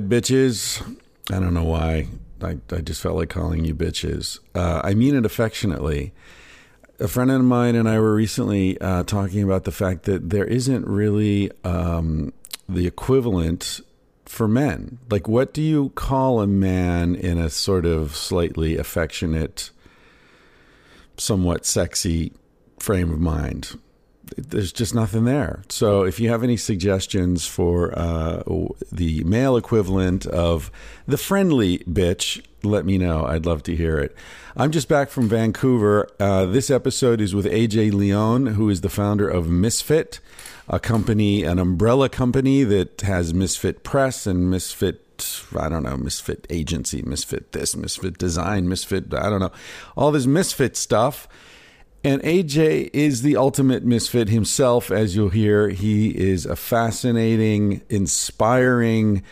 Bitches. I don't know why. I, I just felt like calling you bitches. Uh, I mean it affectionately. A friend of mine and I were recently uh, talking about the fact that there isn't really um, the equivalent for men. Like, what do you call a man in a sort of slightly affectionate, somewhat sexy frame of mind? There's just nothing there. So if you have any suggestions for uh, the male equivalent of the friendly bitch, let me know. I'd love to hear it. I'm just back from Vancouver. Uh, this episode is with AJ Leon, who is the founder of Misfit, a company, an umbrella company that has Misfit Press and Misfit I don't know, misfit agency, misfit this, misfit design, misfit, I don't know, all this misfit stuff. And AJ is the ultimate misfit himself, as you'll hear. He is a fascinating, inspiring,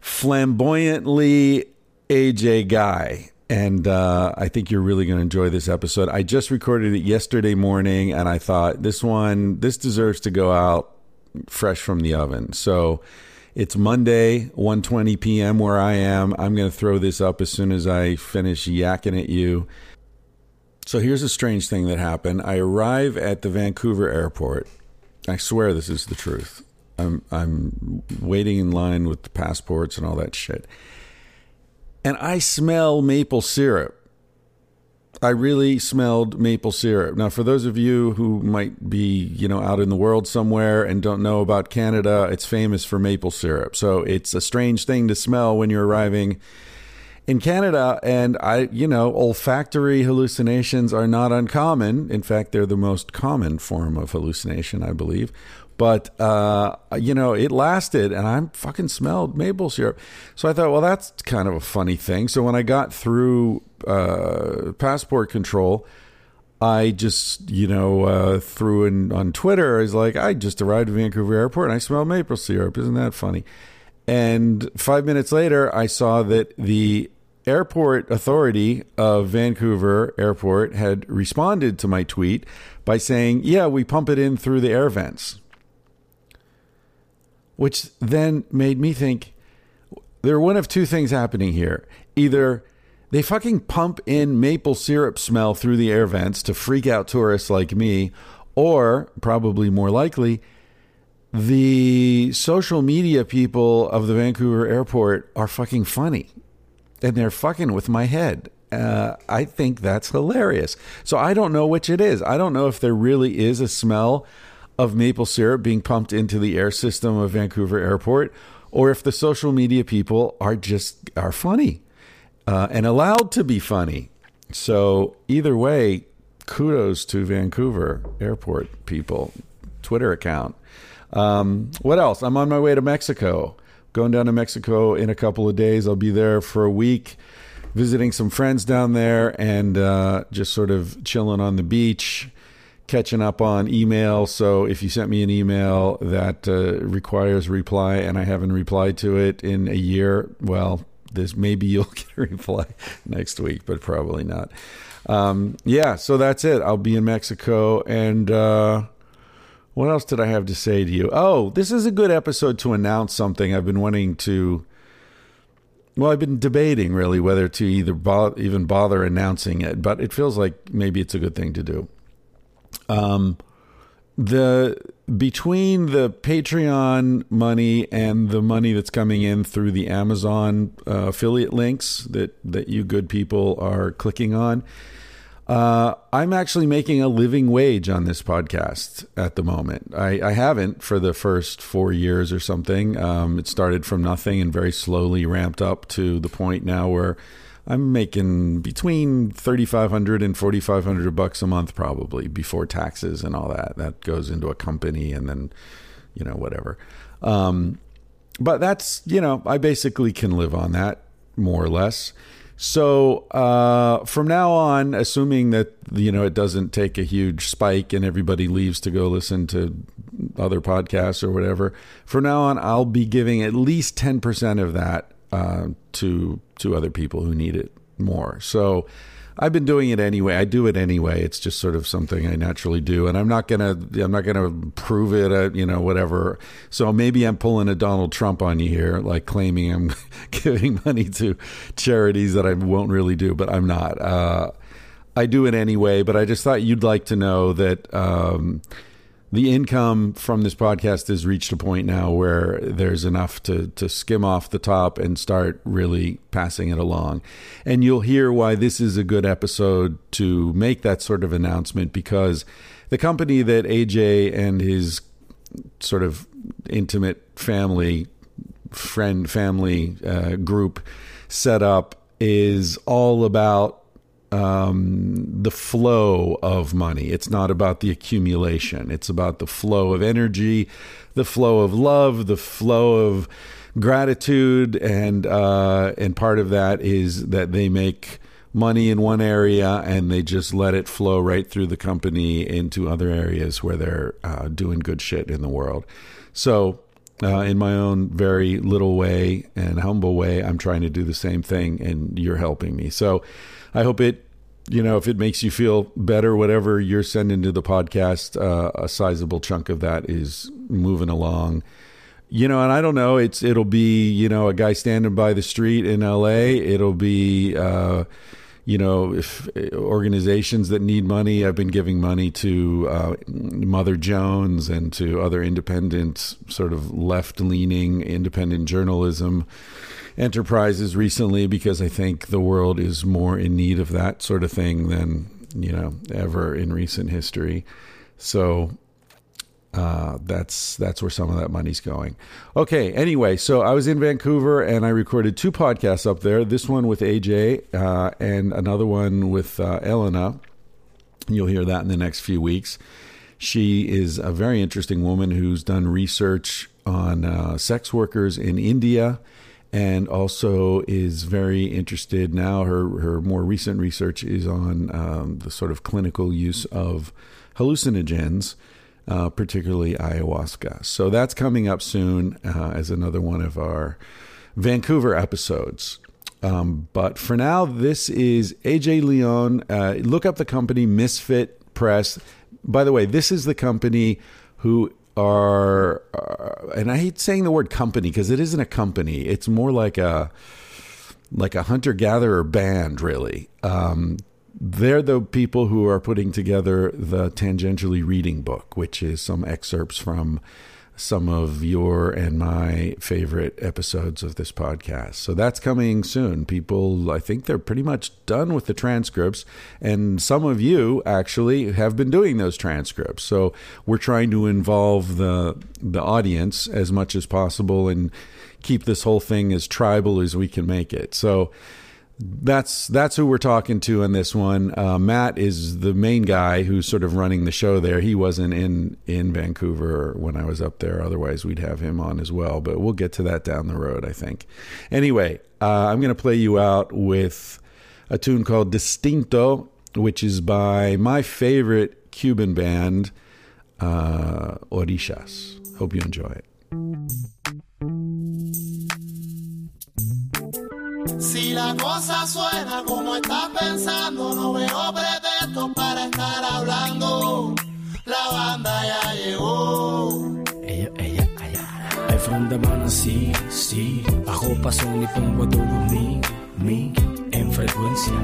flamboyantly AJ guy. And uh, I think you're really going to enjoy this episode. I just recorded it yesterday morning, and I thought this one, this deserves to go out fresh from the oven. So it's Monday, 1:20 p.m. where I am. I'm going to throw this up as soon as I finish yakking at you. So here's a strange thing that happened. I arrive at the Vancouver airport. I swear this is the truth. I'm I'm waiting in line with the passports and all that shit. And I smell maple syrup. I really smelled maple syrup. Now, for those of you who might be, you know, out in the world somewhere and don't know about Canada, it's famous for maple syrup. So it's a strange thing to smell when you're arriving in Canada, and I, you know, olfactory hallucinations are not uncommon. In fact, they're the most common form of hallucination, I believe. But uh, you know, it lasted, and I fucking smelled maple syrup. So I thought, well, that's kind of a funny thing. So when I got through uh, passport control, I just, you know, uh, threw in on Twitter. I was like, I just arrived at Vancouver Airport and I smell maple syrup. Isn't that funny? And five minutes later, I saw that the Airport Authority of Vancouver Airport had responded to my tweet by saying, Yeah, we pump it in through the air vents. Which then made me think there are one of two things happening here. Either they fucking pump in maple syrup smell through the air vents to freak out tourists like me, or probably more likely, the social media people of the Vancouver airport are fucking funny and they're fucking with my head. Uh, I think that's hilarious. So I don't know which it is. I don't know if there really is a smell of maple syrup being pumped into the air system of Vancouver Airport, or if the social media people are just are funny uh, and allowed to be funny. So either way, kudos to Vancouver Airport people Twitter account. Um, what else? I'm on my way to Mexico going down to Mexico in a couple of days. I'll be there for a week, visiting some friends down there, and uh, just sort of chilling on the beach, catching up on email. So if you sent me an email that uh, requires reply and I haven't replied to it in a year, well, this maybe you'll get a reply next week, but probably not. Um, yeah, so that's it. I'll be in Mexico and. Uh, what else did I have to say to you? Oh, this is a good episode to announce something I've been wanting to. Well, I've been debating really whether to either bo- even bother announcing it, but it feels like maybe it's a good thing to do. Um, the between the Patreon money and the money that's coming in through the Amazon uh, affiliate links that that you good people are clicking on, uh, I'm actually making a living wage on this podcast at the moment. I, I haven't for the first four years or something. Um, it started from nothing and very slowly ramped up to the point now where I'm making between 3,500 and 4,500 bucks a month, probably before taxes and all that. That goes into a company and then, you know, whatever. Um, but that's you know I basically can live on that more or less. So uh, from now on, assuming that you know it doesn't take a huge spike and everybody leaves to go listen to other podcasts or whatever, from now on I'll be giving at least ten percent of that uh, to to other people who need it more. So I've been doing it anyway. I do it anyway. It's just sort of something I naturally do, and I'm not gonna I'm not gonna prove it. Uh, you know, whatever. So maybe I'm pulling a Donald Trump on you here, like claiming I'm giving money to charities that I won't really do, but I'm not. Uh, I do it anyway. But I just thought you'd like to know that. Um, the income from this podcast has reached a point now where there's enough to to skim off the top and start really passing it along. And you'll hear why this is a good episode to make that sort of announcement because the company that AJ and his sort of intimate family friend family uh, group set up is all about um, the flow of money. It's not about the accumulation. It's about the flow of energy, the flow of love, the flow of gratitude, and uh, and part of that is that they make money in one area and they just let it flow right through the company into other areas where they're uh, doing good shit in the world. So. Uh, in my own very little way and humble way, I'm trying to do the same thing, and you're helping me. So, I hope it you know, if it makes you feel better, whatever you're sending to the podcast, uh, a sizable chunk of that is moving along. You know, and I don't know. It's it'll be you know a guy standing by the street in L.A. It'll be uh, you know if organizations that need money. I've been giving money to uh, Mother Jones and to other independent, sort of left leaning independent journalism enterprises recently because I think the world is more in need of that sort of thing than you know ever in recent history. So uh, that's that's where some of that money's going. Okay. Anyway, so I was in Vancouver and I recorded two podcasts up there. This one with AJ uh, and another one with uh, Elena. You'll hear that in the next few weeks. She is a very interesting woman who's done research on uh, sex workers in India and also is very interested now. Her her more recent research is on um, the sort of clinical use of hallucinogens, uh, particularly ayahuasca. So that's coming up soon uh, as another one of our Vancouver episodes. Um, but for now, this is AJ Leon. Uh, look up the company Misfit Press. By the way, this is the company who are, uh, and I hate saying the word company because it isn't a company. It's more like a like a hunter gatherer band, really. Um, they're the people who are putting together the tangentially reading book, which is some excerpts from some of your and my favorite episodes of this podcast. So that's coming soon. People, I think they're pretty much done with the transcripts, and some of you actually have been doing those transcripts. So we're trying to involve the the audience as much as possible and keep this whole thing as tribal as we can make it. So that's that's who we're talking to in this one. Uh, Matt is the main guy who's sort of running the show there. He wasn't in in Vancouver when I was up there. Otherwise, we'd have him on as well. But we'll get to that down the road, I think. Anyway, uh, I'm going to play you out with a tune called Distinto, which is by my favorite Cuban band, uh, Orishas. Hope you enjoy it. Si la cosa suena como estás pensando, no veo pretexto para estar hablando. La banda ya llegó. Ella, ella, ella. El front de mano, sí, sí. Bajo paso y pongo todo mi, mi en frecuencia.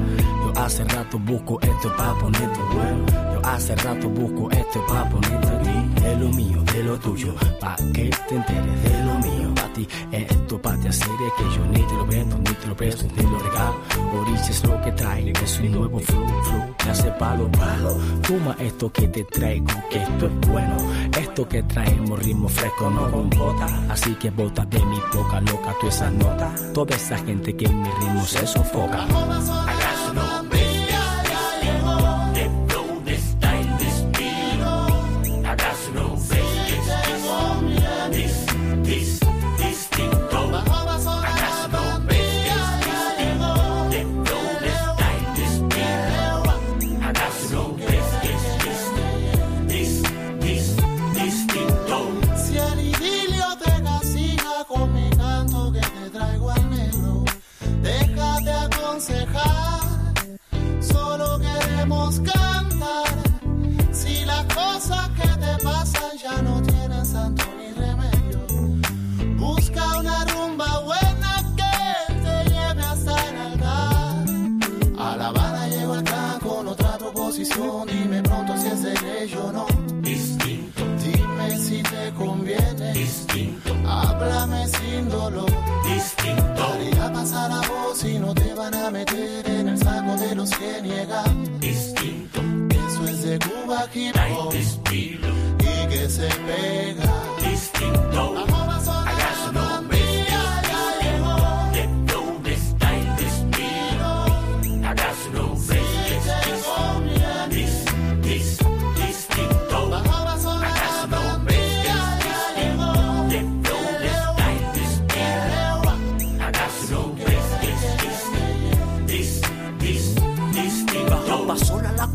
Yo hace rato busco esto pa' ponerte bueno. Yo hace rato busco esto pa' ponerte aquí. De lo mío, de lo tuyo, pa' que te enteres de lo mío. Ti, esto pa' te hacer es que yo ni te lo vendo, ni te lo presto, ni lo regalo. Orich es lo que trae, es un nuevo flow, flow, que hace palo, palo. Toma esto que te traigo, que esto es bueno. Esto que traemos ritmo fresco, no con bota. Así que bota de mi boca loca tu esa nota. Toda esa gente que en mi ritmo se sofoca. Si las cosas que te pasan ya no tienen santo ni remedio, busca una rumba buena que te lleve hasta el altar. Alabada llegó al plan con otra proposición. y me pronto si es de que yo no. Dime si te conviene. Háblame sin dolor. Got you no si no te van a meter en el saco de los que niegan. Distinto, Eso es de Cuba hip hop y que se pega. distinto.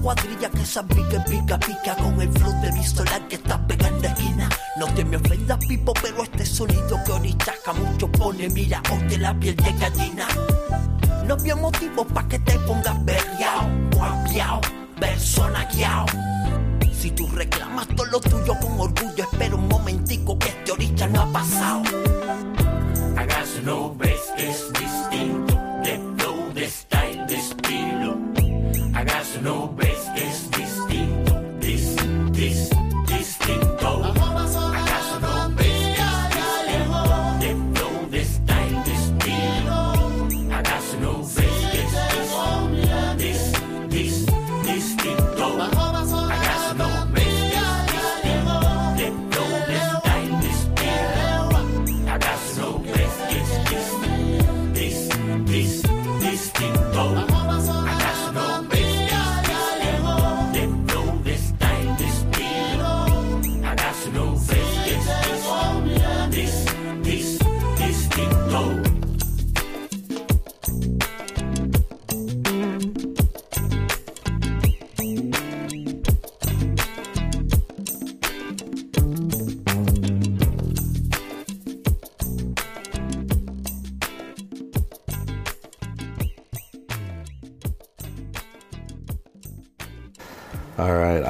Cuadrilla que esa pica pica con el flow de pistola que está pegando esquina. No te me ofendas, Pipo, pero este sonido que ahorita mucho pone, mira, de la piel de gallina. No había motivo pa' que te pongas berriao, guapiao, personaguiao. Si tú reclamas todo lo tuyo con orgullo, espera un momentico que este ahorita no ha pasado. Hagas un nombre es Hagas un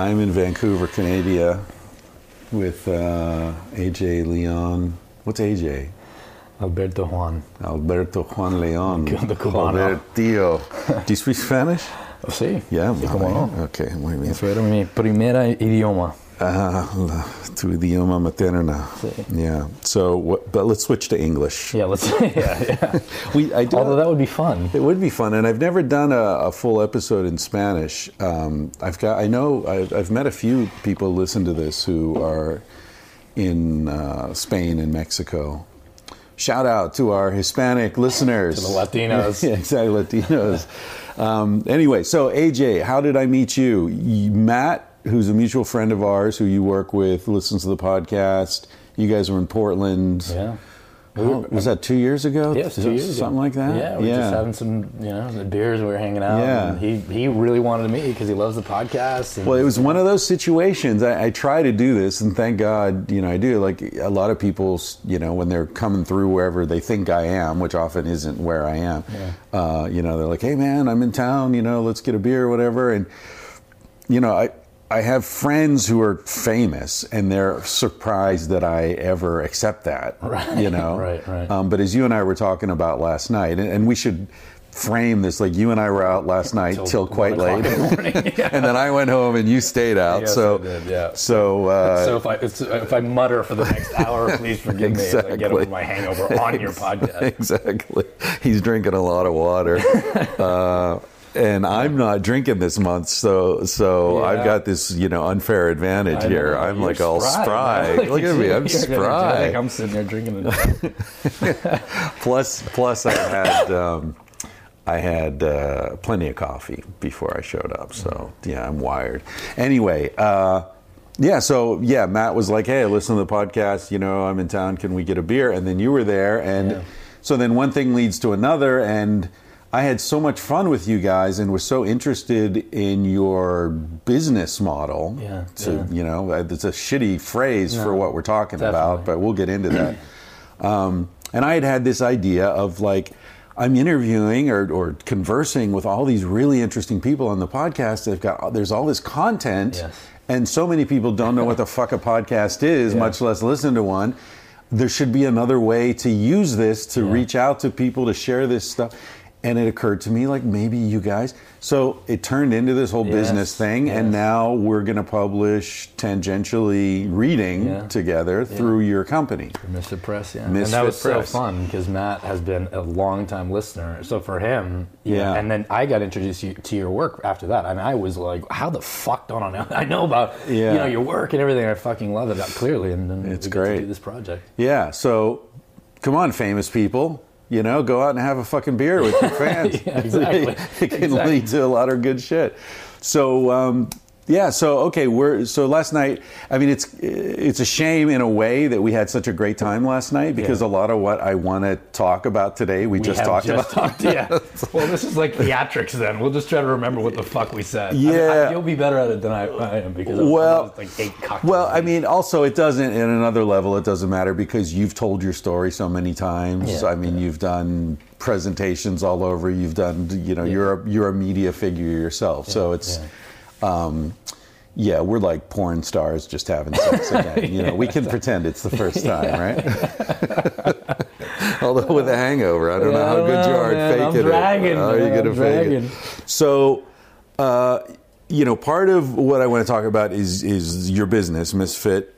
I'm in Vancouver, Canada, with uh, AJ Leon. What's AJ? Alberto Juan. Alberto Juan Leon. Tío. Do you speak Spanish? Oh, sí. Yeah, Sí, cómo no. Okay, muy bien. Eso era mi primer idioma. Ah, la- the idioma materna. Yeah. So, what, but let's switch to English. Yeah, let's. yeah, yeah. We, I do. Although that would be fun. It would be fun, and I've never done a, a full episode in Spanish. Um, I've got, I know, I've, I've met a few people listen to this who are in uh, Spain and Mexico. Shout out to our Hispanic listeners, To the Latinos. yeah, exactly, Latinos. um, anyway, so AJ, how did I meet? You- Matt, who's a mutual friend of ours, who you work with, listens to the podcast. You guys were in Portland. Yeah. How- was that two years ago? Yes, two years ago. something like that. Yeah, we were just having some, you know, the beers. We were hanging out. Yeah. and he he really wanted to meet me because he loves the podcast. And Well, it was one of those situations. I, I try to do this, and thank God, you know, I do. Like a lot of people, you know, when they're coming through wherever they think I am, which often isn't where I am, uh, you know, they're like, "Hey, man, I'm in town. You know, let's get a beer or whatever." And you know, I I have friends who are famous, and they're surprised that I ever accept that. Right, You know, right, right. Um, but as you and I were talking about last night, and, and we should frame this like you and I were out last night till, Till quite late. Yeah. and then I went home and you stayed out. Yes, so did, yeah. So, uh, so if I it's, if I mutter for the next hour, please forgive me as I get Exactly. over my hangover on your podcast. exactly, he's drinking a lot of water. uh, and I'm not drinking this month, so so Yeah. I've got this you know unfair advantage I here. know, I'm like all spry. man. Look at me, I'm spry. I'm sitting there drinking it. plus plus I had um, I had uh, plenty of coffee before I showed up. So yeah, I'm wired. Anyway, uh, yeah. So yeah, Matt was like, "Hey, listen to the podcast. You know, I'm in town. Can we get a beer?" And then you were there, and Yeah. so then one thing leads to another, and. I had so much fun with you guys and was so interested in your business model. Yeah, To, yeah. you know, it's a shitty phrase for what we're talking about, but we'll get into that. Um, and I had had this idea of like, I'm interviewing or, or conversing with all these really interesting people on the podcast. They've got there's all this content, Yes. and so many people don't know what the fuck a podcast is, Yeah. much less listen to one. There should be another way to use this to Yeah. reach out to people to share this stuff. And it occurred to me like maybe you guys. So it turned into this whole Yes, business thing, and now we're going to publish tangentially reading Yeah. together through your company. Misfit Press, yeah. Misfit and that was Press. so fun because Matt has been a long time listener. So for him, Yeah. and then I got introduced to, your work after that. I And I was like, how the fuck don't I know? I know about Yeah. you know your work and everything. I fucking love it uh, clearly. And then It's great. to do this project. Yeah. So come on, famous people. You know, go out and have a fucking beer with your fans. Yeah, exactly. it can Exactly. lead to a lot of good shit. So um, yeah. So okay. We're so last night. I mean, it's it's a shame in a way that we had such a great time last night because Yeah. a lot of what I want to talk about today we, We just talked just about. talked- yeah. well, this is like theatrics. Then we'll just try to remember what the fuck we said. I mean, Yeah. I- you'll be better at it than I, I am because Well, like eight cocktails. Well, I mean, also it doesn't. In another level, it doesn't matter because you've told your story so many times. Yeah, I mean, you've done presentations all over. You've done, you know, you're a, you're a media figure yourself. so it's, um, yeah, we're like porn stars just having sex again. You know, we can pretend it's the first time, right? Although with a hangover, I don't know Yeah, I how good you are man. at I'm faking dragging, it. How are you gonna I'm fake dragging. it? So, uh, you know, part of what I want to talk about is is your business, Misfit.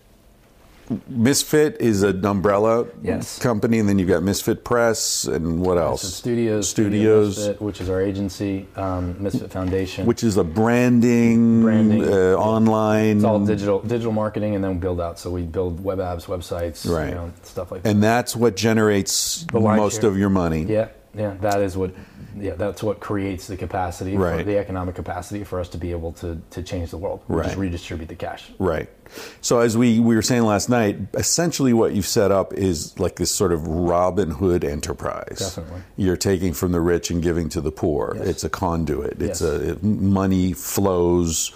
Misfit is an umbrella Yes. company, and then you've got Misfit Press, and what else? So studios, Studios, Studio Misfit, which is our agency, um, Misfit Foundation. which is a branding, Branding, uh, online, It's all digital digital marketing and then build out. So we build web apps, websites, Right. you know, stuff like that. and that's what generates The most share. of your money. yeah, yeah, that is what yeah, that's what creates the capacity for Right. the economic capacity for us to be able to to change the world. Right. Just redistribute the cash. Right. So as we, we were saying last night, essentially what you've set up is like this sort of Robin Hood enterprise. Definitely. You're taking from the rich and giving to the poor. Yes. It's a conduit. It's Yes. a it, money flows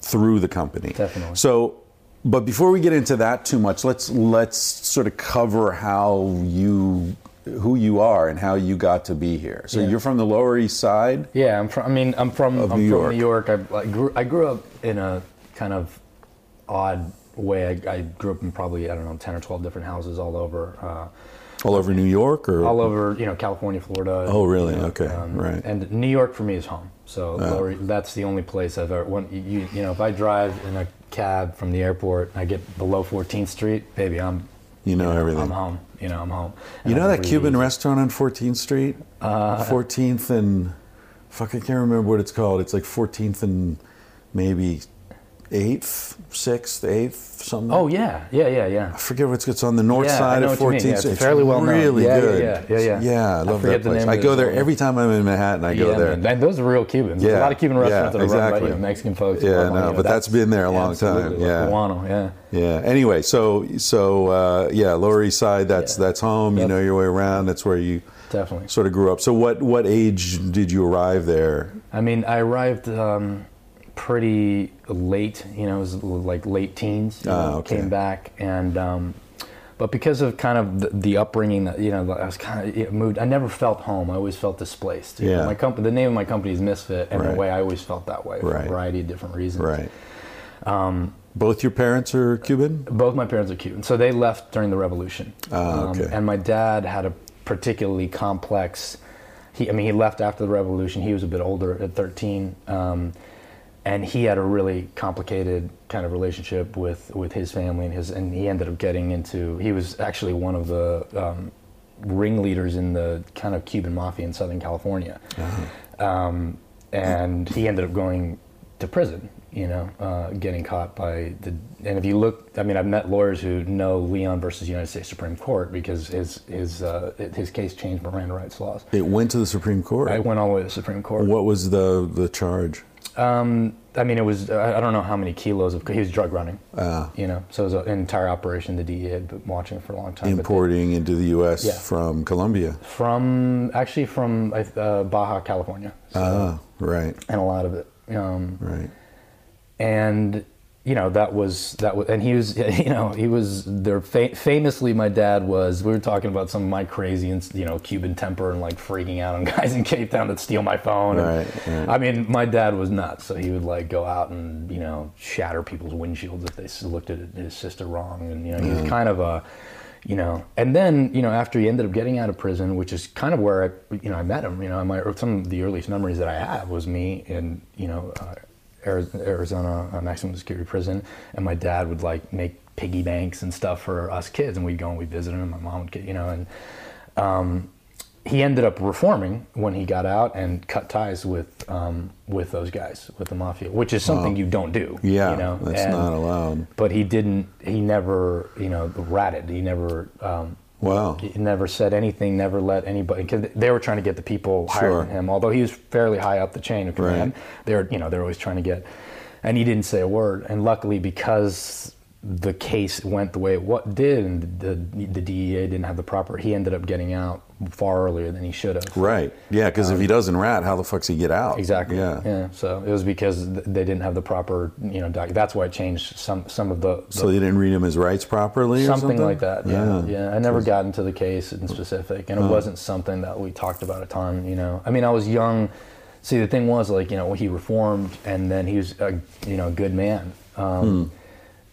through the company. Definitely. So but before we get into that too much, let's let's sort of cover how you who you are and how you got to be here. So Yeah. you're from the Lower East Side. Yeah, I'm from. I mean, I'm from. I'm New from York. New York. I, I grew. I grew up in a kind of odd way. I, I grew up in probably I don't know ten or twelve different houses all over. Uh, All over New York or all over, you know, California, Florida. Oh, really? you know, Okay, right. And New York for me is home. So Lower- that's the only place I've ever. When you, you know, if I drive in a cab from the airport and I get below 14th Street, baby, I'm. You know everything. I'm home. You know, I'm home. You know that can Cuban restaurant on 14th Street? Uh, 14th and fuck, I can't remember what it's called. It's like 14th and maybe 8th, 6th, 8th, something. Oh yeah, yeah, yeah, yeah. I forget what's it's on the north Yeah, I side of 14th. mean. Yeah, it's It's fairly well known. really Yeah, yeah, good. yeah, yeah, yeah. Yeah, I I love forget that place. I go there every time I'm in Manhattan. I go there. man. And those are real Cubans. There's Yeah, a lot of Cuban restaurants yeah, that are run by exactly. you know, Mexican folks. Yeah, no, but that's been there a long time, yeah. Guano, yeah. Yeah. Anyway, so so uh, yeah, Lower East Side. That's that's home. You know your way around. That's where you Definitely. sort of grew up. So what what age did you arrive there? I mean, I arrived um, pretty late. You know, it was like late teens. You Ah, know, okay. Came back and. Um, but because of kind of the, the upbringing, that you know, I was kind of moved. I never felt home. I always felt displaced. You know, Yeah. My company, the name of my company is Misfit, and Right. the way I always felt that way for Right. a variety of different reasons. Right. Um, Both your parents are Cuban. Both my parents are Cuban, so they left during the revolution. Ah, okay. and my dad had a particularly complex. He, I mean, he left after the revolution. He was a bit older at 13, um, and he had a really complicated kind of relationship with with his family and his. And he ended up getting into. He was actually one of the um, ringleaders in the kind of Cuban mafia in Southern California, um, and he ended up going to prison. You know, uh, getting caught by the. And if you look, I mean, I've met lawyers who know Leon versus United States Supreme Court because his his uh, his case changed Miranda rights laws. It went to the Supreme Court. I went all the way to the Supreme Court. What was the the charge? Um, I mean, it was I don't know how many kilos of he was drug running. Ah. you know, so it was an entire operation. The DEA had been watching it for a long time. but they- Importing into the U.S. Yeah. from Colombia. from actually from uh, Baja California, so, Ah, right, and a lot of it. Um, right. and you know that was that was and he was you know he was there fa- famously my dad was we were talking about some of my crazy and you know cuban temper and like freaking out on guys in cape town that steal my phone and, Right, right. i mean my dad was nuts so he would like go out and you know shatter people's windshields if they looked at his sister wrong and you know he was kind of a you know, and then you know after he ended up getting out of prison, which is kind of where I, you know I met him. You know, my some of the earliest memories that I have was me in you know uh, Arizona uh, maximum security prison, and my dad would like make piggy banks and stuff for us kids, and we'd go and we'd visit him. And my mom would get you know, and um, he ended up reforming when he got out and cut ties with um, with those guys with the mafia, which is something you don't do. Yeah, you know, that's and- not allowed. But he didn't. He never, you know, ratted. He never. Um, Wow. he never said anything. Never let anybody because they were trying to get the people higher Sure. than him. Although he was fairly high up the chain of command, Right. they're you know they're always trying to get. And he didn't say a word. And luckily, because the case went the way it what did, and the the DEA didn't have the proper, he ended up getting out far earlier than he should have. Right. Yeah, because if he doesn't rat, how the fuck's he get out? Um, Exactly. Yeah. Yeah. So it was because they didn't have the proper, you know, doc- that's why it changed some some of the, the So they didn't read him his rights properly or something, something? like that. Yeah. Yeah. I never got into the case in specific, and it wasn't something that we talked about a ton. You know, I mean, I was young. See, the thing was like, you know, he reformed, and then he was a you know a good man. Um,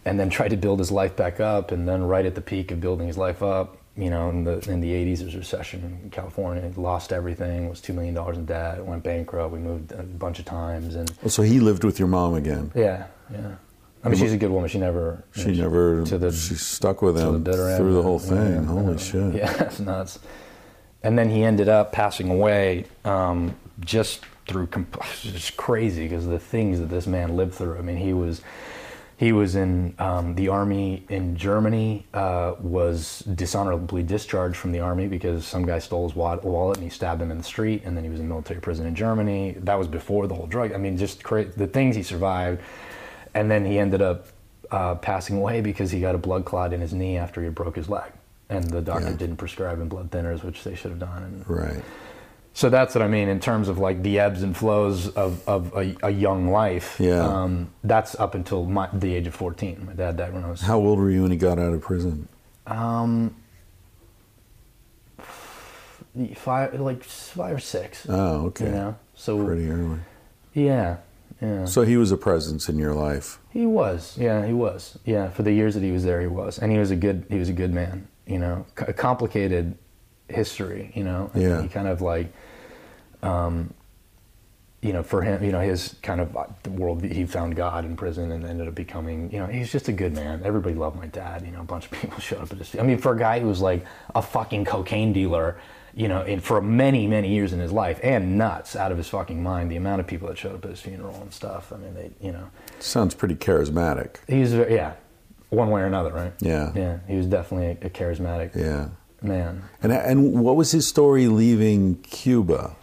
And then tried to build his life back up, and then right at the peak of building his life up, you know, in the in the '80s, there was a recession in California. He lost everything. Was two million dollars in debt. Went bankrupt. We moved a bunch of times, and Oh, So he lived with your mom again. yeah, yeah. I mean, she's a good woman. She never. you She know, never. to the she stuck with to the him end. through the whole thing. yeah, Holy shit. Yeah, it's nuts. And then he ended up passing away um, just through. Comp- it's crazy because the things that this man lived through. I mean, he was. He was in um, the army in Germany. Uh, was dishonorably discharged from the army because some guy stole his wa- wallet and he stabbed him in the street. And then he was in military prison in Germany. That was before the whole drug. I mean, just cra- the things he survived. And then he ended up uh, passing away because he got a blood clot in his knee after he broke his leg, and the doctor Yeah. didn't prescribe him blood thinners, which they should have done. And Right. So that's what I mean in terms of like the ebbs and flows of, of a, a young life. Yeah. Um, that's up until my, the age of 14. My dad died when I was How old were you when he got out of prison? um, five, like five or six. Oh, okay. You know, so Pretty early. yeah, yeah. So he was a presence in your life. He was, yeah, he was, yeah. For the years that he was there, he was, and he was a good, he was a good man. You know, a complicated history. You know, And Yeah. He kind of like, um, you know, for him, you know, his kind of uh, world. He found God in prison and ended up becoming, you know, he's just a good man. Everybody loved my dad. You know, a bunch of people showed up at his. I mean, for a guy who was like a fucking cocaine dealer. You know, in, for many, many years in his life, and nuts out of his fucking mind. The amount of people that showed up at his funeral and stuff. I mean, they, you know, Sounds pretty charismatic. He's yeah, one way or another, right? Yeah. Yeah, he was definitely a, a charismatic Yeah. man. And and what was his story leaving Cuba?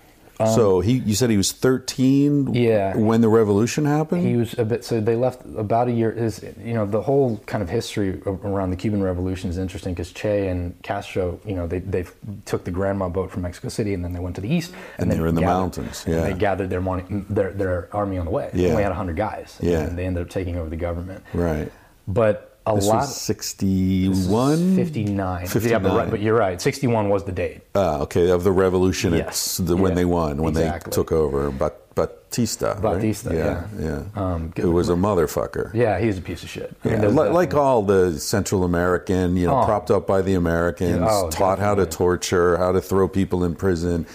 So he, you said he was 13 Um, Yeah. when the revolution happened? He was a bit. So they left about a year. Is you know the whole kind of history around the Cuban Revolution is interesting because Che and Castro, you know, they they took the Granma boat from Mexico City and then they went to the east And they then were in the gathered- mountains, and yeah. they gathered their money, their their army on the way. They Yeah. only had hundred guys. Yeah. and they ended up taking over the government. right. But a This lot. was 61? 59. 59. but, but you're right. 61 was the date. Ah, okay, of the revolution. Yes. It's the, when Yeah. they won, when Exactly. they took over. Bat, Batista. right? Batista, yeah. yeah. Um, Who was a motherfucker. Yeah, he was a piece of shit. I Yeah, mean, there's li- like all the Central American, you know, Oh. propped up by the Americans, Yeah, oh, taught how to torture, how to throw people in prison.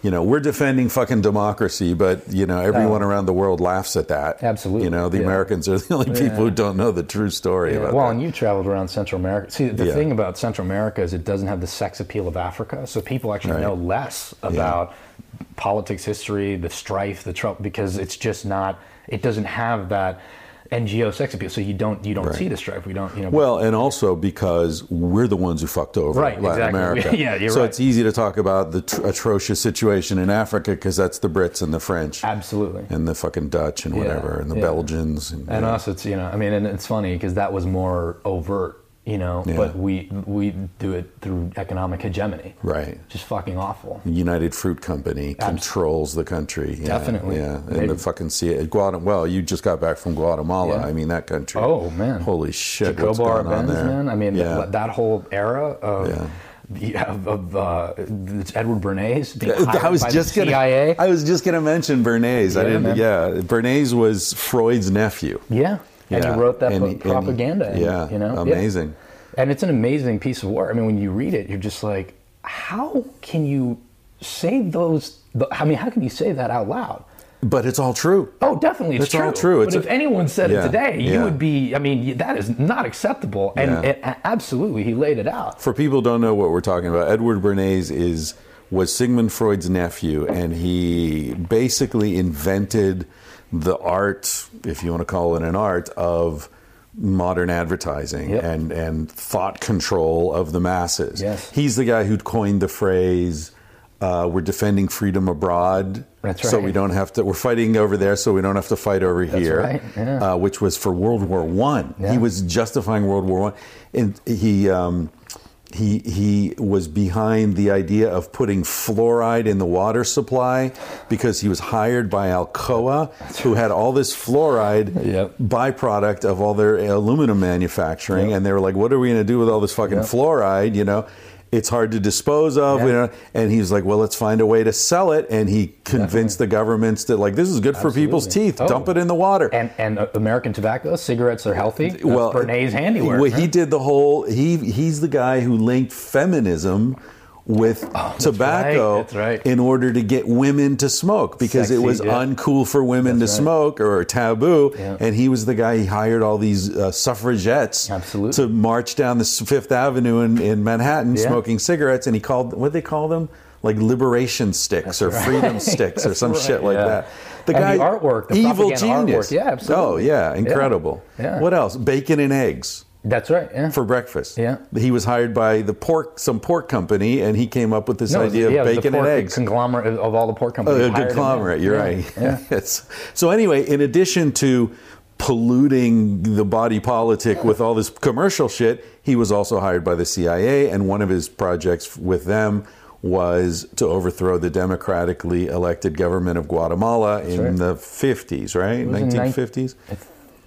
You know, we're defending fucking democracy, but you know, everyone Oh. around the world laughs at that. Absolutely, You know, the yeah. Americans are the only people who don't know the true story Yeah, about well, that. and you traveled around Central America. See, the Yeah. thing about Central America is it doesn't have the sex appeal of Africa, so people actually Right. know less about politics, history, the strife, the trouble, because it's just not. It doesn't have that NGO sex appeal, so you don't you don't Right. see the strife. We don't, you know. Well, and also because we're the ones who fucked over Right, Latin exactly. America. Yeah, you're so right. it's easy to talk about the tr- atrocious situation in Africa because that's the Brits and the French absolutely. and the fucking Dutch and Yeah, whatever and the yeah. Belgians. And, And yeah. us, it's you know, I mean, and it's funny because that was more overt, you know, Yeah. but we we do it through economic hegemony, Right. Just fucking awful. United Fruit Company controls the country. Yeah, Definitely. Yeah. And Maybe. the fucking sea Guatemala. Well, you just got back from Guatemala. Yeah. I mean, that country. Oh man, Holy shit. Jacobo what's going on there? man. I mean, yeah. that, that whole era of. Yeah. Of, uh, it's Edward Bernays I was just the gonna. CIA. I was just gonna mention Bernays. I didn't. man. Yeah, Bernays was Freud's nephew. yeah, and Yeah. he wrote that And pro- he- and he- propaganda. and, yeah, you know, amazing. Yeah. and it's an amazing piece of work. I mean, when you read it, you're just like, how can you say those? the- I mean, how can you say that out loud? But it's all true. Oh, definitely, it's It's true. all true. It's but if anyone said Yeah, it today, you yeah. would be. I mean, that is not acceptable. And Yeah. it, absolutely, he laid it out. For people who don't know what we're talking about, Edward Bernays is was Sigmund Freud's nephew, and he basically invented the art, if you want to call it an art, of modern advertising Yep. and and thought control of the masses. Yes. He's the guy who coined the phrase. Uh, we're defending freedom abroad, That's so we don't have to. We're fighting over there, so we don't have to fight over here. right, yeah. Uh, which was for World War One. Yeah. He was justifying World War One, and he um, he he was behind the idea of putting fluoride in the water supply because he was hired by Alcoa, who had all this fluoride Yep. byproduct of all their aluminum manufacturing, Yep. and they were like, "What are we going to do with all this fucking Yep. fluoride?" You know. It's hard to dispose of, Yeah. you know, and he's like, "Well, let's find a way to sell it." And he convinced the governments that, like, this is good for people's teeth. Oh. Dump it in the water. And and uh, American tobacco, cigarettes are healthy. That's well, Bernays' handiwork. Well, he did the whole. He he's the guy who linked feminism with tobacco right, that's right. in order to get women to smoke because it was yeah. uncool for women That's to right. smoke or taboo. Yeah. And he was the guy. He hired all these uh, suffragettes Absolutely. to march down the Fifth Avenue in, in Manhattan Yeah. smoking cigarettes. And he called what they call them like liberation sticks or freedom sticks or some That's shit like that. The And guy, the artwork, the evil genius. artwork. Yeah, absolutely. Oh yeah, Yeah. incredible. Yeah. What else? Bacon and eggs That's right. Yeah. for breakfast. Yeah. He was hired by the pork, some pork company, and he came up with this No, idea yeah, of it was the bacon and eggs. Conglomerate of all the pork Oh, companies. a conglomerate. You're Yeah, right. Yeah. It's- so anyway, in addition to polluting the body politic with all this commercial shit, he was also hired by the CIA, and one of his projects with them was to overthrow the democratically elected government of Guatemala in right. the 50s, right? was in nine- 1950s.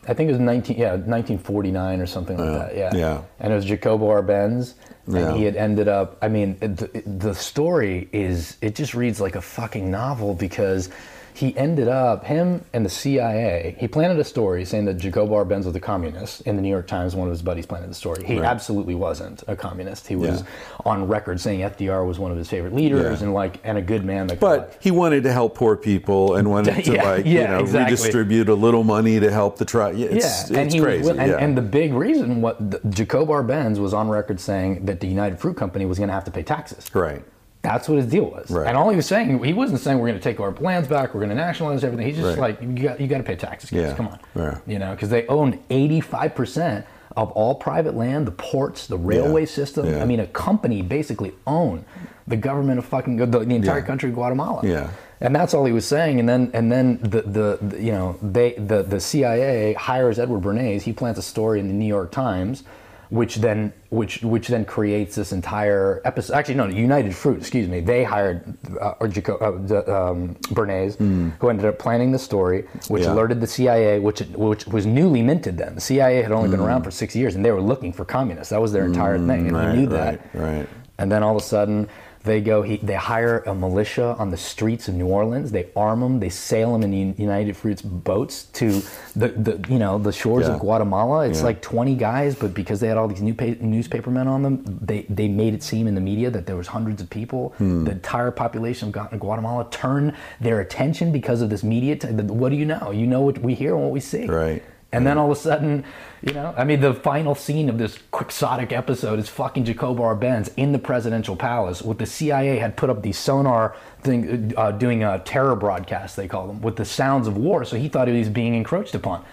I think it was 19, yeah, 1949 or something like that. Yeah. yeah. And it was Jacobo Arbenz. And Yeah. he had ended up, I mean, the, the story is, it just reads like a fucking novel because he ended up, him and the CIA, he planted a story saying that Jacobo Arbenz was a communist. In the New York Times, one of his buddies planted the story. He Right. absolutely wasn't a communist. He was Yeah. on record saying FDR was one of his favorite leaders Yeah. and like, and a good man. That But he wanted to help poor people and wanted to Yeah, like you know exactly. redistribute a little money to help the tribe. Yeah, it's, and it's crazy. was, and, and the big reason what the, Jacob Arbenz was on record saying that the United Fruit Company was going to have to pay taxes. right. That's what his deal was. Right. And all he was saying, he wasn't saying we're going to take our lands back, we're going to nationalize everything. He's just Right. like, you got, you got to pay taxes, kids. Yeah. Come on. Yeah. You know, because they owned 85% of all private land, the ports, the railway Yeah. system. Yeah. I mean, a company basically owned the government of fucking the, the entire Yeah. country of Guatemala. Yeah. And that's all he was saying. And then and then the, the, the you know they the, the CIA hires Edward Bernays. He plants a story in the New York Times, which then which which then creates this entire episode. Actually, no, United Fruit. Excuse me. They hired uh, or Jaco- uh, um, Bernays, who ended up planning the story, which Hmm. Yeah. alerted the CIA, which which was newly minted then. The CIA had only Hmm. been around for six years, and they were looking for communists. That was their entire thing, and right, he knew right, that. right. And then all of a sudden, they go. He, they hire a militia on the streets of New Orleans. They arm them. They sail them in the United Fruits boats to the, the you know the shores Yeah. of Guatemala. It's Yeah. like 20 guys, but because they had all these new pa- newspapermen on them, they they made it seem in the media that there was hundreds of people. Hmm. The entire population of Gua- Guatemala turned their attention because of this media. T- what do you know? You know what we hear and what we see. Right. And then all of a sudden, you know, I mean, the final scene of this quixotic episode is fucking Jacobo Arbenz in the presidential palace with the CIA had put up these sonar thing, uh, doing a terror broadcast, they call them, with the sounds of war. So he thought he was being encroached upon.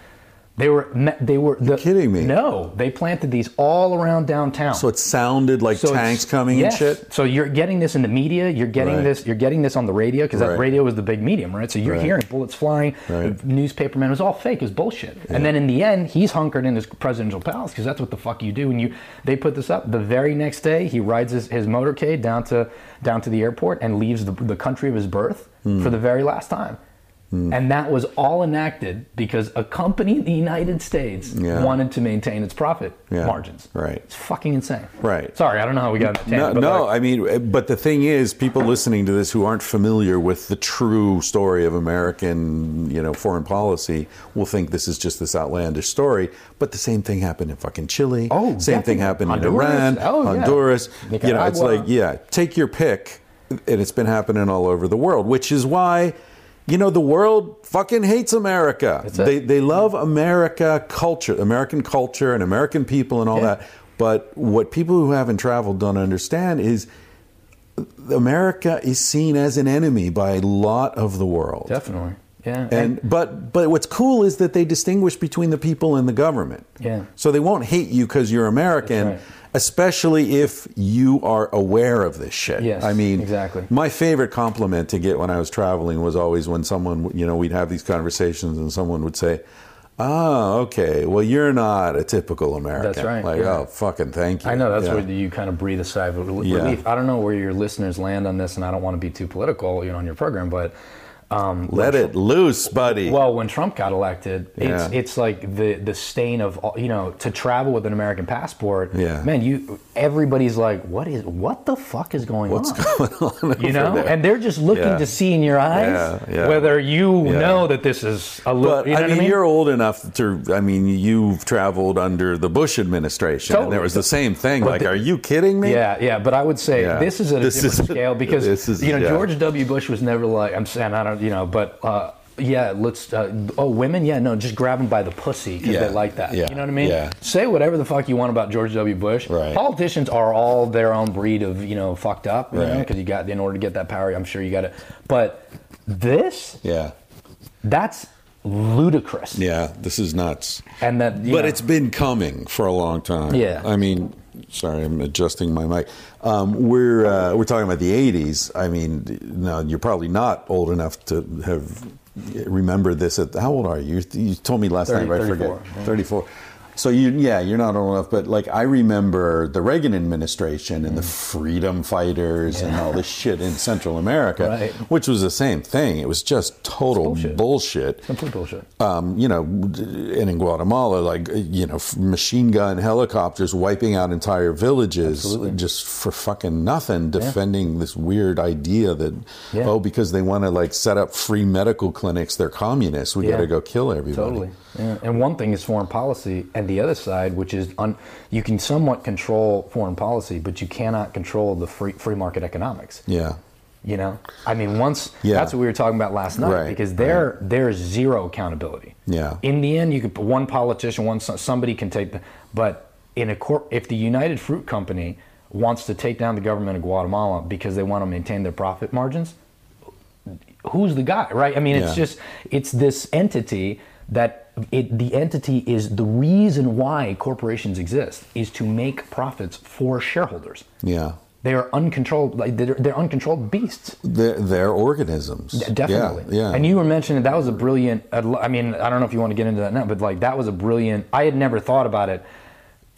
They were, they were. The, kidding me. No, they planted these all around downtown. So it sounded like So tanks coming yes. and shit. So you're getting this in the media. You're getting Right. this. You're getting this on the radio because Right. that radio is the big medium, right? So you're Right. hearing bullets flying. Right. Newspaperman was all fake. It was bullshit. And then in the end, he's hunkered in his presidential palace because that's what the fuck you do. And you they put this up. The very next day, he rides his, his motorcade down to down to the airport and leaves the, the country of his birth Hmm. for the very last time. Hmm. And that was all enacted because a company in the United States Yeah. wanted to maintain its profit Yeah. margins. Right. It's fucking insane. Right. Sorry, I don't know how we got that No, no. like- I mean, but the thing is, people listening to this who aren't familiar with the true story of American, you know, foreign policy will think this is just this outlandish story. But the same thing happened in fucking Chile. Oh, same thing definitely. happened Honduras. in Iran, Oh, yeah. Honduras. You know, it's like, yeah, take your pick, and it's been happening all over the world, which is why. You know the world fucking hates America. They they love America culture, American culture, and American people, and all Yeah. that. But what people who haven't traveled don't understand is America is seen as an enemy by a lot of the world. Definitely. Yeah. And but but what's cool is that they distinguish between the people and the government. Yeah. So they won't hate you because you're American, right. Especially if you are aware of this shit. Yes, I mean, exactly. My favorite compliment to get when I was traveling was always when someone, you know, we'd have these conversations and someone would say. Oh, okay. Well, you're not a typical American. That's right, Like, yeah. oh, fucking thank you. I know that's Yeah. where you kind of breathe a sigh of rel- Yeah. relief. I don't know where your listeners land on this, and I don't want to be too political, you know, on your program, but um, Let it loose, buddy. Well, when Trump got elected, Yeah. it's it's like the the stain of you know to travel with an American passport. Yeah. man, you everybody's like, what is what the fuck is going What's on? What's going on? you know, there? and they're just looking Yeah. to see in your eyes Yeah, whether you know that this is a little. But You know I mean, I mean? you're old enough to. I mean, you've traveled under the Bush administration, and there was the same thing. But Like, the- are you kidding me? Yeah, yeah, but I would say this is at a This different is- scale because is- you know. George W. Bush was never like I'm saying I don't you know, but uh, yeah, let's uh, oh women, yeah, no, just grab them by the pussy because Yeah, they like that. yeah, You know what I mean? yeah. Say whatever the fuck you want about George W. Bush. Right. Politicians are all their own breed of you know fucked up, you Right. because you got in order to get that power, I'm sure you got it. But this, yeah, that's ludicrous. yeah. This is nuts. And that, you But know, it's been coming for a long time. Yeah. I mean, sorry, I'm adjusting my mic. Um, we're uh, we're talking about the '80s. I mean, no, you're probably not old enough to have remembered this. At how old are you? You told me last 30, night, but I 34, forget. yeah. 34. So you, yeah, you're not old enough, but like I remember the Reagan administration and the freedom fighters and Mm. All this shit in Central America, Right. which was the same thing. It was just total bullshit. bullshit complete bullshit. um, you know, and in Guatemala, like you know, machine gun helicopters wiping out entire villages Absolutely. just for fucking nothing, defending this weird idea that Yeah. oh, because they want to like set up free medical clinics, they're communists. We Yeah. got to go kill everybody. Totally. Yeah. And one thing is foreign policy, and the other side, which is un, you can somewhat control foreign policy, but you cannot control the free free market economics. Yeah, You know, I mean, once Yeah. that's what we were talking about last night, Right, because there there's zero accountability. Yeah. In the end, you could one politician, one somebody can take the, but in a court, if the United Fruit Company wants to take down the government of Guatemala because they want to maintain their profit margins, who's the guy, right? I mean, it's just it's this entity that it, the entity is the reason why corporations exist is to make profits for shareholders. yeah. They are uncontrolled, like they're, they're uncontrolled beasts. They're, they're organisms. Definitely. Yeah. yeah. And you were mentioning that was a brilliant. I mean, I don't know if you want to get into that now, but like that was a brilliant. I had never thought about it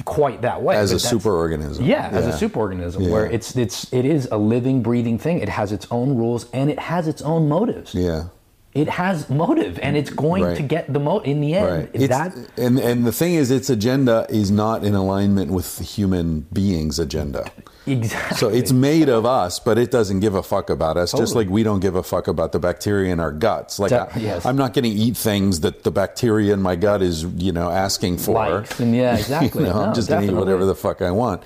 quite that way. as a superorganism. Yeah, as a superorganism, where Yeah. it's it's it is a living, breathing thing. It has its own rules and it has its own motives. Yeah. It has motive, and it's going Right. to get the mo. In the end, Right. It's, that and and the thing is, its agenda is not in alignment with the human being's agenda. exactly. So it's made of us, but it doesn't give a fuck about us. Just like we don't give a fuck about the bacteria in our guts. Like De- I, yes. I'm not going to eat things that the bacteria in my gut is, you know, asking for. Likes and yeah, exactly. you know, I'm just going to eat whatever the fuck I want.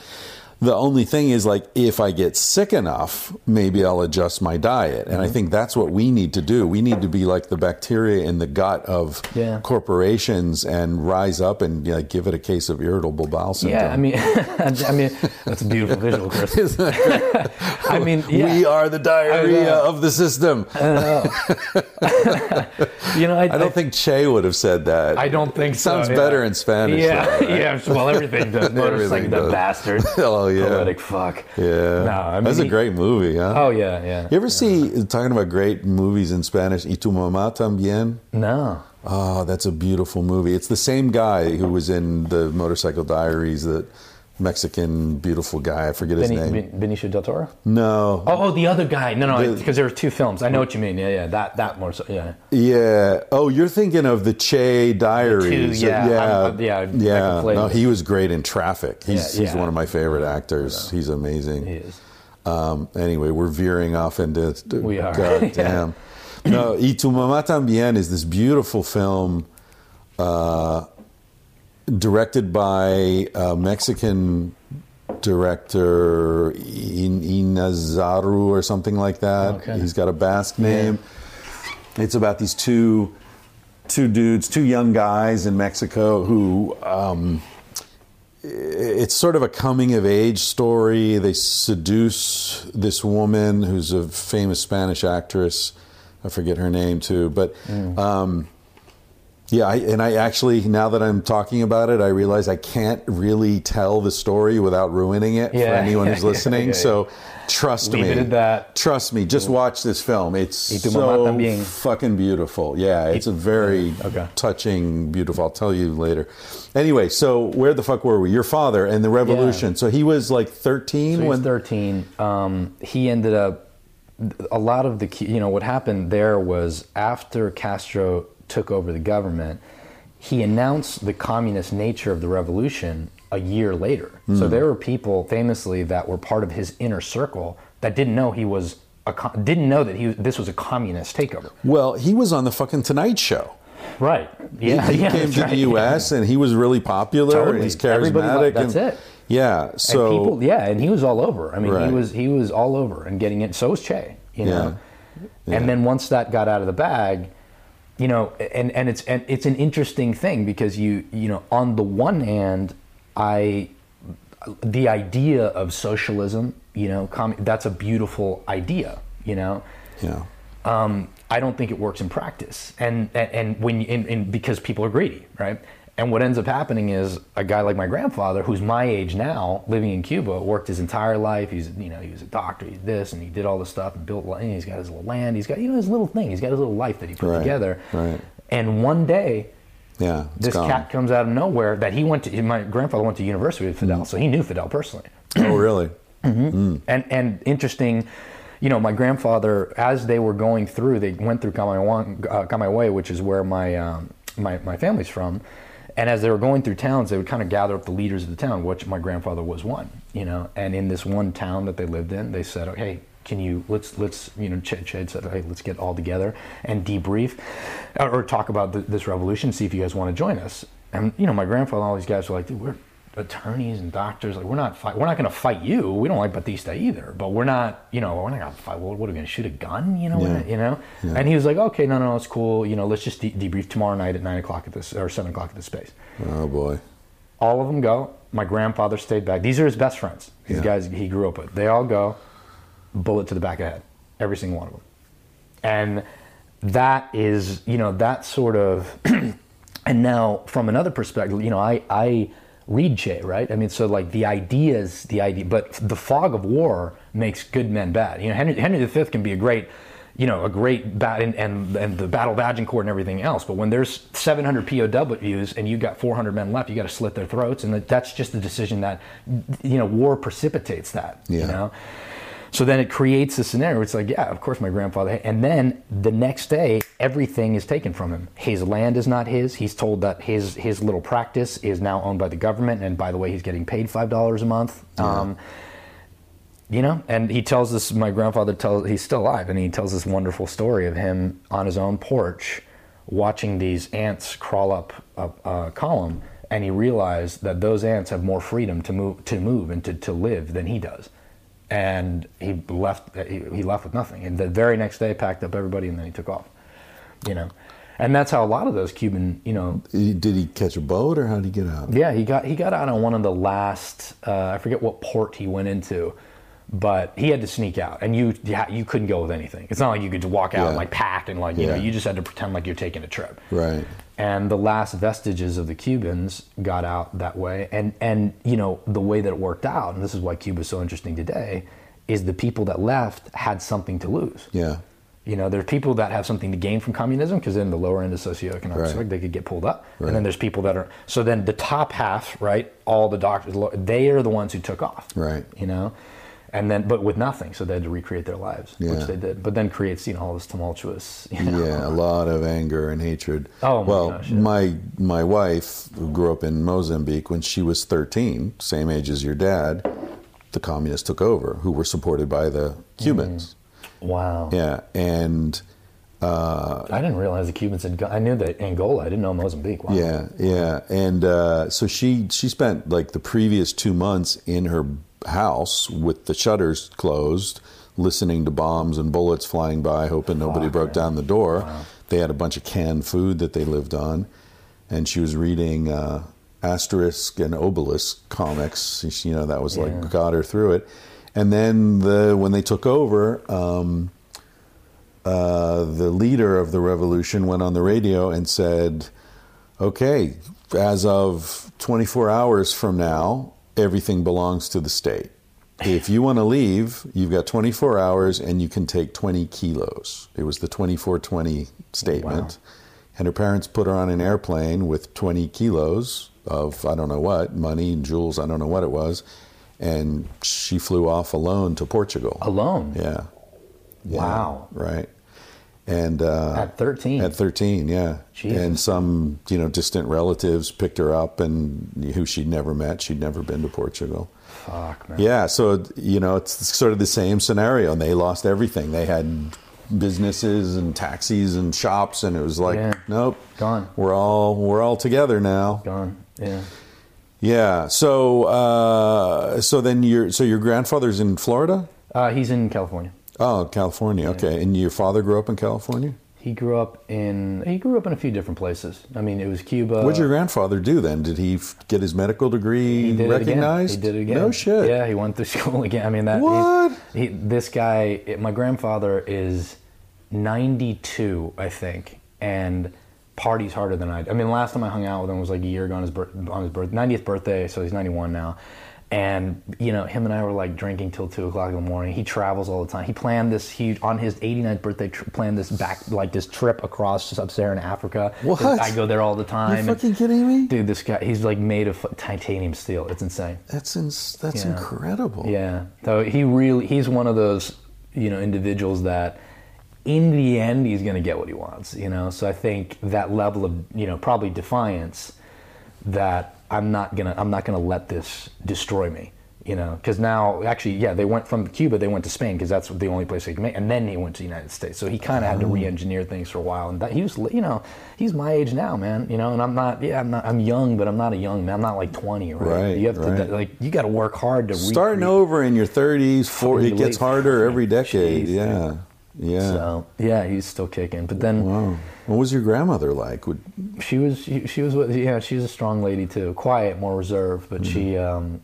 The only thing is, like, if I get sick enough, maybe I'll adjust my diet. And I Mm-hmm. think that's what we need to do. We need to be like the bacteria in the gut of Yeah. corporations and rise up and like, give it a case of irritable bowel syndrome. Yeah, I mean, I mean, that's a beautiful visual, Chris. I mean, yeah. We are the diarrhea of the system. you know, I, I don't think Che would have said that. I don't think so. Sounds yeah. better in Spanish. Yeah, yeah. Well, everything does. Like Everything the does. bastard. Oh, yeah. Poetic fuck. Yeah. No, I mean, That's a great movie, huh? Oh yeah, yeah. You ever see, talking about great movies in Spanish, Y tu mamá también? No. Oh, that's a beautiful movie. It's the same guy who was in the Motorcycle Diaries that Mexican beautiful guy. I forget his Beni- name. Benicio del Toro. no. Oh, oh, the other guy. No, no, because there were two films. I know what you mean. Yeah, yeah. That that more. So, yeah. Yeah. Oh, you're thinking of the Che Diaries. yeah. Yeah. I'm- I'm- yeah, yeah. No, he was great in Traffic. He's, Yeah, he's yeah. one of my favorite actors. He's amazing. He is. Um, anyway, we're veering off into. We are. God damn. No, Y tu mamá también is this beautiful film uh, directed by a Mexican director, In- Inazaru or something like that. Okay. He's got a Basque name. It's about these two two dudes, two young guys in Mexico who um, it's sort of a coming of age story. They seduce this woman who's a famous Spanish actress. I forget her name too, but um, yeah. I, and I actually, now that I'm talking about it, I realize I can't really tell the story without ruining it for anyone yeah, who's yeah, listening. yeah, So trust Leave me. it at that. Trust me. Just watch this film. It's Y tu mamá so fucking beautiful. Yeah, it's a very Okay. touching, beautiful. I'll tell you later. Anyway, so where the fuck were we? Your father and the revolution. So he was like 13 So when 13. Um, he ended up. A lot of the, you know, what happened there was after Castro took over the government, he announced the communist nature of the revolution a year later. Hmm. So there were people famously that were part of his inner circle that didn't know he was a, didn't know that he this was a communist takeover. Well, he was on the fucking Tonight Show. Right. Yeah. he, yeah, came to right. the U.S. and he was really popular. and Totally. He's charismatic. that's and, it. Yeah. So and people, yeah, and he was all over. I mean, Right. he was he was all over and getting it. So was Che, you know. Yeah. And then once that got out of the bag, you know, and and it's and it's an interesting thing because you you know, on the one hand, I the idea of socialism, you know, com- that's a beautiful idea, you know. yeah. Um, I don't think it works in practice, and and, and when and, and because people are greedy, right? And what ends up happening is a guy like my grandfather, who's my age now, living in Cuba, worked his entire life. He's you know he was a doctor, he's this, and he did all this stuff and built. land. He's got his little land. He's got you know his little thing. He's got his little life that he put Right, together. right. And one day, Yeah. this gone. cat comes out of nowhere that he went to. My grandfather went to university with Fidel, so he knew Fidel personally Oh, really? Hmm. and and interesting you know my grandfather as they were going through they went through Camagüey, uh, which is where my, um, my my family's from and as they were going through towns they would kind of gather up the leaders of the town which my grandfather was one you know? And in this one town that they lived in they said oh, okay can you let's let's you know Ched, Ched said hey let's get all together and debrief or, or talk about th this revolution see if you guys want to join us. And you know my grandfather and all these guys were like dude we're attorneys and doctors like we're not fight we're not going to fight you we don't like batista either but we're not you know we're not going to fight what, what are we going to shoot a gun you know Yeah. you know Yeah. and he was like okay no no no it's cool you know let's just de- debrief tomorrow night at nine o'clock at this or seven o'clock at this space Oh, boy. all of them go my grandfather stayed back these are his best friends these Yeah. guys he grew up with they all go bullet to the back of the head every single one of them and that is you know that sort of and now from another perspective you know i i read che right? I mean so like the ideas the idea but the fog of war makes good men bad. You know henry, henry v can be a great you know a great bat and, and and the battle of agincourt and everything else but when there's 700 pows and you've got 400 men left you got to slit their throats and that's just the decision that you know war precipitates that Yeah. you know so then it creates a scenario. It's like, yeah, of course, my grandfather. And then the next day, everything is taken from him. His land is not his. He's told that his his little practice is now owned by the government. And by the way, he's getting paid five dollars a month. Um, you know, and he tells this. My grandfather tells he's still alive, and he tells this wonderful story of him on his own porch, watching these ants crawl up a, a column, and he realized that those ants have more freedom to move to move and to, to live than he does and he left he, he left with nothing and the very next day packed up everybody and then he took off you know and that's how a lot of those cuban you know Did he catch a boat or how did he get out? yeah he got he got out on one of the last uh, i forget what port he went into but he had to sneak out and you yeah, you couldn't go with anything it's not like you could just walk out Yeah. like packed and like you know you just had to pretend like you're taking a trip Right. And the last vestiges of the Cubans got out that way. And and you know the way that it worked out, and this is why Cuba is so interesting today, is the people that left had something to lose. Yeah. You know, there's people that have something to gain from communism because in the lower end of socioeconomic Right. they could get pulled up. Right. And then there's people that are so then the top half, right? All the doctors, they are the ones who took off. Right. You know, and then but with nothing, so they had to recreate their lives, Yeah. which they did. But then creates you know all this tumultuous. You know, Yeah, a lot of anger and hatred. Oh, my well, gosh, yeah. my my wife who grew up in Mozambique when she was 13, same age as your dad, the communists took over, who were supported by the Cubans. Wow. Yeah, and I didn't realize the Cubans had. Gone, I knew that Angola. I didn't know Mozambique. Wow. yeah, yeah, and uh, so she she spent like the previous two months in her house with the shutters closed, listening to bombs and bullets flying by, hoping nobody broke down the door. They had a bunch of canned food that they lived on, and she was reading uh, Asterix and Obelix comics. You know, that was Yeah. like got her through it. And then the when they took over. Um, uh, the leader of the revolution went on the radio and said, okay, as of 24 hours from now, everything belongs to the state. If you want to leave, you've got 24 hours and you can take 20 kilos. It was the 2420 statement. And her parents put her on an airplane with 20 kilos of, I don't know what, money and jewels, I don't know what it was. And she flew off alone to Portugal. Alone. Yeah. Yeah, Wow. Right. And uh, At 13. At 13, yeah. Jesus. And some, you know, distant relatives picked her up and who she'd never met. She'd never been to Portugal. Fuck man. Yeah. So, you know, it's sort of the same scenario. And they lost everything. They had businesses and taxis and shops. And it was like, Yeah. nope. Gone. We're all, we're all together now. Gone. Yeah. Yeah. So, uh, so then your, so your grandfather's in Florida? Uh, he's in California. Oh, California. Okay. And your father grew up in California? He grew up in he grew up in a few different places. I mean, it was Cuba. What did your grandfather do then? Did he f- get his medical degree he did recognized? He did it again. No shit. Yeah, he went through school again. I mean that. What? He, this guy, my grandfather is 92, I think, and parties harder than I. I mean, last time I hung out with him was like a year ago on his birth, on his birth 90th birthday, so he's 91 now. And you know, him and I were like drinking till two o'clock in the morning. He travels all the time. He planned this huge on his 89th birthday. Tr- planned this back like this trip across sub-Saharan Africa. What? I go there all the time. You and- fucking kidding me? Dude, this guy, he's like made of titanium steel. It's insane. That's ins- that's Yeah. incredible. Yeah. So he really, he's one of those, you know, individuals that in the end, he's going to get what he wants, you know? So I think that level of, you know, probably defiance that I'm not going to, I'm not to let this destroy me. You know, because now actually, yeah, they went from Cuba, they went to Spain because that's the only place they could make, and then he went to the United States. So he kind of had to mm. re-engineer things for a while, and that, he was, you know, he's my age now, man. You know, and I'm not, yeah, I'm not, I'm young, but I'm not a young man. I'm not like 20, right? Right, You have to, right. like, you got to work hard to Starting recreate- over in your 30s, four, it gets harder every decade. Jeez, yeah. Yeah. So yeah, he's still kicking. But then Wow. What was your grandmother like? Would, she was she, she was with- yeah she's a strong lady too, quiet, more reserved. But she, Mm-hmm. um,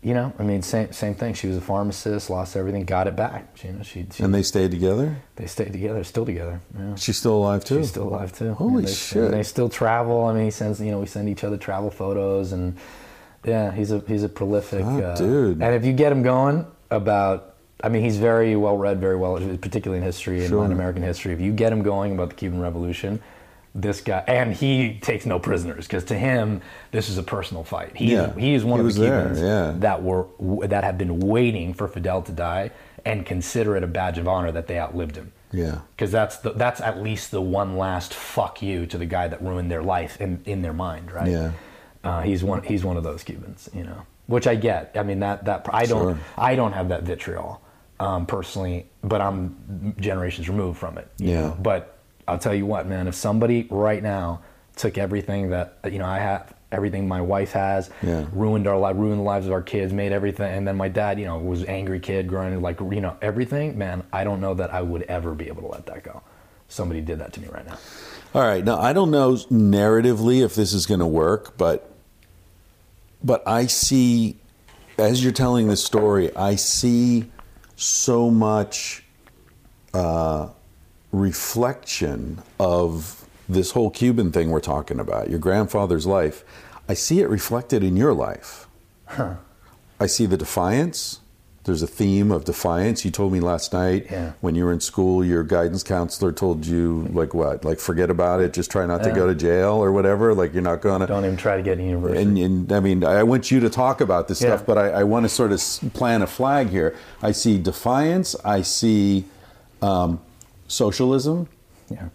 you know, I mean, same same thing. She was a pharmacist, lost everything, got it back. She, you know, she, she and they stayed together? they stayed together, still together. Yeah. She's still alive too? She's still alive too. Holy And they, shit. and they still travel. I mean, he sends you know we send each other travel photos and yeah, he's a he's a prolific Ah, uh, dude. And if you get him going about, I mean, he's very well read, very well, particularly in history and Sure. Latin American history. If you get him going about the Cuban Revolution. This guy, and he takes no prisoners because to him, this is a personal fight. He Yeah. is, he is one He of the there, Cubans yeah. that were that have been waiting for Fidel to die and consider it a badge of honor that they outlived him Yeah. because that's the, that's at least the one last fuck you to the guy that ruined their life in, in their mind, right? Yeah. Uh, he's one he's one of those Cubans, you know, which I get. I mean that that I don't Sure. I don't have that vitriol um, personally, but I'm generations removed from it. you Yeah. know? But I'll tell you what, man, if somebody right now took everything that you know I have. Everything my wife has Yeah. ruined our life, ruined the lives of our kids, made everything. And then my dad, you know, was angry kid growing up, like you know everything. Man, I don't know that I would ever be able to let that go. Somebody did that to me right now. All right. Now I don't know narratively if this is going to work, but but I see as you're telling this story, I see so much uh, reflection of this whole Cuban thing we're talking about, your grandfather's life. I see it reflected in your life. I see the defiance, There's a theme of defiance. You told me last night Yeah. when you were in school, your guidance counselor told you like what? Like forget about it. Just try not to go to jail or whatever. Like you're not going to. Don't even try to get in university. And, and I mean, I want you to talk about this Yeah. stuff, but I, I want to sort of plant a flag here. I see defiance. I see um, socialism. yeah.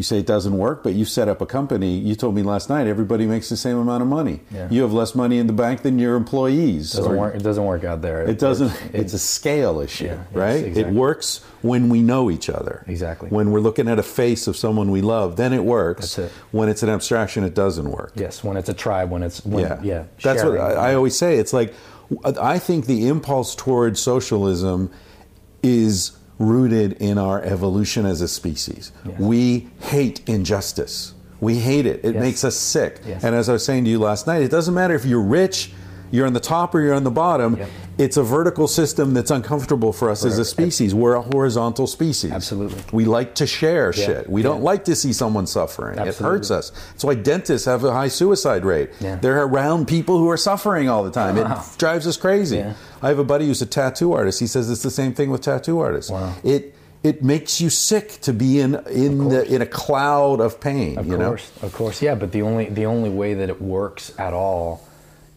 You say it doesn't work, but you set up a company. You told me last night everybody makes the same amount of money. Yeah. You have less money in the bank than your employees. Doesn't Or- work. It doesn't work out there. It doesn't. It's- It's a scale issue, Yeah, yes, right? exactly. It works when we know each other. Exactly. When we're looking at a face of someone we love, then it works. That's it. When it's an abstraction, it doesn't work. yes, when it's a tribe, when it's when, yeah, yeah. That's what. I, I always say. It's like I think the impulse towards socialism is rooted in our evolution as a species. We hate injustice. We hate it. It Yes. makes us sick. Yes. And as I was saying to you last night, it doesn't matter if you're rich, you're on the top, or you're on the bottom. Yep. It's a vertical system that's uncomfortable for us as a species. We're a horizontal species. Absolutely. We like to share Yeah. shit. We Yeah. don't like to see someone suffering. Absolutely. It hurts us. That's why dentists have a high suicide rate. Yeah. They're around people who are suffering all the time. Wow. It drives us crazy. Yeah. I have a buddy who's a tattoo artist. He says it's the same thing with tattoo artists. Wow. It it makes you sick to be in in the in a cloud of pain. Of course, of course, yeah. But the only the only way that it works at all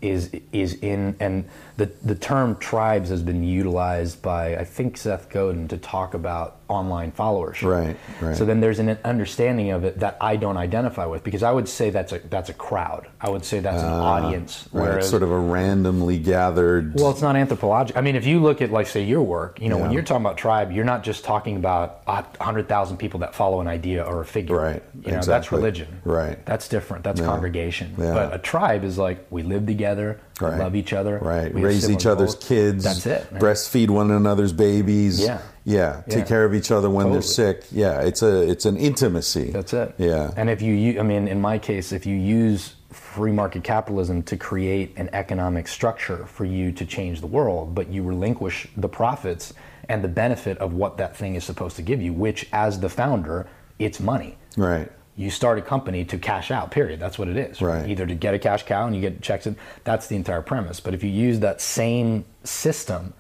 is is in and the the term tribes has been utilized by I think Seth Godin to talk about online followership. Right, right. So then there's an understanding of it that I don't identify with because I would say that's a that's a crowd. I would say that's an audience. know. Ah, Right. Whereas It's sort of a randomly gathered. well, it's not anthropological. I mean, if you look at, like, say, your work, you know, when you're talking about tribe, you're not just talking about hundred thousand people that follow an idea or a figure. Right, You know, that's religion. Right. That's different. That's Yeah. congregation. Yeah. But a tribe is like we live together, Right. love each other, Right. Raise each other's goals. kids. That's it. man. Breastfeed one another's babies. Yeah. Yeah. Take Yeah. care of each other when they're sick. Yeah. It's a it's an intimacy. That's it. Yeah. And if you, I mean, in my case, if you use free market capitalism to create an economic structure for you to change the world, but you relinquish the profits and the benefit of what that thing is supposed to give you, which, as the founder, it's money. right. You start a company to cash out, period. That's what it is. Right. Either to get a cash cow and you get checks in. That's the entire premise. But if you use that same system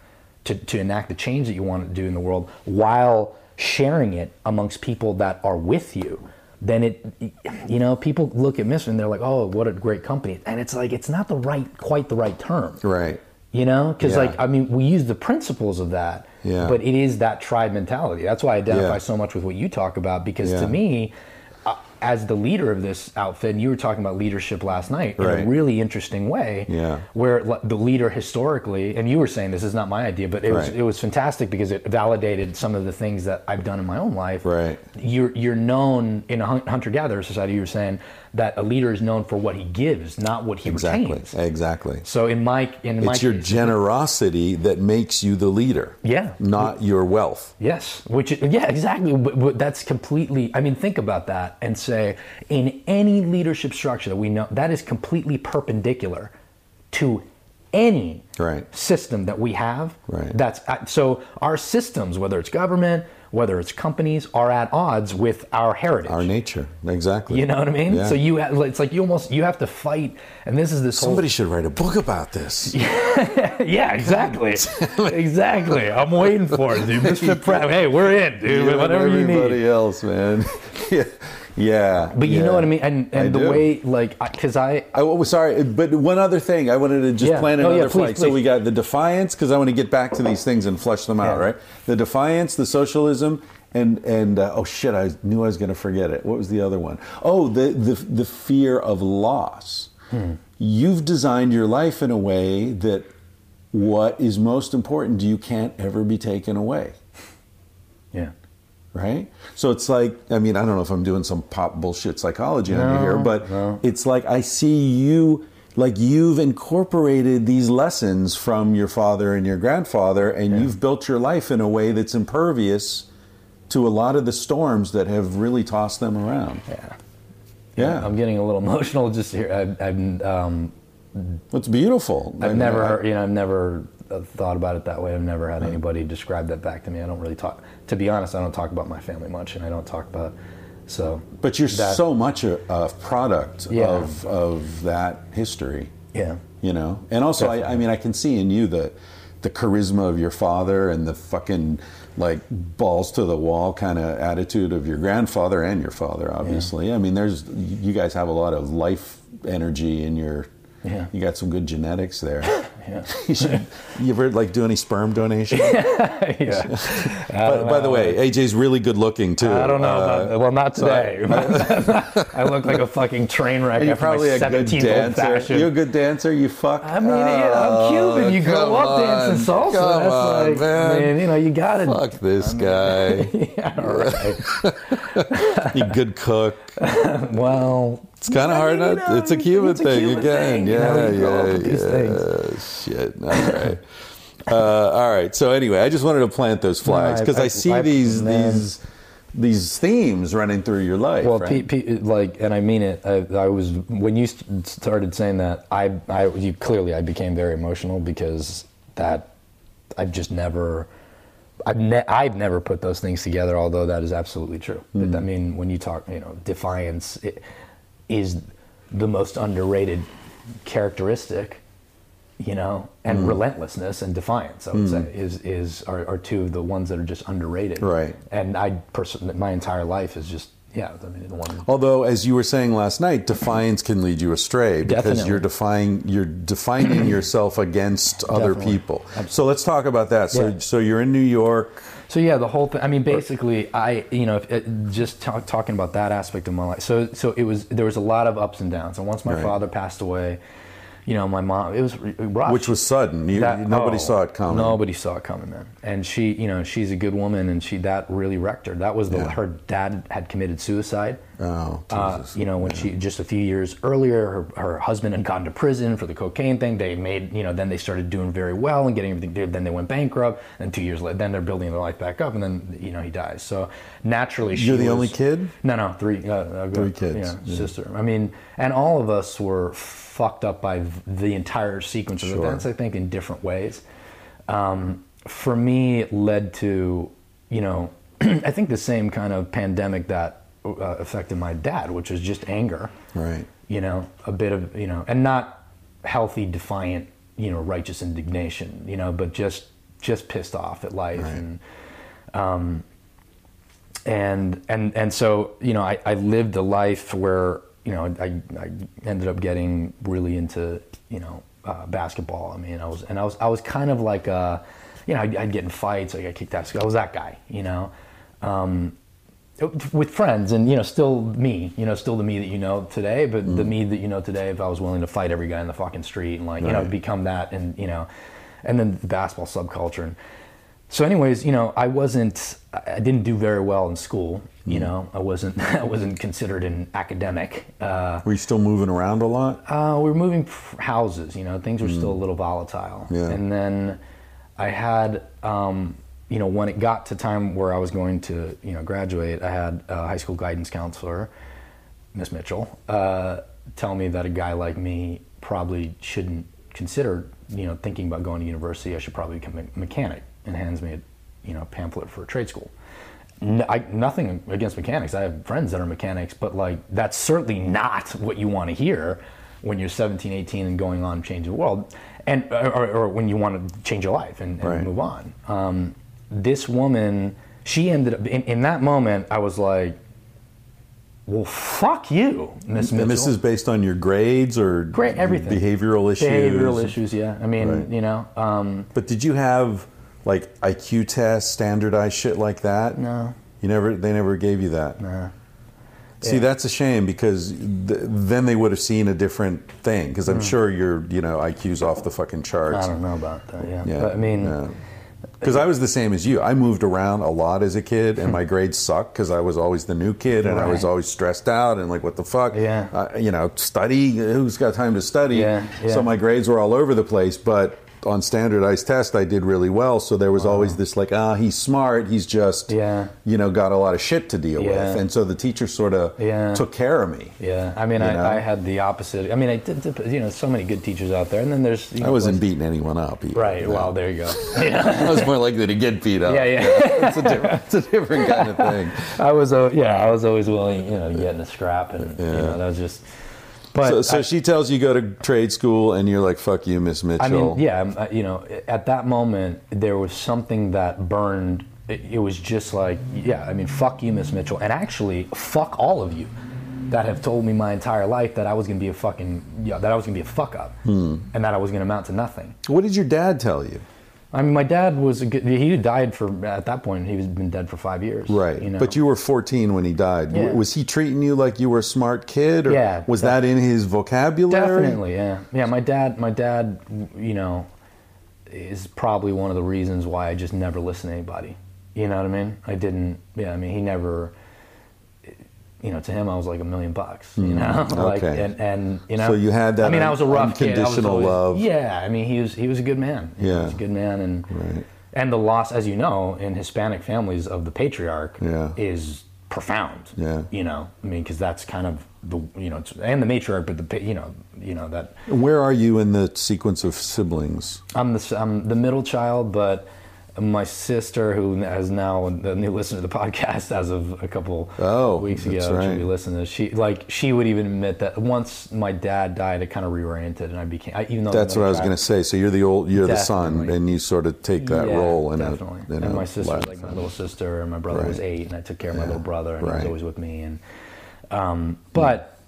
to, to enact the change that you want to do in the world while sharing it amongst people that are with you, then it, you know, people look at Misfit and they're like, oh, what a great company. And it's like, it's not the right, quite the right term. Right. You know, because Yeah. like I mean, we use the principles of that, Yeah. but it is that tribe mentality. That's why I identify Yeah. so much with what you talk about. Because to me, as the leader of this outfit, and you were talking about leadership last night in a really interesting way. Yeah. Where the leader historically, and you were saying this is not my idea, but it was it was fantastic because it validated some of the things that I've done in my own life. Right. You're you're known in a hunter gatherer society. You were saying that a leader is known for what he gives, not what he Exactly. retains. Exactly. So in my in my It's your case, generosity that makes you the leader. Yeah. Not your wealth. Yes, which yeah, exactly. But, but that's completely. I mean, think about that and say in any leadership structure that we know that is completely perpendicular to any Right. system that we have. Right. That's uh, so our systems, whether it's government, whether it's companies, are at odds with our heritage. Our nature. Exactly. you know what I mean? Yeah. So you, ha- it's like you almost you have to fight, and this is this whole- Somebody should write a book about this. Yeah, exactly. exactly. I'm waiting for it, dude. Misfit Prep. Hey, we're in, dude. You Whatever you need. everybody else, man. yeah. Yeah. But you yeah. know what I mean? And I and the do. way, like, because I, I, oh, sorry, but one other thing. I wanted to just Yeah. plan Oh, another yeah, please, flight. So we got the defiance because I want to get back to these things and flesh them out, right? The defiance, the socialism, and and uh, oh shit, I knew I was going to forget it. What was the other one? Oh, the the the fear of loss. Hmm. You've designed your life in a way that what is most important to you can't ever be taken away right? So it's like, I mean, I don't know if I'm doing some pop bullshit psychology on you here, but no. it's like I see you, like you've incorporated these lessons from your father and your grandfather, and you've built your life in a way that's impervious to a lot of the storms that have really tossed them around. yeah. Yeah, I'm getting a little emotional just here. I've, I've, um, it's beautiful. I I've mean, never, I- you know, I've never thought about it that way. I've never had anybody describe that back to me. I don't really talk. To be honest, I don't talk about my family much, and I don't talk about. So, but you're that- so much a, a product Yeah. of of that history. yeah, you know and also I, I mean i can see in you the the charisma of your father and the fucking like balls to the wall kind of attitude of your grandfather and your father obviously i mean there's you guys have a lot of life energy in your Yeah. you got some good genetics there Yeah. you, should, you ever like do any sperm donation yeah. by, by the way aj's really good looking too I don't know. Uh, about, well, not so I- today. I look like a fucking train wreck you're probably my a good dancer. You're a good dancer. You fuck. I mean, yeah, I'm Cuban. You Oh, grow up dancing salsa. Come That's on, like, man. I mean, you know, you got to. Fuck this guy. Yeah, right. you good cook. well, It's kind of hard. not, know, it's a Cuban it's a thing Cuban again. thing, yeah, know, you grow up yeah, yeah. Shit. All right. uh, all right. So anyway, I just wanted to plant those flags because I, I- see I- these man. these these themes running through your life. well, right? Pete, Pete, like, and I mean it. I, I was when you st- started saying that. I, I, you clearly, I became very emotional because that I've just never. I've, ne- I've never put those things together, although that is absolutely true. But, I mean, when you talk, you know, defiance i- is the most underrated characteristic, you know, and hmm. relentlessness and defiance. I would hmm. say is is are, are two of the ones that are just underrated. Right. And I personally, my entire life is just yeah. I mean, the one. Although, as you were saying last night, defiance can lead you astray because Definitely. you're defying you're defining yourself against other Definitely. people. So let's talk about that. So, Yeah. so you're in New York. So yeah, the whole thing. I mean, basically, I you know, if, it, just talk, talking about that aspect of my life. So so it was there was a lot of ups and downs. And once my Right. father passed away, you know, my mom it was rough. Which was sudden. You, That- nobody oh, saw it coming. Nobody saw it coming, man. And she, you know, she's a good woman, and she that really wrecked her. That was the Yeah. her dad had committed suicide. Oh, Uh, Jesus. you know, when she just a few years earlier, her, her husband had gone to prison for the cocaine thing. They made, you know, then they started doing very well and getting everything. Then they went bankrupt, and two years later, then they're building their life back up, and then you know he dies. So naturally, she You're the was- only kid? No, no, three, uh, uh, Three kids, Yeah, yeah. sister. I mean, and all of us were fucked up by the entire sequence of Sure. events. I think in different ways. Um, for me, it led to, you know, I think the same kind of pandemic that uh, affected my dad, which was just anger. Right. You know, a bit of, you know, and not healthy, defiant, you know, righteous indignation, you know, but just just pissed off at life Right. and um, and and and so you know I, I lived a life where you know I, I ended up getting really into you know uh, basketball. I mean I was and I was I was kind of like uh you know I'd, I'd get in fights. I got kicked out. of school. I was that guy. You know. Um, with friends and you know still me you know still the me that you know today but the me that you know today if i was willing to fight every guy in the fucking street and like you know become that and you know and then the basketball subculture and so anyways you know i wasn't i didn't do very well in school you know i wasn't i wasn't considered an academic uh, Were you still moving around a lot? uh, we were moving houses. You know, things were still a little volatile. Yeah. And then I had, um, you know, when it got to time where I was going to, you know, graduate, I had a high school guidance counselor, Miss Mitchell, uh, tell me that a guy like me probably shouldn't consider, you know, thinking about going to university. I should probably become a mechanic, and hands me a, you know, pamphlet for a trade school. N I nothing against mechanics. I have friends that are mechanics, but like that's certainly not what you want to hear when you're 17, 18 and going on changing the world, and or, or when you want to change your life and, and Right. move on. Um, this woman, she ended up in, in that moment. I was like, "Well, fuck you, Miss Mitchell." And this is based on your grades or Great, everything. behavioral issues. behavioral issues. Yeah, I mean, Right. you know, um, But did you have like IQ tests, standardized shit like that? No. You never. They never gave you that. nah. See, Yeah. that's a shame because th- then they would have seen a different thing. Because I'm sure your, you know, IQ's off the fucking charts. I don't know about that. Yeah, Yeah, but I mean. yeah. Because I was the same as you. I moved around a lot as a kid, and my grades sucked because I was always the new kid, and I was always stressed out and like, what the fuck? Yeah. Uh, you know, study. Who's got time to study? Yeah, yeah. So my grades were all over the place, but on standardized test, I did really well. So there was always this like, ah, he's smart. He's just, Yeah. you know, got a lot of shit to deal Yeah. with, and so the teacher sort of Yeah. took care of me. Yeah, I mean, I, I had the opposite. I mean, I did, you know, so many good teachers out there, and then there's. You I wasn't beating anyone up. Either, Right. you know. Well, there you go. I was more likely to get beat up. yeah, yeah. it's, a different, it's a different kind of thing. I was, uh, yeah, I was always willing, you know, to get in a scrap, and you know, that was just. But so, so I- she tells you go to trade school, and you're like, "Fuck you, Miss Mitchell." I mean, yeah, you know, at that moment there was something that burned. It, it was just like, yeah, I mean, fuck you, Miss Mitchell, and actually, fuck all of you that have told me my entire life that I was gonna be a fucking, yeah, that I was gonna be a fuck up, Hmm. and that I was gonna amount to nothing. What did your dad tell you? I mean, my dad was a good, he died for at that point he was been dead for five years, Right. You know? But you were 14 when he died. Yeah. Was he treating you like you were a smart kid? Or Yeah, Was that in his vocabulary? Definitely, yeah, yeah. My dad, my dad, you know, is probably one of the reasons why I just never listened to anybody. You know what I mean? I didn't. Yeah, I mean, he never. You know, to him, I was like a million bucks. You know, like Hmm. and and you know. So you had that I mean, I was a rough kid. I was unconditional always- love. Yeah, I mean, he was he was a good man. he Yeah. was a good man, and Right. and the loss, as you know, in Hispanic families of the patriarch Yeah. is profound. Yeah. You know, I mean, because that's kind of the you know, and the matriarch, but the you know, you know that Where are you in the sequence of siblings? I'm the I'm the middle child, but my sister, who has now the new listener to the podcast as of a couple Oh, weeks ago, right. she be listening to. She like she would even admit that once my dad died, it kind of reoriented, and I became I, even though That's what I was going to say. So you're the old, you're the son, and you sort of take that Yeah, role in definitely. a. In and my sister like my little sister, and my brother was eight, and I took care of my Yeah. little brother, and he was always with me. And um, but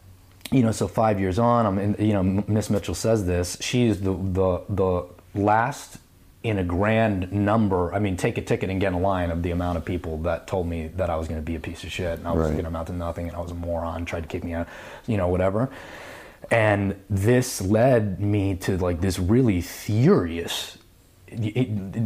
you know, so five years on, I'm in, you know, Miss Mitchell says this. She's the the the last in a grand number. I mean, take a ticket and get in line of the amount of people that told me that I was going to be a piece of shit and I was Right. going to amount to nothing and I was a moron, tried to kick me out, you know, whatever. And this led me to like this really furious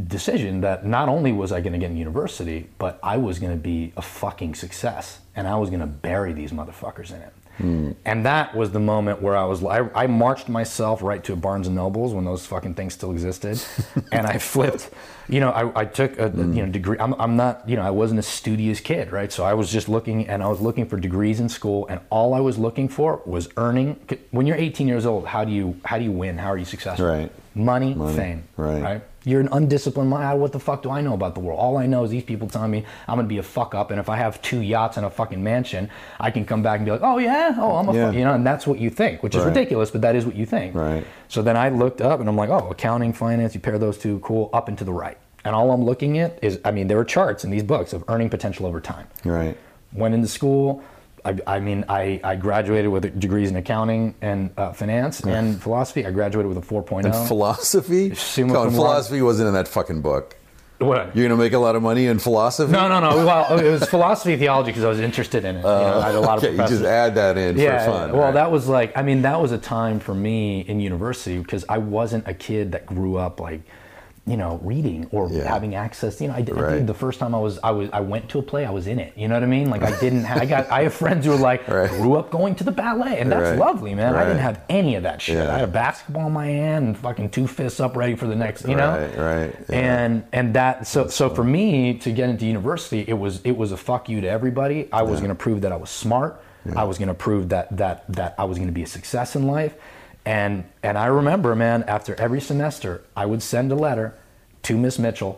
decision that not only was I going to get in university, but I was going to be a fucking success, and I was going to bury these motherfuckers in it. Mm. And that was the moment where I was. I, I marched myself right to a Barnes and Nobles when those fucking things still existed, and I flipped. You know, I, I took a you mm. know degree. I'm, I'm not. You know, I wasn't a studious kid, right? So I was just looking, and I was looking for degrees in school, and all I was looking for was earning. When you're 18 years old, how do you how do you win? How are you successful? Right. Money, Money, fame, right. right? You're an undisciplined mind. What the fuck do I know about the world? All I know is these people telling me I'm gonna be a fuck up, and if I have two yachts and a fucking mansion, I can come back and be like, oh yeah, oh I'm a Yeah. fuck, you know, and that's what you think, which is Right. ridiculous, but that is what you think. Right. So then I looked up and I'm like, oh, accounting, finance, you pair those two, cool, up and to the right. And all I'm looking at is, I mean, there are charts in these books of earning potential over time. Right. Went into school. I, I mean, I, I graduated with degrees in accounting and uh, finance and philosophy. I graduated with a 4.0. And philosophy? Summa Come on, cum laude. philosophy wasn't in that fucking book. What? You're going to make a lot of money in philosophy? No, no, no. Well, it was philosophy, theology because I was interested in it. you know, I had a lot of Uh, Okay, you just add that in yeah, for fun. well, right? that was like, I mean, that was a time for me in university because I wasn't a kid that grew up like, you know, reading or Yeah. having access. You know, I did, I did the first time I was, I was, I went to a play, I was in it. You know what I mean? Like, I didn't. Have, I got, I have friends who are like, Right. grew up going to the ballet, and that's Right. lovely, man. I didn't have any of that shit. Yeah. I had a basketball in my hand and fucking two fists up, ready for the next. You know, Right, right, yeah. and and that so so for me to get into university it was it was a fuck you to everybody i was going to prove that i was smart i was going to prove that that that i was going to be a success in life and and i remember man after every semester i would send a letter to miss mitchell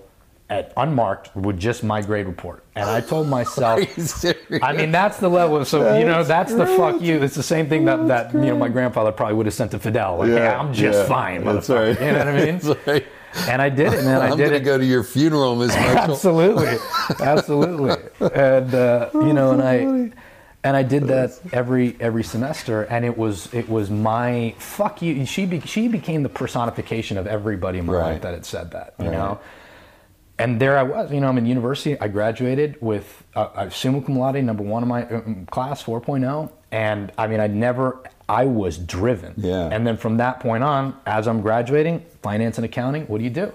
at unmarked with just my grade report and i told myself Are you serious? I mean, that's the level. of, So you know, that's the fuck you. It's the same thing that that you know my grandfather probably would have sent to Fidel. Like, Yeah, hey, I'm just yeah, fine, that's right. You know what I mean? Right. And I did it, man. I I'm did it. go to your funeral, Miss Mitchell. absolutely absolutely and uh, you know and i and i did that every every semester and it was it was my fuck you she be, she became the personification of everybody in my Right. life that had said that you Right. know and there I was, you know, I'm in university. I graduated with uh, a summa cum laude, number one in my um, class, 4.0. And I mean, I never, I was driven. Yeah. And then from that point on, as I'm graduating, finance and accounting, what do you do?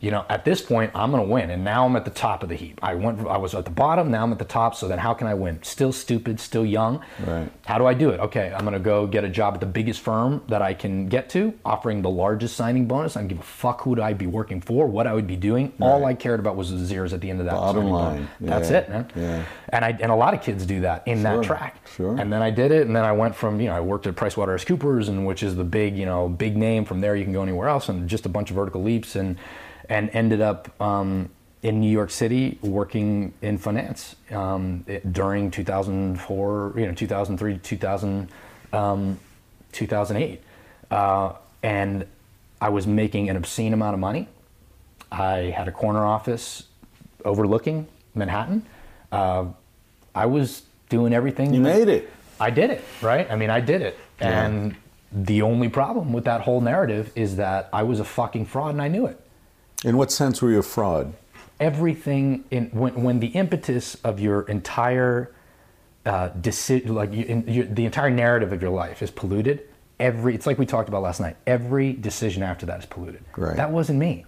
You know, at this point, I'm going to win. And now I'm at the top of the heap. I went, I was at the bottom, now I'm at the top. So then how can I win? Still stupid, still young. Right. How do I do it? Okay, I'm going to go get a job at the biggest firm that I can get to, offering the largest signing bonus. I don't give a fuck who I'd be working for, what I would be doing. All I cared about was the zeros at the end of that. Bottom line. That's it, man. Yeah. And I and a lot of kids do that in Sure. that track. Sure. And then I did it, and then I went from you know I worked at PricewaterhouseCoopers, and which is the big you know big name. From there, you can go anywhere else, and just a bunch of vertical leaps, and and ended up um, in New York City working in finance um, it- during 2004, you know 2003, 2000. Um, 2008, uh, and I was making an obscene amount of money. I had a corner office overlooking Manhattan. Uh, I was doing everything. You made it. I did it, right? I mean, I did it. And the only problem with that whole narrative is that I was a fucking fraud and I knew it. In what sense were you a fraud? Everything in when, when the impetus of your entire uh, decision, like you, in, your, the entire narrative of your life is polluted. Every it's like we talked about last night. Every decision after that is polluted. Right. That wasn't me.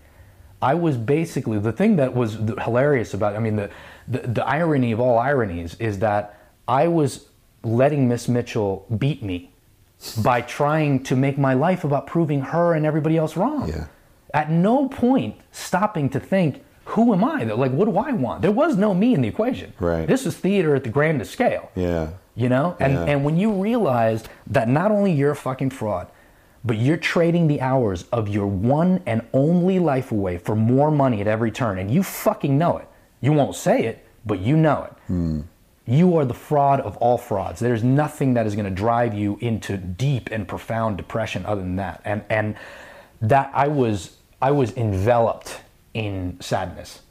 I was basically the thing that was hilarious about. I mean, the, the the irony of all ironies is that I was letting Miss Mitchell beat me by trying to make my life about proving her and everybody else wrong. Yeah. At no point stopping to think, who am I? Like, what do I want? There was no me in the equation. Right. This is theater at the grandest scale Yeah. you know and Yeah. and when you realize that not only you're a fucking fraud but you're trading the hours of your one and only life away for more money at every turn and you fucking know it you won't say it but you know it hmm. you are the fraud of all frauds there's nothing that is going to drive you into deep and profound depression other than that and and that i was i was enveloped in sadness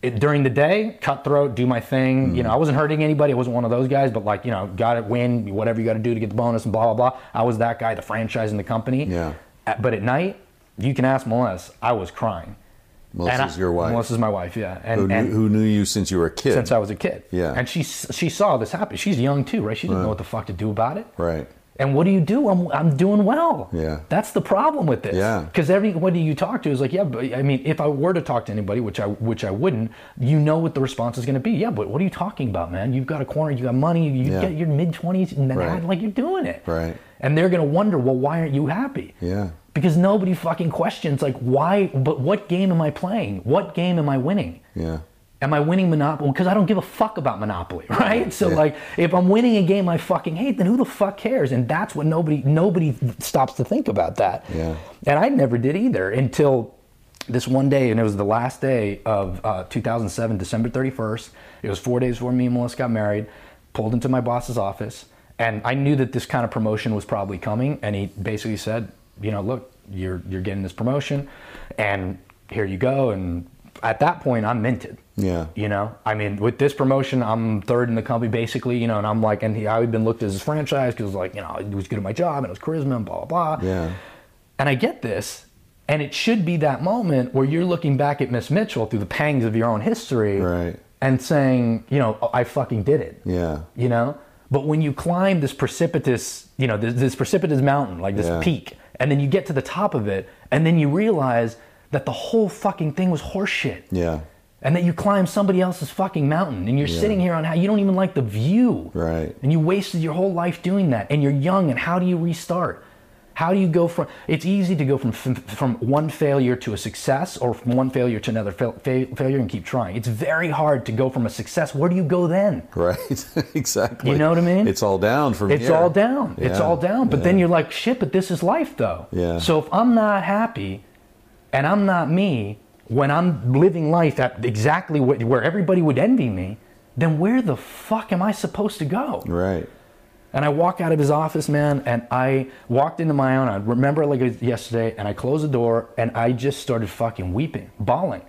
it, during the day, cutthroat, do my thing. You know, I wasn't hurting anybody. I wasn't one of those guys, but like, you know, got to win, whatever you got to do to get the bonus and blah, blah, blah. I was that guy, the franchise in the company. Yeah. But at night, you can ask Melissa, I was crying. Melissa's And I- your wife. Melissa's my wife, yeah. And, who, knew, and who knew you since you were a kid. since I was a kid. Yeah. And she, she saw this happen. She's young too, right? She didn't know what the fuck to do about it. right. And what do you do? I'm, I'm doing well. Yeah. That's the problem with this. Yeah. Because everybody you talk to is like, yeah, but I mean, if I were to talk to anybody, which I which I wouldn't, you know what the response is going to be. Yeah, but what are you talking about, man? You've got a corner, you got money, you Yeah. get your mid twenties and then Right. like you're doing it. Right. And they're going to wonder, well, why aren't you happy? Yeah. Because nobody fucking questions like why. But what game am I playing? What game am I winning? Yeah. Am I winning Monopoly? Because I don't give a fuck about Monopoly, right? So Yeah. like, if I'm winning a game I fucking hate, then who the fuck cares? And that's what nobody nobody stops to think about that. Yeah. And I never did either until this one day, and it was the last day of uh, 2007, December 31st. It was four days before me and Melissa got married. Pulled into my boss's office, and I knew that this kind of promotion was probably coming. And he basically said, you know, look, you're you're getting this promotion, and here you go. And at that point, I'm minted. Yeah. You know, I mean, with this promotion, I'm third in the company basically. You know, and I'm like, and he, I had been looked at as a franchise because like, you know, I was good at my job and it was charisma and blah blah blah. Yeah. And I get this, and it should be that moment where you're looking back at Miss Mitchell through the pangs of your own history, Right. And saying, you know, "Oh, I fucking did it. Yeah. You know. But when you climb this precipitous, you know, this, this precipitous mountain, like this Yeah. peak, and then you get to the top of it, and then you realize that the whole fucking thing was horseshit Yeah. and that you climb somebody else's fucking mountain and you're Yeah. sitting here on how you don't even like the view Right. and you wasted your whole life doing that and you're young and how do you restart how do you go from it's easy to go from from one failure to a success or from one failure to another fail, fa- failure and keep trying it's very hard to go from a success where do you go then Right. exactly. You know what I mean? It's all down from it's here. all down it's Yeah. all down but Yeah. then you're like shit but this is life though Yeah. so if i'm not happy and i'm not me when i'm living life at exactly where everybody would envy me then where the fuck am i supposed to go Right. and I walk out of his office, man, and I walked into my own. I remember like yesterday, and I closed the door, and I just started fucking weeping, bawling,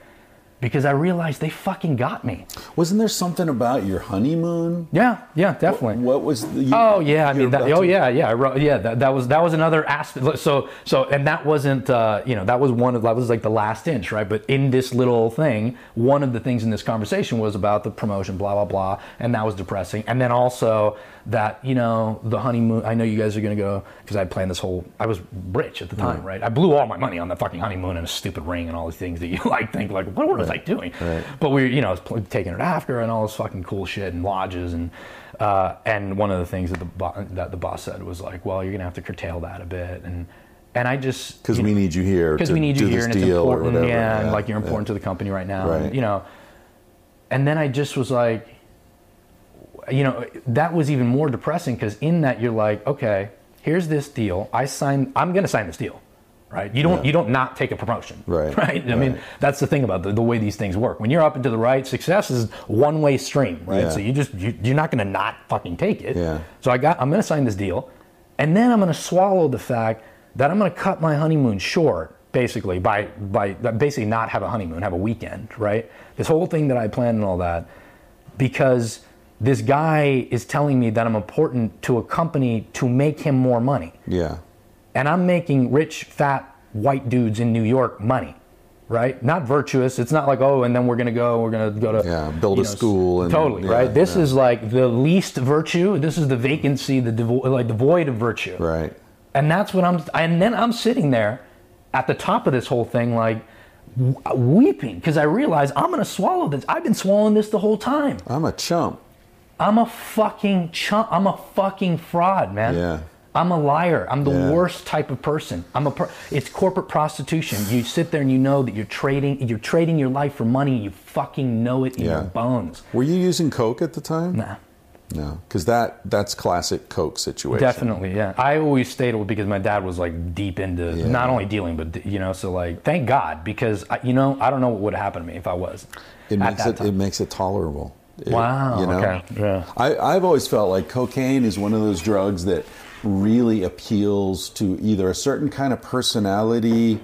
because I realized they fucking got me. Wasn't there something about your honeymoon? Yeah, yeah, definitely. What was the? You, Oh yeah, I mean, that, oh to- yeah, yeah, I wrote, yeah. That, that was that was another aspect. So so, and that wasn't, uh, you know, that was one of that was like the last inch, right? But in this little thing, one of the things in this conversation was about the promotion, blah blah blah, and that was depressing. And then also that you know the honeymoon. I know you guys are gonna go because I planned this whole. I was rich at the time, right? I blew all my money on the fucking honeymoon and a stupid ring and all these things that you like think like, what was I doing? right. But we, you know, was pl- taking it after and all this fucking cool shit and lodges and uh, and one of the things that the bo- that the boss said was like, well, you're gonna have to curtail that a bit and and I just Because we know, need you here. because we need you here and it's deal or important, whatever. yeah, and like you're important yeah. to the company right now, Right. and, you know. And then I just was like, you know, that was even more depressing because in that you're like, okay, here's this deal. I signed. I'm going to sign this deal, right? You don't. Yeah. You don't not take a promotion, Right, Right. I mean, that's the thing about the, the way these things work. When you're up and to the right, success is one way stream, right? Yeah. So you just you, you're not going to not fucking take it. Yeah. So I got. I'm going to sign this deal. and then I'm going to swallow the fact that I'm going to cut my honeymoon short, basically by by basically not have a honeymoon, have a weekend, right? This whole thing that I planned and all that, because this guy is telling me that I'm important to a company to make him more money, Yeah. and I'm making rich, fat white dudes in New York money. Right, not virtuous. It's not like oh, and then we're gonna go. We're gonna go to Yeah, build a school and- totally yeah, right. This yeah. is like the least virtue. This is the vacancy, the devo- like the void of virtue. Right. And that's what I'm, and then I'm sitting there at the top of this whole thing, like w- weeping because I realize I'm going to swallow this. I've been swallowing this the whole time. I'm a chump. I'm a fucking chump. I'm a fucking fraud, man. Yeah. I'm a liar. I'm the Yeah. worst type of person. I'm a. Per- it's corporate prostitution. You sit there and you know that you're trading. You're trading your life for money. You fucking know it in Yeah. your bones. Were you using coke at the time? Nah. No, because that that's classic coke situation. Definitely, yeah. I always stayed with because my dad was like deep into Yeah. not only dealing, but you know, so like, thank God because I, you know I don't know what would happen to me if I was. It makes it time. it makes it tolerable. It- Wow, you know? okay, yeah. I, I've always felt like cocaine is one of those drugs that really appeals to either a certain kind of personality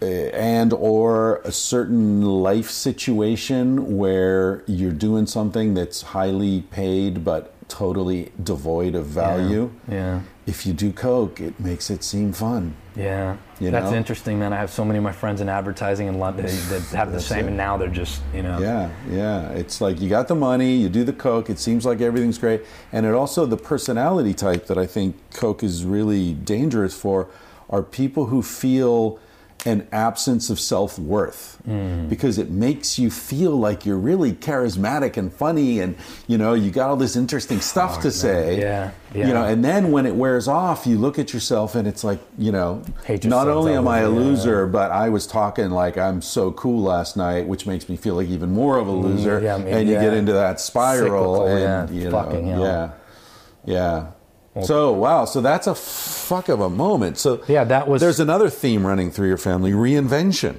uh, and or a certain life situation where you're doing something that's highly paid but totally devoid of value. Yeah, If you do coke, it makes it seem fun. yeah. You That's know? interesting, man. I have so many of my friends in advertising in London that have the same, it. and now they're just you know. Yeah, yeah. It's like you got the money, you do the coke, it seems like everything's great. And it also, the personality type that I think coke is really dangerous for are people who feel an absence of self worth Mm. because it makes you feel like you're really charismatic and funny and you know you got all this interesting stuff to say Yeah, you know and then when it wears off you look at yourself and it's like you know not only am i a over, yeah. loser but I was talking like I'm so cool last night, which makes me feel like even more of a loser. Mm, yeah, I mean, and you get into that spiral, Cyclical, and yeah, you know, fucking hell. yeah, yeah. So wow, so that's a fuck of a moment. So Yeah, that was- There's another theme running through your family: reinvention,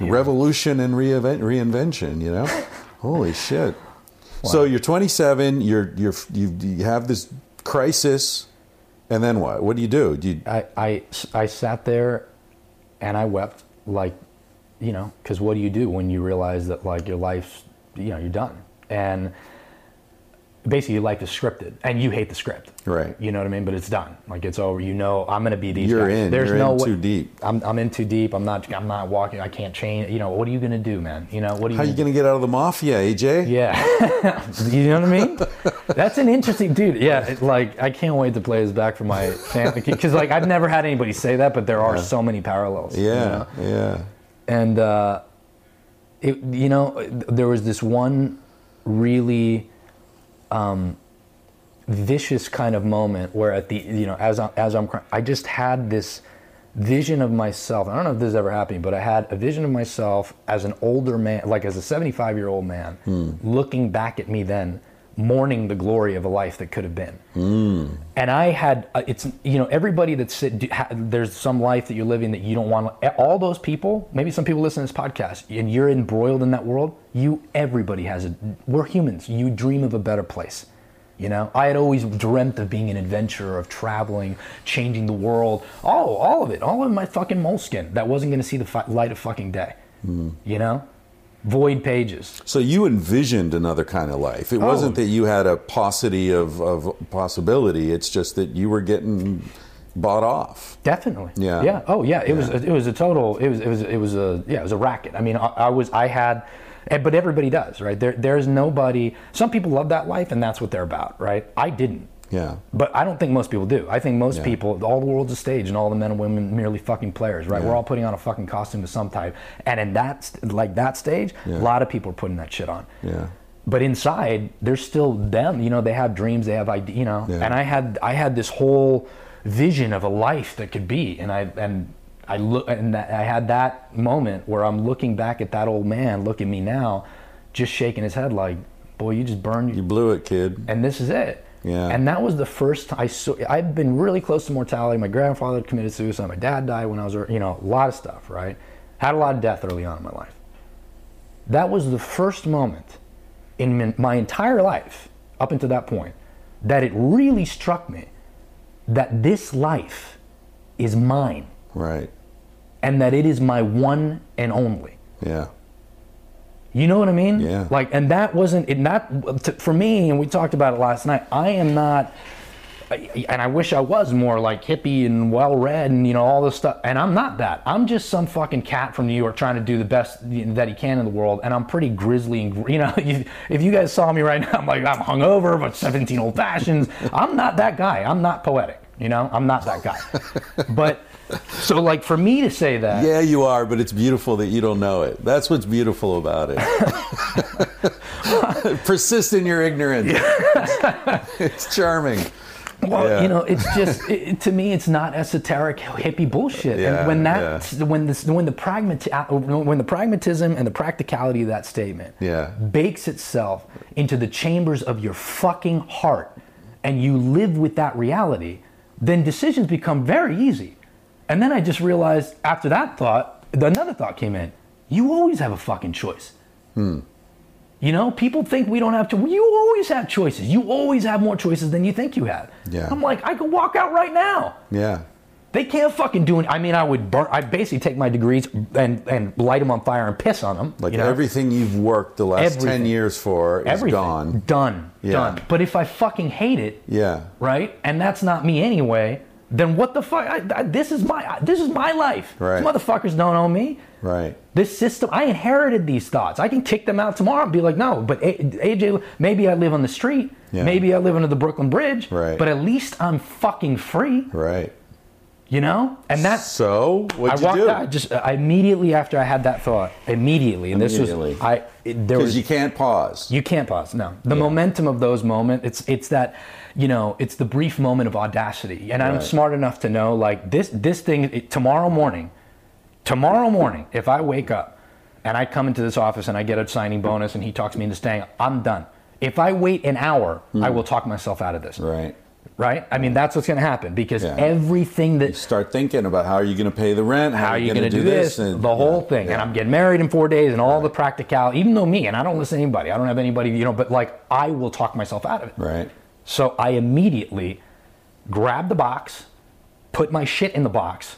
revolution, and reinvent, reinvention. You know, holy shit. So you're 27. You're you're you, you have this crisis, and then what? What do you do? Do you I, I, I sat there and I wept like, you know, because what do you do when you realize that like your life's, you know, you're done. And basically life is scripted and you hate the script. Right. You know what I mean? But it's done. Like it's over. You know, I'm going to be these You're guys. in. There's You're no in way- too deep. I'm, I'm in too deep. I'm not, I'm not walking. I can't change. You know, what are you going to do, man? You know, what are you how you gonna gonna get out of the mafia, AJ? yeah, you know what I mean. That's an interesting dude. Yeah, it, like I can't wait to play this back for my family because like I've never had anybody say that, but there are so many parallels. you Yeah, know? yeah. and uh, it, you know, there was this one really um, vicious kind of moment where at the you know as I, as I'm crying, I just had this vision of myself. I don't know if this ever happened, but I had a vision of myself as an older man, like as a 75 year old man, looking back at me then, mourning the glory of a life that could have been. And I had, uh, it's, you know, everybody that's, sit- ha, there's some life that you're living that you don't want, all those people, maybe some people listen to this podcast and you're embroiled in that world, you, everybody has a, we're humans. You dream of a better place. You know, I had always dreamt of being an adventurer, of traveling, changing the world, all, all of it, all of my fucking Moleskine that wasn't going to see the fi- light of fucking day. You know, void pages. So you envisioned another kind of life. It oh. wasn't Oh. that you had a paucity of, of possibility. It's just that you were getting bought off. Definitely. Yeah. Yeah. Oh, yeah. It was. It was a total. It was. It was. It was a. Yeah. It was a racket. I mean, I, I was. I had. But everybody does, right? There, there's nobody. Some people love that life, and that's what they're about, right? I didn't. Yeah. But I don't think most people do. I think most Yeah. people, all the world's a stage, and all the men and women merely fucking players, right? We're all putting on a fucking costume of some type, and in that, like that stage, Yeah. a lot of people are putting that shit on. Yeah. But inside, they're still them. You know, they have dreams, they have ideas. You know, Yeah. and I had, I had this whole vision of a life that could be, and I, and I look, and that, I had that moment where I'm looking back at that old man, look at me now, just shaking his head like, boy, you just burned You blew it, kid. and this is it. Yeah. And that was the first I saw. I've been really close to mortality. My grandfather committed suicide. My dad died when I was, you know, a lot of stuff. Right. Had a lot of death early on in my life. That was the first moment in my entire life up until that point that it really struck me that this life is mine Right. and that it is my one and only. Yeah. You know what I mean? Yeah. Like, and that wasn't it. Not to, for me. And we talked about it last night. I am not, and I wish I was more like hippie and well read and you know all this stuff. And I'm not that. I'm just some fucking cat from New York trying to do the best that he can in the world. And I'm pretty grizzly and you know. you- If you guys saw me right now, I'm like I'm hungover, but 17 old fashions. I'm not that guy. I'm not poetic. You know, I'm not that guy. but so like for me to say that. Yeah, you are, but it's beautiful that you don't know it. That's what's beautiful about it. Persist in your ignorance. it's charming. Well, Yeah. you know, it's just it, to me, it's not esoteric hippie bullshit. Yeah, and when that, when this, when the pragmati- when the pragmatism and the practicality of that statement Yeah. bakes itself into the chambers of your fucking heart, and you live with that reality, then decisions become very easy. And then I just realized after that thought, another thought came in. You always have a fucking choice. Hmm. You know, people think we don't have to. You always have choices. You always have more choices than you think you have. Yeah. I'm like, I could walk out right now. Yeah. They can't fucking do it. I mean, I would burn. I basically take my degrees and and light them on fire and piss on them. Like you know? everything you've worked the last 10 years for is everything gone. done, Yeah. done. But if I fucking hate it, Yeah. right, and that's not me anyway, then what the fuck? I, I, this is my this is my life. Right. These motherfuckers don't own me. Right. This system, I inherited these thoughts. I can kick them out tomorrow and be like, no, but AJ, maybe I live on the street. Yeah. Maybe I live under the Brooklyn Bridge. Right. But at least I'm fucking free, Right. You know? And that's. So, I what'd you walked do? out just I immediately after I had that thought, immediately, and this Immediately. was I. It, there was you can't pause. you can't pause. No, the momentum of those moments. It's it's that, you know, it's the brief moment of audacity. And I'm smart enough to know like this this thing it, tomorrow morning. Tomorrow morning, if I wake up and I come into this office and I get a signing bonus and he talks me into staying, I'm done. If I wait an hour, I hmm. will talk myself out of this. right. Right? I mean, that's what's going to happen because Yeah. everything that you Start thinking about how are you going to pay the rent? how are you going to do this, and- the whole yeah, thing yeah. and i'm getting married in four days and all the practicality even though me and i don't listen to anybody i don't have anybody you know but like i will talk myself out of it Right. so i immediately grabbed the box put my shit in the box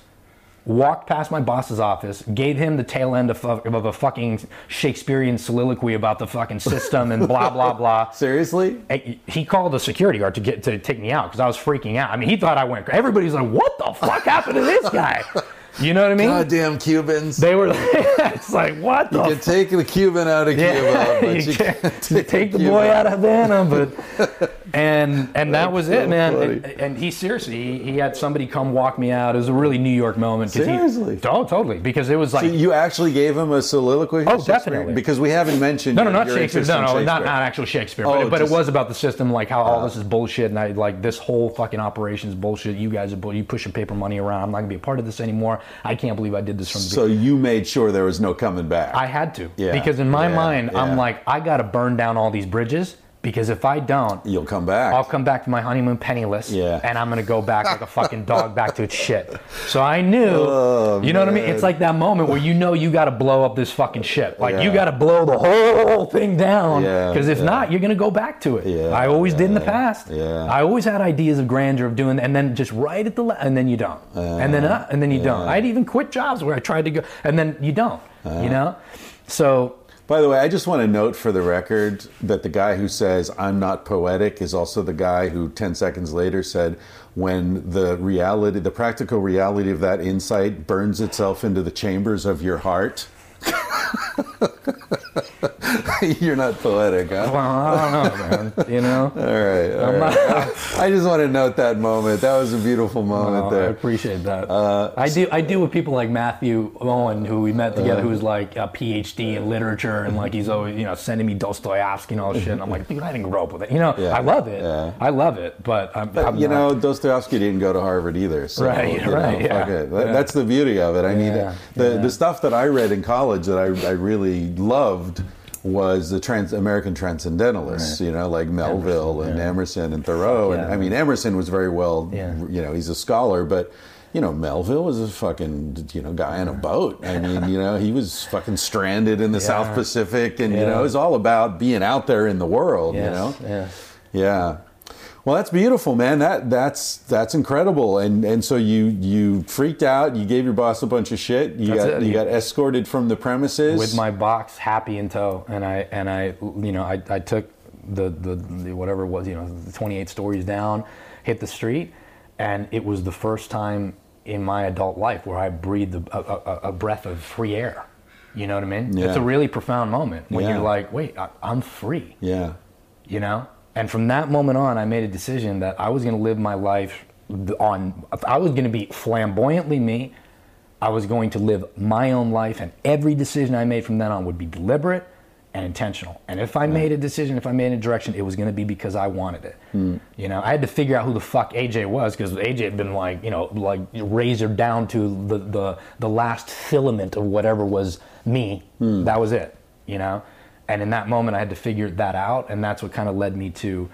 walked past my boss's office gave him the tail end of, of a fucking shakespearean soliloquy about the fucking system and blah blah blah Seriously? He called the security guard to get to take me out because I was freaking out. I mean, he thought I went. Everybody's like, "What the fuck happened to this guy?" You know what I mean? Goddamn Cubans. They were. it's like, what the? you can take the Cuban out of Cuba, yeah, but you you can't can't take, take, the Cuba boy out of Havana, but and and that was so it, man. And, and he seriously, he, he had somebody come walk me out. It was a really New York moment. Seriously? He, oh, totally. Because it was like So you actually gave him a soliloquy? Oh, definitely. Because we haven't mentioned No, no, not Shakespeare. No, no, not, Shakespeare. not actual Shakespeare. Oh, but, but just- it was about the system, like how all this is bullshit, and I like this whole fucking operation is bullshit. You guys are bull. You pushing paper money around. I'm not gonna be a part of this anymore. I can't believe I did this from the So you made sure there was no coming back. I had to. Yeah, Because in my yeah, mind, yeah. I'm like, I got to burn down all these bridges because if I don't, You'll come back. I'll come back to my honeymoon penniless. Yeah. And I'm going to go back like a fucking dog back to its shit. So I knew, Oh, you know what I mean? It's like that moment where you know you got to blow up this fucking ship. Like you got to blow the whole thing down. Yeah, Because if yeah. not, you're going to go back to it. Yeah, I always did in the past. yeah. I always had ideas of grandeur of doing, and then just right at the, la- and then you don't. and then, uh, and then you don't. I'd even quit jobs where I tried to go, and then you don't, Uh-huh. you know? So By the way, I just want to note for the record that the guy who says I'm not poetic is also the guy who 10 seconds later said when the reality, the practical reality of that insight burns itself into the chambers of your heart. You're not poetic, huh? Well, I don't know, man. You know? All right. all right. I just want to note that moment. That was a beautiful moment Oh, I appreciate that. Uh, I do. I do with people like Matthew Owen, who we met together, uh-huh. who's like a PhD in literature, and like he's always, you know, sending me Dostoevsky and all this shit. And I'm like, dude, I didn't grow up with it. You know, Yeah, I love it. yeah. I love it, but I'm, But, I'm you not- know, Dostoevsky didn't go to Harvard either. So, Right, you know, right, yeah. fuck it. That- Yeah. That's the beauty of it. I mean, the, the stuff that I read in college that I, I really loved was the trans American transcendentalists, you know, like Melville and Emerson and Thoreau. And. I mean, Emerson was very well, Yeah. you know, he's a scholar, but. You know, Melville was a fucking, you know, guy on a boat. I mean, you know, he was fucking stranded in the South Pacific, and you know, it was all about being out there in the world. Yes, You know, yes. yeah. Well, that's beautiful, man. That that's that's incredible. And and so you you freaked out. You gave your boss a bunch of shit. You That's got it. you got escorted from the premises with my box happy in tow and i and i you know i, I took the, the the whatever it was you know the 28 stories down hit the street and it was the first time in my adult life where i breathed a, a, a- a breath of free air you know what i mean Yeah. it's a really profound moment when Yeah. you're like wait I, i'm free Yeah. you know and from that moment on i made a decision that i was going to live my life on i was going to be flamboyantly me i was going to live my own life and every decision i made from then on would be deliberate and intentional. And if i made a decision if i made a direction it was going to be because i wanted it. Hmm. You know i had to figure out who the fuck aj was because aj had been like you know like razored down to the the, the last filament of whatever was me. Hmm. That was it you know and in that moment i had to figure that out and that's what kind of led me to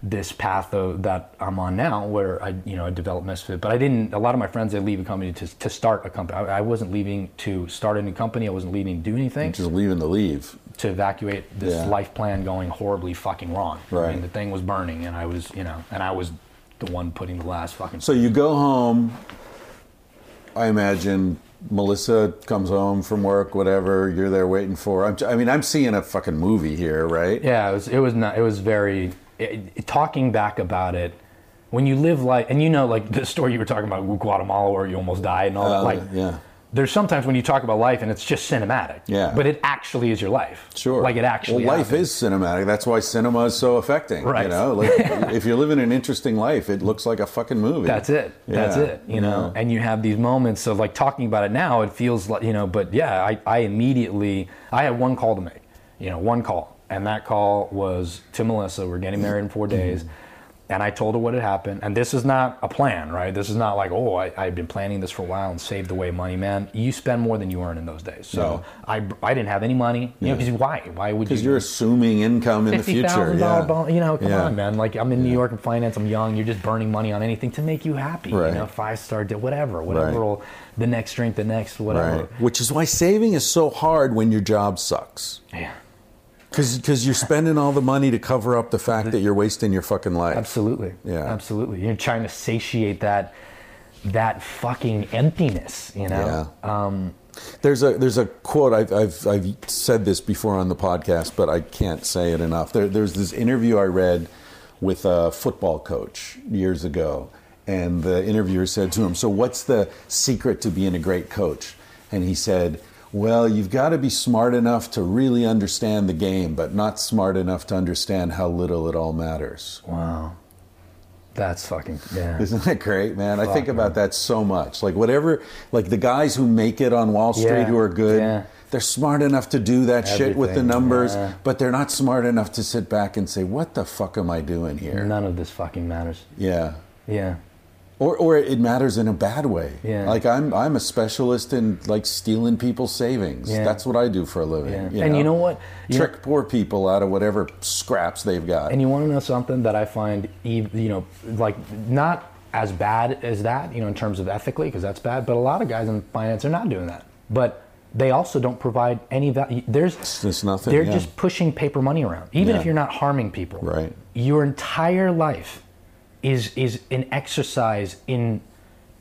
this path of, that i'm on now where i you know i developed misfit but i didn't a lot of my friends they leave a company to, to start a company I, I wasn't leaving to start a new company i wasn't leaving to do anything Just leaving to leave. to evacuate this Yeah. life plan going horribly fucking wrong i Right. mean the thing was burning and i was you know and i was the one putting the last fucking So you go home. I imagine Melissa comes home from work, whatever. You're there waiting for. I'm, I mean, I'm seeing a fucking movie here, right? Yeah, it was. It was not. It was very. It, it- talking back about it, when you live like, and you know, like the story you were talking about Guatemala, where you almost died and all Uh, that. Like, yeah. There's sometimes when you talk about life and it's just cinematic. Yeah. But it actually is your life. Sure. Like it actually. Well, life happened. is cinematic. That's why cinema is so affecting. Right. You know, like if you're living an interesting life, it looks like a fucking movie. That's it. Yeah. That's it. You know, Yeah. and you have these moments of like talking about it now. It feels like you know, but yeah, I, I immediately I had one call to make. You know, one call, and that call was to Melissa. We're getting married in 4 Mm-hmm. days, and I told her what had happened. And this is not a plan, right? This is not like oh, I, I've been planning this for a while and saved away money, man. You spend more than you earn in those days. So I I didn't have any money. You know, 'cause why? Why would you? because you're assuming income in the future. Yeah. bon- you know, come Yeah. on, man. Like I'm in New York in finance. I'm young. You're just burning money on anything to make you happy. Right. You know, five star, whatever, whatever. Right. The next drink, the next whatever. Right. Which is why saving is so hard when your job sucks. Yeah, Because you're spending all the money to cover up the fact that you're wasting your fucking life. absolutely. Yeah. absolutely. You're trying to satiate that that fucking emptiness. You know. Yeah. Um, there's a there's a quote I've, I've I've said this before on the podcast, but I can't say it enough. There, there's this interview I read with a football coach years ago, and the interviewer said to him, "So what's the secret to being a great coach?" And he said. Well, you've got to be smart enough to really understand the game, but not smart enough to understand how little it all matters. Wow. That's fucking yeah. Isn't that great, man? I think about that so much. Like whatever, like the guys who make it on Wall Street Yeah, who are good, yeah. they're smart enough to do that shit with the numbers, yeah. but they're not smart enough to sit back and say, "What the fuck am I doing here?" None of this fucking matters. Yeah. Yeah. Or, or it matters in a bad way. Yeah. Like I'm, I'm a specialist in like stealing people's savings. Yeah. That's what I do for a living. Yeah. And you know what? You Trick poor people out of whatever scraps they've got. And you want to know something that I find, you know, like not as bad as that, you know, in terms of ethically, because that's bad. But a lot of guys in finance are not doing that. But they also don't provide any value. There's just nothing, They're yeah. just pushing paper money around, even if you're not harming people. Right. Your entire life is is an exercise in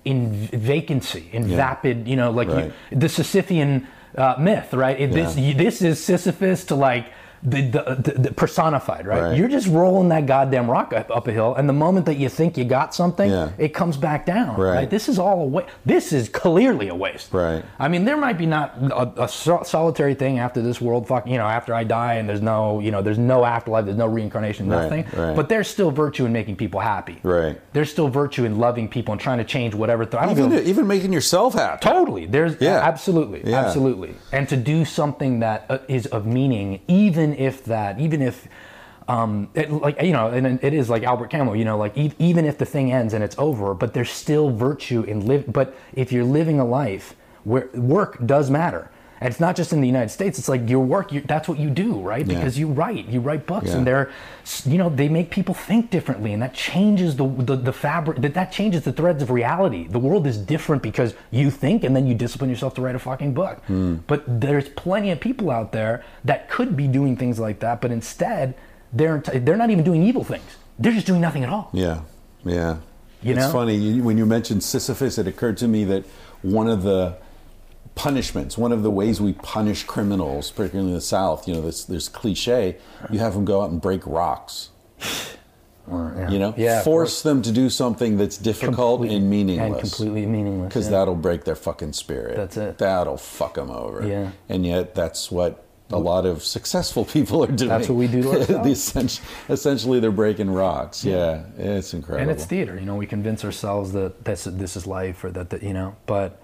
in vacancy, in Yeah. vapid. You know, like Right. you, the Sisyphean uh, myth, right? It, This this is Sisyphus to like the, the, the, personified, right? Right. You're just rolling that goddamn rock up, up a hill, and the moment that you think you got something, Yeah. it comes back down. Right. Right. This is all a waste. This is clearly a waste. Right. I mean, there might be not a, a so- solitary thing after this world, fuck, you know, after I die, and there's no, you know, there's no afterlife, there's no reincarnation, Right, nothing. right. But there's still virtue in making people happy. Right. There's still virtue in loving people and trying to change whatever. Th- I don't even, know. even making yourself happy. Totally. There's Yeah. absolutely, Yeah. absolutely, and to do something that uh, is of meaning, even if that, even if, um, it, like you know, and it is like Albert Camus, you know, like e- even if the thing ends and it's over, but there's still virtue in live. But if you're living a life where work does matter. And it's not just in the United States. It's like your work. You, that's what you do, right? Yeah. Because you write. You write books, Yeah. and they're, you know, they make people think differently, and that changes the the, the fabric. That that changes the threads of reality. The world is different because you think, and then you discipline yourself to write a fucking book. Hmm. But there's plenty of people out there that could be doing things like that, but instead they're they're not even doing evil things. they're just doing nothing at all. Yeah, yeah. You it's know? funny when you mentioned Sisyphus. It occurred to me that one of the punishments, one of the ways we punish criminals, particularly in the South, you know, this this cliche, you have them go out and break rocks. You know, Yeah, force them to do something that's difficult Complete- and meaningless, and completely meaningless, because yeah. that'll break their fucking spirit. That's it. That'll fuck them over. Yeah. and yet that's what. A lot of successful people are doing. That's what we do to ourselves. Essentially, they're breaking rocks. Yeah, it's incredible. and it's theater. You know, we convince ourselves that this this is life, or that, that you know. But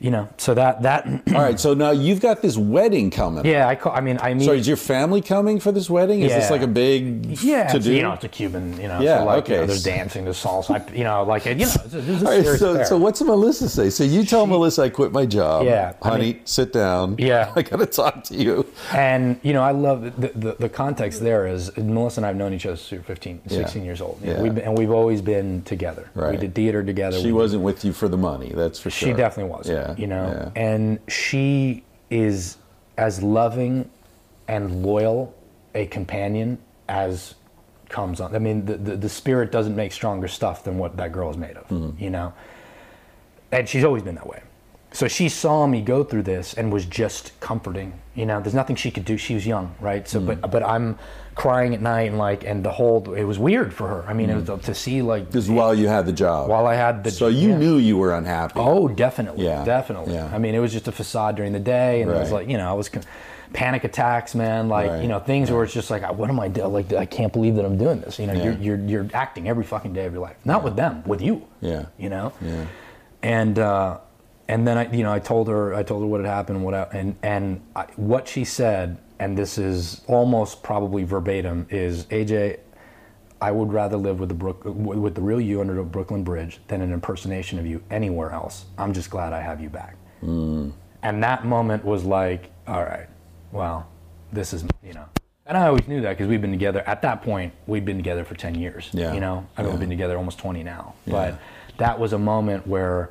you know, so that that All right, so now you've got this wedding coming. yeah, I call. I mean, I mean, So is your family coming for this wedding? Is this like a big yeah, to do? you know, it's a Cuban. You know, Yeah, so like, okay. You know, there's dancing, there's salsa. I, you know, like you know, it's a, it's a All right, so, affair. so what's Melissa say? So you tell Melissa I quit my job. Yeah, I honey, mean- sit down. Yeah. I gotta talk to you. And you know, I love the, the, the context there is Melissa and I have known each other since we were 15, 16 Yeah. years old. You know, Yeah. we've been, and we've always been together. Right. We did theater together. She We- wasn't with you for the money, that's for sure. She definitely was. Yeah, You know, yeah. and she is as loving and loyal a companion as comes on. I mean, the, the, the spirit doesn't make stronger stuff than what that girl is made of, Mm-hmm. you know? And she's always been that way. So she saw me go through this and was just comforting. You know, there's nothing she could do. She was young, right? So, Mm. but but I'm crying at night and like, and the whole it was weird for her. I mean, it was to see like This is while you had the job. while I had the so you yeah. knew you were unhappy. Oh, definitely. Yeah, Definitely. yeah. I mean, it was just a facade during the day, and it was like, you know, I was con- panic attacks, man. Like, Right, you know, things where it's just like, what am I doing? Like, I can't believe that I'm doing this. You know, Yeah. you're, you're you're acting every fucking day of your life, not with them, with you. Yeah. You know. Yeah. And uh, and then I, you know, I told her, I told her what had happened, what I, and and I, what she said, and this is almost probably verbatim, is AJ. I would rather live with the Brook, with the real you under the Brooklyn Bridge than an impersonation of you anywhere else. I'm just glad I have you back. Mm. And that moment was like, all right, well, this is you know. And I always knew that because we've been together. At that point, we'd been together for ten years. Yeah. You know, I mean, Yeah. we've been together almost twenty now. Yeah. But that was a moment where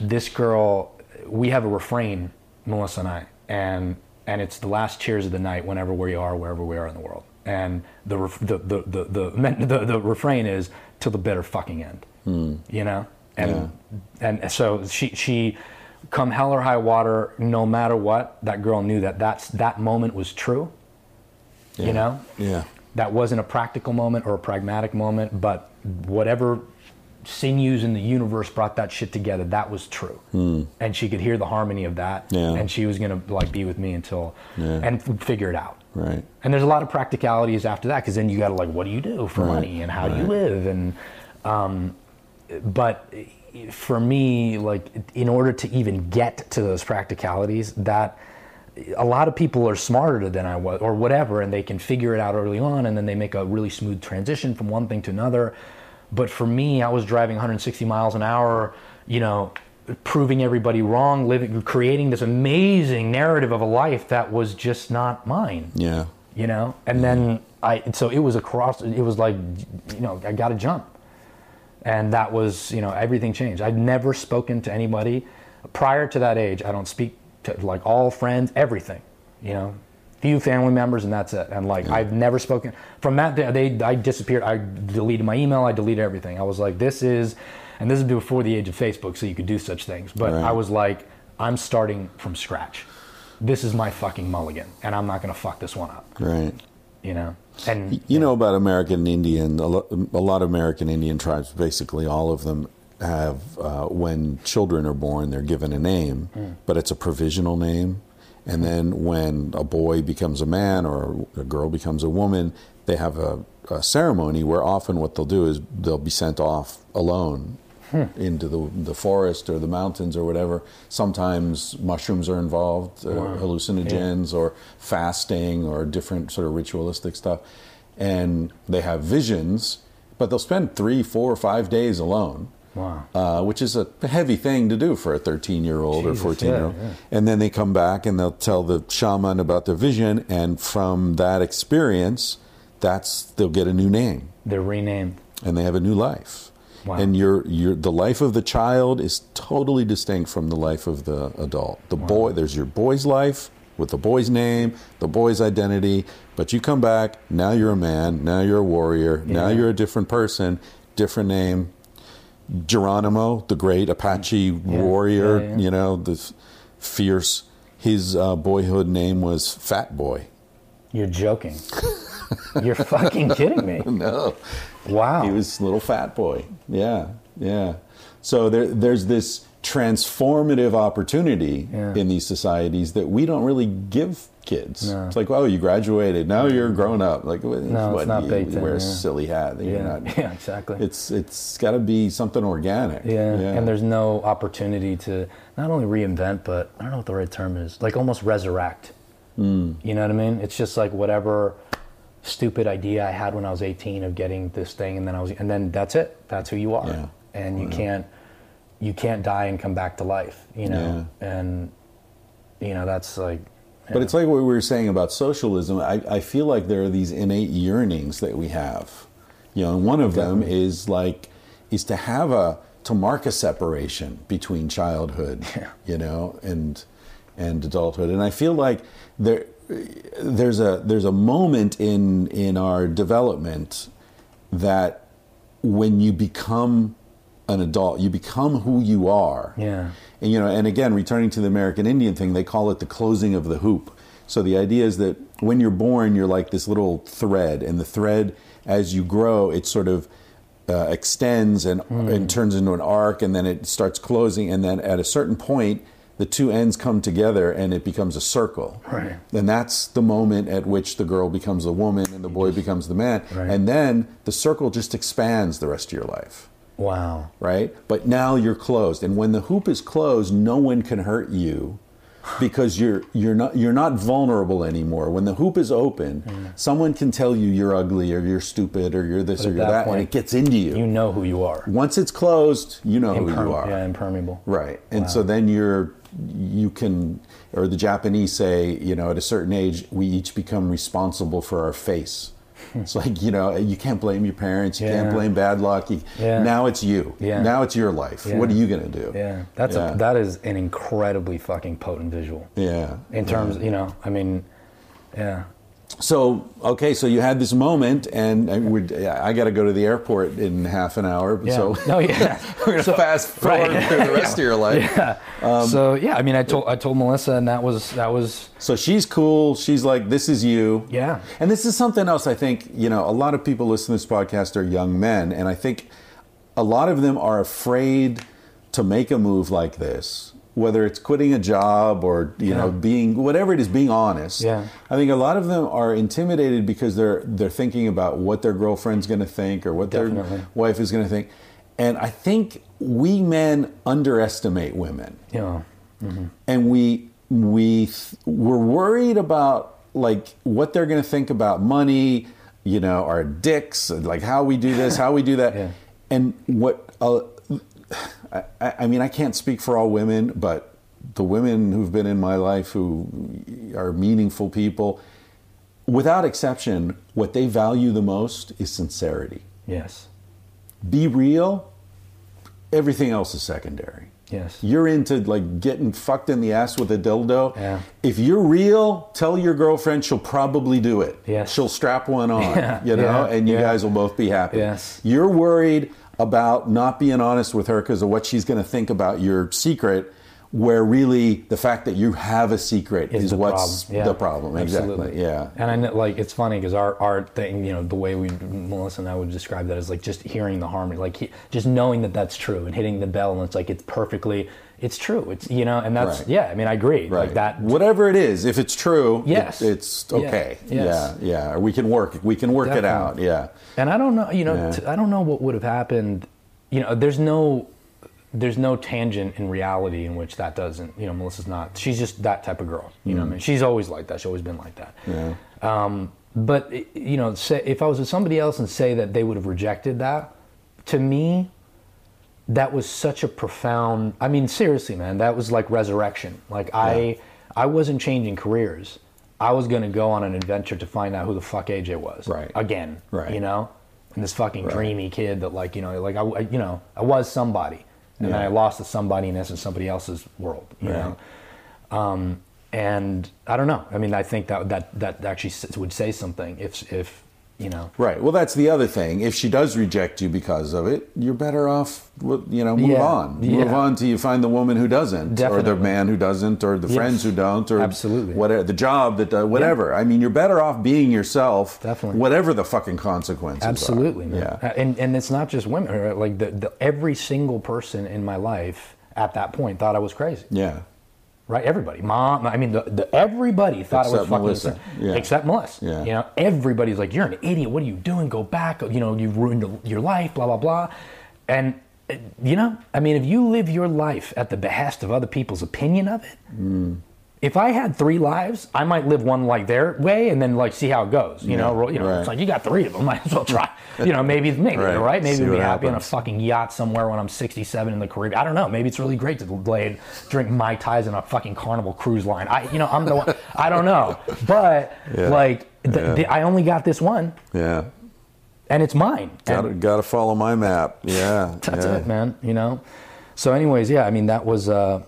this girl, we have a refrain, Melissa and I, and and it's the last cheers of the night whenever we are, wherever we are in the world. And the the the the the, the, the refrain is till the bitter fucking end. Hmm. You know, and and so she she, come hell or high water, no matter what, that girl knew that that's that moment was true. Yeah. You know, Yeah. that wasn't a practical moment or a pragmatic moment, but whatever sinews in the universe brought that shit together, that was true. And she could hear the harmony of that. Yeah. and she was gonna like be with me until Yeah. and f- figure it out. Right. And there's a lot of practicalities after that because then you got to like, what do you do for Right, money and how do you live and, um, but for me, like in order to even get to those practicalities, that a lot of people are smarter than I was or whatever, and they can figure it out early on, and then they make a really smooth transition from one thing to another. But for me, I was driving 160 miles an hour, you know, proving everybody wrong, living, creating this amazing narrative of a life that was just not mine. Yeah. you know? And then i so it was across it was like you know i gotta jump. And that was you know everything changed. I'd never spoken to anybody. Prior to that age i don't speak to like all friends everything you know few family members and that's it. And like i've never spoken from that day they i disappeared. I deleted my email. I deleted everything. I was like this is and this is before the age of facebook so you could do such things. But Right. i was like i'm starting from scratch. This is my fucking mulligan and i'm not going to fuck this one up. Right. you know? And You know about American Indian, a lo- a lot of American Indian tribes, basically all of them have, uh, when children are born, they're given a name, but it's a provisional name. And then when a boy becomes a man or a girl becomes a woman, they have a, a ceremony where often what they'll do is they'll be sent off alone into the, the forest or the mountains or whatever. Sometimes mushrooms are involved, uh, hallucinogens or fasting or different sort of ritualistic stuff. And they have visions, but they'll spend three, four, or five days alone. Wow. Uh, which is a heavy thing to do for a 13 year old or 14 year old. yeah, yeah. And then they come back and they'll tell the shaman about their vision, and from that experience, that's they'll get a new name They're renamed. and they have a new life. Wow. And your your the life of the child is totally distinct from the life of the adult. The boy, there's your boy's life, with the boy's name, the boy's identity, but you come back, now you're a man, now you're a warrior, now you're a different person, different name. Geronimo, the great Apache warrior, yeah, yeah. you know, this fierce. His uh, boyhood name was Fat Boy. You're joking. You're fucking kidding me. No, Wow. he was little fat boy. Yeah, yeah. So there, there's this transformative opportunity Yeah. in these societies that we don't really give kids. No. It's like, oh, you graduated, now you're grown up. Like, what, it's not you, baked you in, wear a silly hat. You're yeah. not- yeah, exactly. It's it's got to be something organic. yeah. and there's no opportunity to not only reinvent, but I don't know what the right term is, like almost resurrect. Hmm. You know what I mean? It's just like whatever stupid idea I had when I was 18 of getting this thing, and then I was, and then that's it. That's who you are, Yeah. and you can't, you can't die and come back to life. You know, and you know that's like. But it's like what we were saying about socialism. I, I feel like there are these innate yearnings that we have. You know, and one of them is like is to have a to mark a separation between childhood, you know, and and adulthood. And I feel like there there's a there's a moment in in our development that when you become an adult, you become who you are. Yeah. And, you know, and again, returning to the American Indian thing, they call it the closing of the hoop. So the idea is that when you're born, you're like this little thread, and the thread, as you grow, it sort of uh, extends and, and turns into an arc, and then it starts closing, and then at a certain point, the two ends come together, and it becomes a circle. Right. And that's the moment at which the girl becomes a woman and the boy becomes the man, Right. and then the circle just expands the rest of your life Wow. right? But now you're closed, and when the hoop is closed, no one can hurt you because you're you're not you're not vulnerable anymore. When the hoop is open, someone can tell you you're ugly or you're stupid or you're this But or you're that that, and it gets into you. You know who you are. Once it's closed, you know who you are. Yeah, impermeable. Right. And Wow. so then you're you can or the Japanese say, you know, at a certain age we each become responsible for our face. It's like, you know, you can't blame your parents, you can't blame bad luck. You, Yeah. Now it's you. Yeah. Now it's your life. Yeah. What are you going to do? Yeah, that's Yeah. A, that is an incredibly fucking potent visual. Yeah. In terms, you know, I mean, yeah, So, okay, so you had this moment and I, I got to go to the airport in half an hour. yeah. So no, yeah. we're going to So- fast forward right. through the rest of your life. yeah. Um, so yeah, I mean, I told I told Melissa, and that was that was So she's cool. She's like, this is you. Yeah. And this is something else I think, you know, a lot of people listen to this podcast are young men. And I think a lot of them are afraid to make a move like this, whether it's quitting a job or, you know, being whatever it is, being honest. Yeah. I think a lot of them are intimidated because they're they're thinking about what their girlfriend's going to think or what Definitely. their wife is going to think. And I think we men underestimate women you know and we we th- we're worried about like what they're going to think about money you know our dicks like how we do this how we do that Yeah. and what uh, I, I mean i can't speak for all women but the women who've been in my life who are meaningful people without exception what they value the most is sincerity yes, be real everything else is secondary yes, you're into like getting fucked in the ass with a dildo. Yeah. If you're real, tell your girlfriend she'll probably do it. Yes. She'll strap one on, Yeah, you know, yeah, and you yeah. guys will both be happy. Yes. You're worried about not being honest with her because of what she's going to think about your secret, where really the fact that you have a secret Is is, what's problem. Yeah. the problem. Absolutely. Exactly. Yeah. And I know, like, it's funny because our, our thing, you know, the way we, Melissa and I would describe that is like just hearing the harmony, like he, just knowing that that's true and hitting the bell and it's like, it's perfectly, it's true. It's, you know, and that's, Right. yeah, I mean, I agree. Right. Like that, Whatever it is, if it's true, it- Yes. it's Yeah. okay. Yes. Yeah. Yeah. We can work. We can work it out. Yeah. And I don't know, you know, Yeah. t- I don't know what would have happened. You know, there's no, there's no tangent in reality in which that doesn't. You know, Melissa's not. She's just that type of girl. You know, what I mean, she's always like that. She's always been like that. Yeah. Um, but you know, say, if I was with somebody else and say that they would have rejected that, to me, that was such a profound. I mean, seriously, man, that was like resurrection. Like I, I wasn't changing careers. I was going to go on an adventure to find out who the fuck AJ was. Right. Again. Right. You know, and this fucking dreamy kid that like you know like I you know I was somebody, and then I lost the somebody in somebody else's world. You Right. know. Um, and I don't know. I mean, I think that that that actually would say something if if you know. Right. Well, that's the other thing. If she does reject you because of it, you're better off, you know, move Yeah. on. Move Yeah. on till you find the woman who doesn't, or the man who doesn't, or the Yes. friends who don't, or Absolutely. whatever the job that uh, whatever. I mean, you're better off being yourself, Definitely. whatever the fucking consequences. are. Absolutely, man. Yeah. Uh, And and it's not just women. Right? Like the, the every single person in my life at that point thought I was crazy. Yeah. Right? Everybody, mom. I mean, the, the everybody thought it was Except fucking Melissa. Yeah. Except Melissa. Yeah. You know, everybody's like, "You're an idiot. What are you doing? Go back. You know, you ruined your life. Blah blah blah." And uh, you know, I mean, if you live your life at the behest of other people's opinion of it, Mm. If I had three lives, I might live one like their way and then like see how it goes. You know, Yeah, ro- you know, right. it's like you got three of them, might as well try. You know, maybe maybe Right, right, maybe see be happy on a fucking yacht somewhere when I'm 67 in the Caribbean. I don't know. Maybe it's really great to lay drink mai tais in a fucking Carnival cruise line. I you know I'm the one. I don't know, but Yeah, like the, yeah. the, I only got this one Yeah. and it's mine. Got to got to follow my map. Yeah. that's it, man. You know. So, anyways, yeah. I mean, that was uh,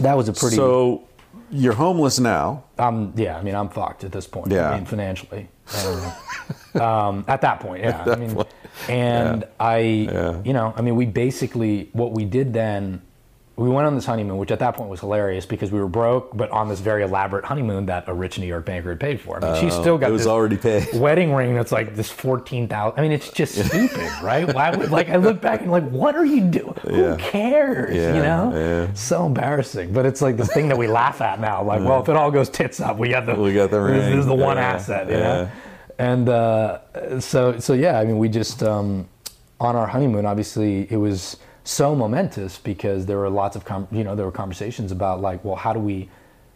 that was a pretty. So you're homeless now. um, yeah. I mean, I'm fucked at this point. Yeah. I mean, financially. And, um, at that point, yeah. I mean, point. and I, Yeah. you know, I mean, we basically what we did then. We went on this honeymoon, which at that point was hilarious because we were broke, but on this very elaborate honeymoon that a rich New York banker had paid for. I mean, she's still got Oh, it was this already paid. wedding ring that's like this fourteen thousand. I mean, it's just stupid, right? Why would like I look back and like, what are you doing? Yeah. Who cares? Yeah, you know, yeah. so embarrassing. But it's like this thing that we laugh at now. Like, well, if it all goes tits up, we got the We got the This, this is the one Yeah, asset, you yeah. know. And uh, so so yeah, I mean, we just um, on our honeymoon. Obviously, it was so momentous because there were lots of com- you know there were conversations about like, well, how do we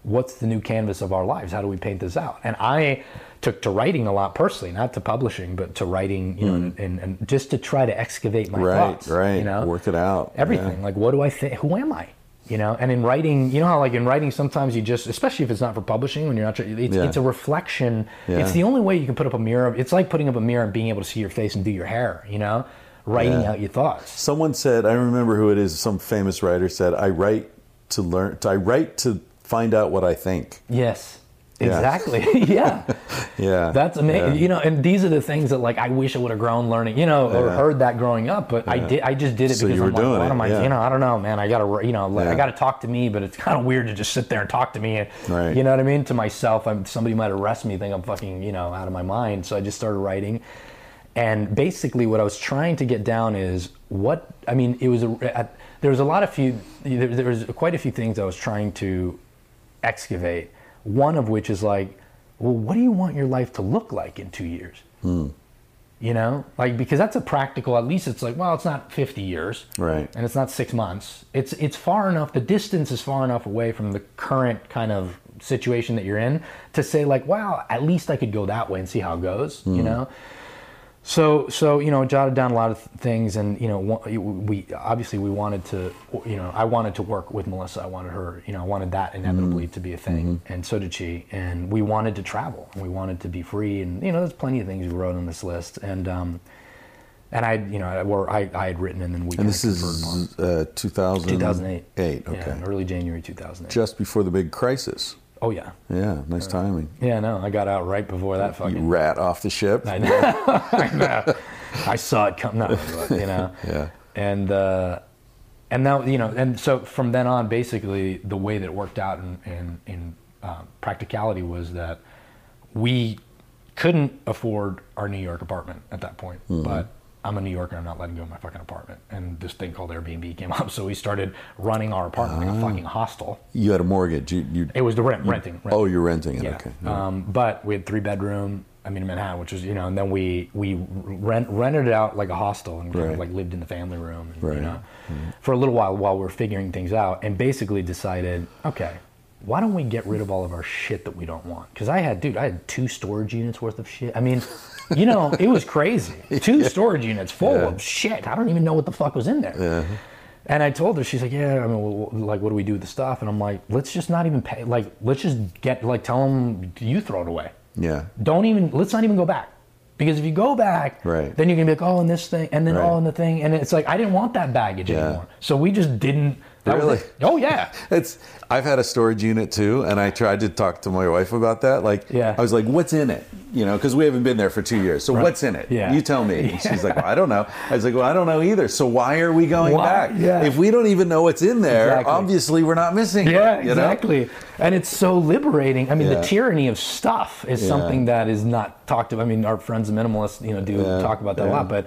what's the new canvas of our lives? How do we paint this out? And I took to writing a lot personally, not to publishing, but to writing, you know, and, and, and just to try to excavate my. Right, thoughts. right. You know, Work it out. Everything. Like, what do I think? Who am I? You know, and in writing, you know how like in writing, sometimes you just, especially if it's not for publishing, when you're not, it's, Yeah. it's a reflection. Yeah. It's the only way you can put up a mirror. It's like putting up a mirror and being able to see your face and do your hair. You know, writing Yeah. out your thoughts. Someone said, I remember who it is. Some famous writer said, "I write to learn. I write to find out what I think." Yes. Yeah. Exactly. yeah. Yeah, That's amazing. Yeah. You know, and these are the things that like I wish I would have grown learning, you know, or Yeah. heard that growing up, but I did I just did it So because you were I'm like, what am I, you know, I don't know, man. I got to, you know, like, I got to talk to me, but it's kind of weird to just sit there and talk to me. Right. You know what I mean? To myself, I'm somebody might arrest me, think I'm fucking, you know, out of my mind. So I just started writing. And basically, what I was trying to get down is what I mean. It was a, at, there was a lot of few. There, there was quite a few things I was trying to excavate. One of which is like, well, what do you want your life to look like in two years? Hmm. You know, like because that's a practical. At least it's like, well, it's not 50 years, Right. And it's not six months. It's it's far enough. The distance is far enough away from the current kind of situation that you're in to say like, wow, at least I could go that way and see how it goes. You hmm. know. So, so you know, jotted down a lot of things, and you know, we obviously we wanted to, you know, I wanted to work with Melissa. I wanted her, you know, I wanted that inevitably to be a thing, and so did she. And we wanted to travel, we wanted to be free, and you know, there's plenty of things we wrote on this list, and um, and I, you know, I, or I, I had written, and then we And this is uh, 2000, 2008. Eight. Yeah, Okay. early January 2008. Just before the big crisis. Oh yeah, Yeah. Nice timing. yeah. No, I got out right before that You fucking. rat off the ship. I know. I know. I saw it come. No, but, you know. Yeah. And uh, and now you know, and so from then on, basically, the way that it worked out in in, in uh, practicality was that we couldn't afford our New York apartment at that point, Mm-hmm. but. I'm a New Yorker. I'm not letting go of my fucking apartment. And this thing called Airbnb came up, so we started running our apartment like a Ah. fucking hostel. You had a mortgage. You. you It was the rent, renting. oh, you're renting it. Yeah. Okay. Um, but we had three bedroom. I mean, in Manhattan, which was you know, and then we we rent rented it out like a hostel and kind Right. of like lived in the family room, and, Right. you know, for a little while while we're figuring things out, and basically decided, okay, why don't we get rid of all of our shit that we don't want? Because I had, dude, I had two storage units worth of shit. I mean, you know, it was crazy. Two storage units full Yeah. of shit. I don't even know what the fuck was in there. Yeah. And I told her, she's like, yeah, I mean, well, like, what do we do with the stuff? And I'm like, let's just not even pay. Like, let's just get, like, tell them you throw it away. Yeah. Don't even, let's not even go back. Because if you go back, Right. then you're going to be like, oh, and this thing, and then, Right. oh, and the thing. And it's like, I didn't want that baggage Yeah. anymore. So we just didn't That Really? Oh yeah. It's I've had a storage unit too, and I tried to talk to my wife about that. Like, Yeah. I was like, "What's in it?" You know, because we haven't been there for two years. So what's in it? Yeah. You tell me. And she's like, well, "I don't know." I was like, "Well, I don't know either." So why are we going Why? back? Yeah. If we don't even know what's in there, Exactly. obviously we're not missing. Yeah, it, you know? exactly. And it's so liberating. I mean, Yeah. the tyranny of stuff is Yeah. something that is not talked about. I mean, our friends the minimalists, you know, do Yeah, talk about that yeah. a lot, but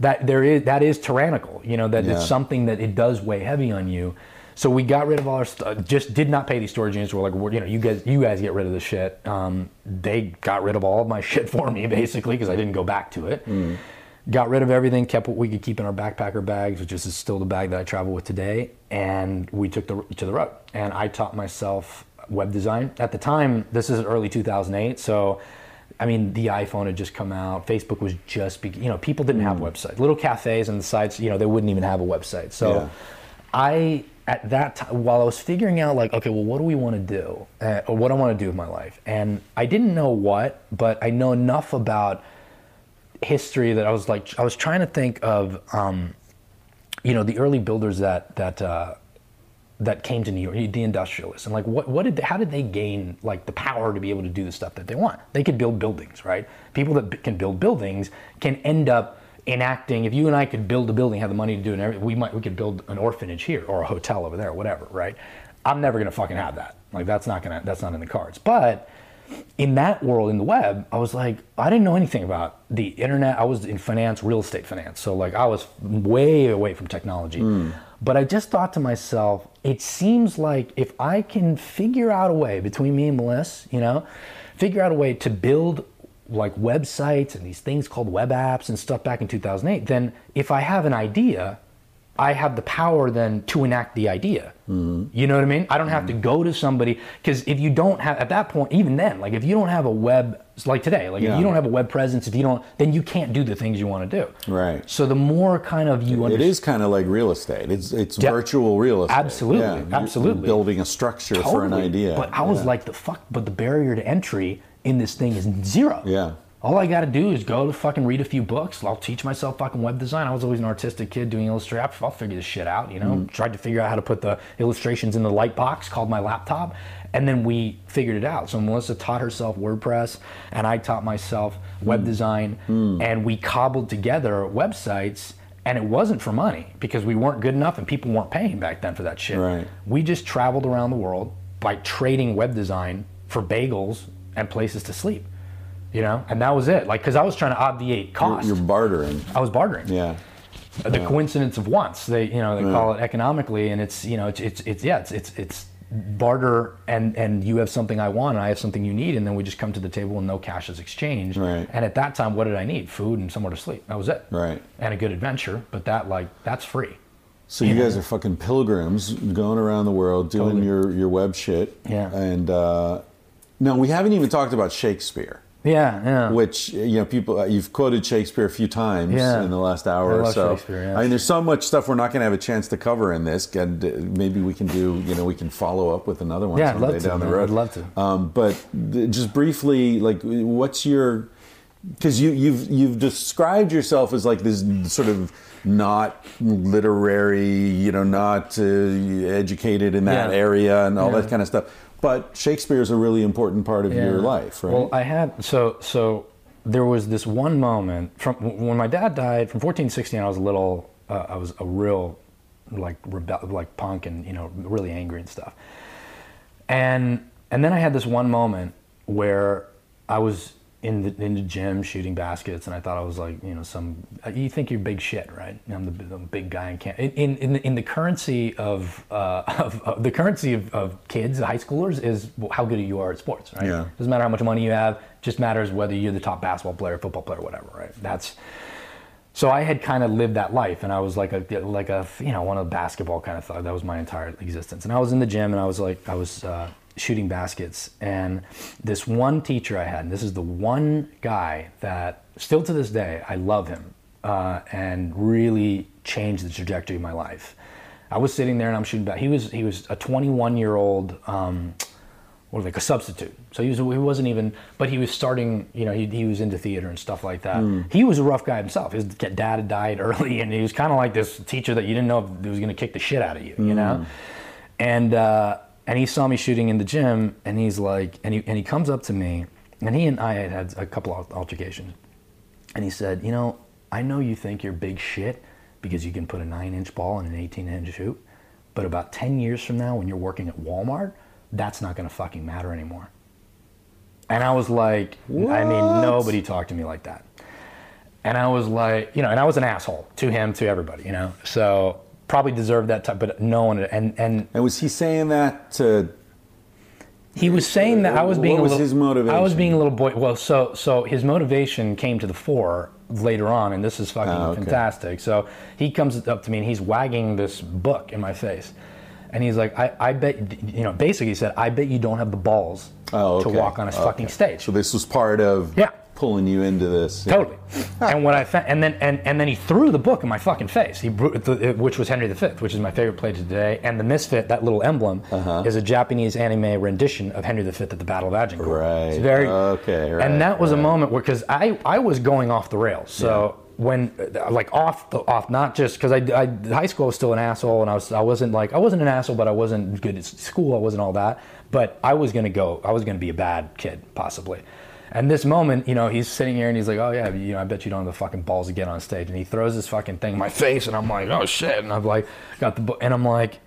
that there is that is tyrannical. You know, that Yeah. it's something that it does weigh heavy on you. So we got rid of all our stuff. Just did not pay these storage units. We're like, we're, you know, you guys, you guys get rid of the shit. Um, they got rid of all of my shit for me, basically, because I didn't go back to it. Mm. Got rid of everything, kept what we could keep in our backpacker bags, which is still the bag that I travel with today, and we took the to the road. And I taught myself web design. At the time, this is early 2008, so I mean, the iPhone had just come out. Facebook was just, be, you know, people didn't have websites. Little cafes and the sites, you know, they wouldn't even have a website. So Yeah. I, at that time, while I was figuring out, like, okay, well, what do we want to do? Uh, or what I want to do with my life? And I didn't know what, but I know enough about history that I was like, I was trying to think of, um, you know, the early builders that, that, uh, that came to New York, the industrialists, and like what, what did they, how did they gain like the power to be able to do the stuff that they want? They could build buildings, right? People that can build buildings can end up enacting. If you and I could build a building, have the money to do it, we might we could build an orphanage here or a hotel over there, whatever, right? I'm never gonna fucking have that. Like that's not gonna that's not in the cards. But in that world in the web i was like i didn't know anything about the internet i was in finance real estate finance so like i was way away from technology hmm. But i just thought to myself it seems like if i can figure out a way between me and melissa you know figure out a way to build like websites and these things called web apps and stuff back in 2008 then if i have an idea I have the power then to enact the idea. Mm-hmm. You know what I mean? I don't have to mm-hmm. go to somebody because if you don't have at that point, even then, like if you don't have a web like today, like Yeah. if you don't have a web presence, if you don't, then you can't do the things you want to do. Right. So the more kind of you It understand, is kind of like real estate. It's it's Yeah. virtual real estate. Absolutely, Yeah, you're- you're absolutely. building a structure for an idea. But I was like, the fuck. But the barrier to entry in this thing is zero. Yeah. All I got to do is go to fucking read a few books. I'll teach myself fucking web design. I was always an artistic kid doing illustration. I'll figure this shit out, you know. Mm-hmm. Tried to figure out how to put the illustrations in the light box called my laptop, and then we figured it out. So Melissa taught herself WordPress, and I taught myself Mm. web design, and we cobbled together websites. And it wasn't for money because we weren't good enough, and people weren't paying back then for that shit. Right. We just traveled around the world by trading web design for bagels and places to sleep. You know, and that was it. Like, because I was trying to obviate You're, you're bartering. I was bartering. Yeah. The coincidence of once. They, you know, they call it economically, and it's, you know, it's, it's, it's yeah, it's, it's, it's barter, and and you have something I want, and I have something you need, and then we just come to the table and no cash is exchanged. Right. And at that time, what did I need? Food and somewhere to sleep. That was it. Right. And a good adventure, but that like that's free. So you guys are fucking pilgrims going around the world doing Totally. your your web shit. Yeah. And uh, no, we haven't even talked about Shakespeare, Yeah, yeah. which you know people uh, you've quoted Shakespeare a few times Yeah. in the last hour or so. Yeah. I mean, there's so much stuff we're not going to have a chance to cover in this, and uh, maybe we can do. You know, we can follow up with another one Yeah, I'd someday love to, down the road. I'd love to. Um, but th- just briefly, like, what's your? Because you, you've you've described yourself as like this sort of not literary, you know, not uh, educated in that Yeah. area and all Yeah. that kind of stuff. But Shakespeare is a really important part of your life, right? Well, I had so so there was this one moment from when my dad died from 14 16. I was a little, uh, I was a real like rebel, like punk, and you know, really angry and stuff. And and then I had this one moment where I was in the in the gym shooting baskets, and I thought I was like, you know, some. You think you're big shit, right? I'm the, the big guy in camp. In in the, in the currency of, uh, of, of the currency of, of kids, high schoolers, is how good you are at sports, right? Yeah. Doesn't matter how much money you have. Just matters whether you're the top basketball player, football player, whatever, right? That's so I had kind of lived that life, and I was like a like a you know one of the basketball kind of thought that was my entire existence. And I was in the gym, and I was like I was uh, shooting baskets, and this one teacher I had, and this is the one guy that still to this day I love him, uh, and really changed the trajectory of my life. I was sitting there and I'm shooting back. He was he was a 21 year old. Um, or like a substitute. So he was he wasn't even, but he was starting. You know, he, he was into theater and stuff like that. He was a rough guy himself. His dad had died early, and he was kind of like this teacher that you didn't know if he was going to kick the shit out of you. You know, and uh, and he saw me shooting in the gym, and he's like, and he and he comes up to me, and he and I had had a couple of altercations, and he said, you know, I know you think you're big shit because you can put a nine inch ball in an 18 inch hoop, but about 10 years from now, when you're working at Walmart, that's not going to fucking matter anymore. And I was like, I mean, nobody talked to me like that. And I was like, you know, and I was an asshole to him, to everybody, you know. So probably deserved that type, but no one. And and And was he saying that to? he was saying that I was What being was a little, his motivation? I was being a little boy. Well, so so his motivation came to the fore later on, and this is fucking Oh, okay. fantastic. So he comes up to me and he's wagging this book in my face, and he's like, "I, I bet you know." Basically, he said, "I bet you don't have the balls Oh, to walk on a fucking Okay. stage." So this was part of Yeah. Pulling you into this. Yeah. Totally. and what I and then and, and then he threw the book in my fucking face. He which was Henry V, which is my favorite play to today. And the Misfit, that little emblem, Uh-huh. is a Japanese anime rendition of Henry V at the Battle of Agincourt. Right. It's very Okay, right, And that was a moment where because I I was going off the rails. So. When, uh, like off the off, not just because I, I high school I was still an asshole, and I was I wasn't like I wasn't an asshole, but I wasn't good at school. I wasn't all that, but I was gonna go. I was gonna be a bad kid, possibly. And this moment, you know, he's sitting here and he's like, "Oh yeah, you know, I bet you don't have the fucking balls to get on stage." And he throws this fucking thing in my face, and I'm like, "Oh shit!" And I'm like, got the book, and I'm like,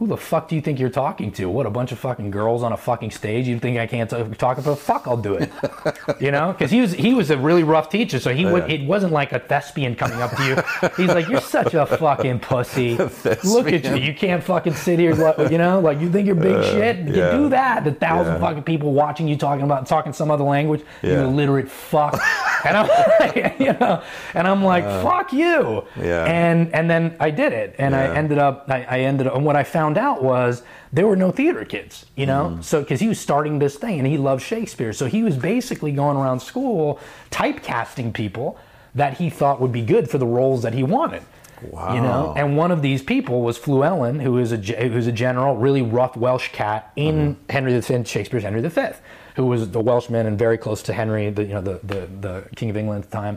"Who the fuck do you think you're talking to? What a bunch of fucking girls on a fucking stage? You think I can't talk about? Fuck, I'll do it." you know, because he was he was a really rough teacher, so he oh, would. It wasn't like a thespian coming up to you. He's like, "You're such a fucking pussy. Look at you. You can't fucking sit here, you know, like you think you're big uh, shit. You yeah. do that. The thousand Yeah. fucking people watching you talking about talking some other language. You illiterate fuck. and I'm like, you know, and I'm like, uh, fuck you. Yeah. And and then I did it, and I ended up. I, I ended up. And what I found out was there were no theater kids. You know, Mm-hmm. so because he was starting this thing and he loved Shakespeare, so he was basically going around school typecasting people that he thought would be good for the roles that he wanted. Wow. You know, and one of these people was Fluellen, who is a who's a general, really rough Welsh cat in Mm-hmm. Henry V, Shakespeare's Henry V, who was the Welshman and very close to Henry, the you know the the, the King of England at the time,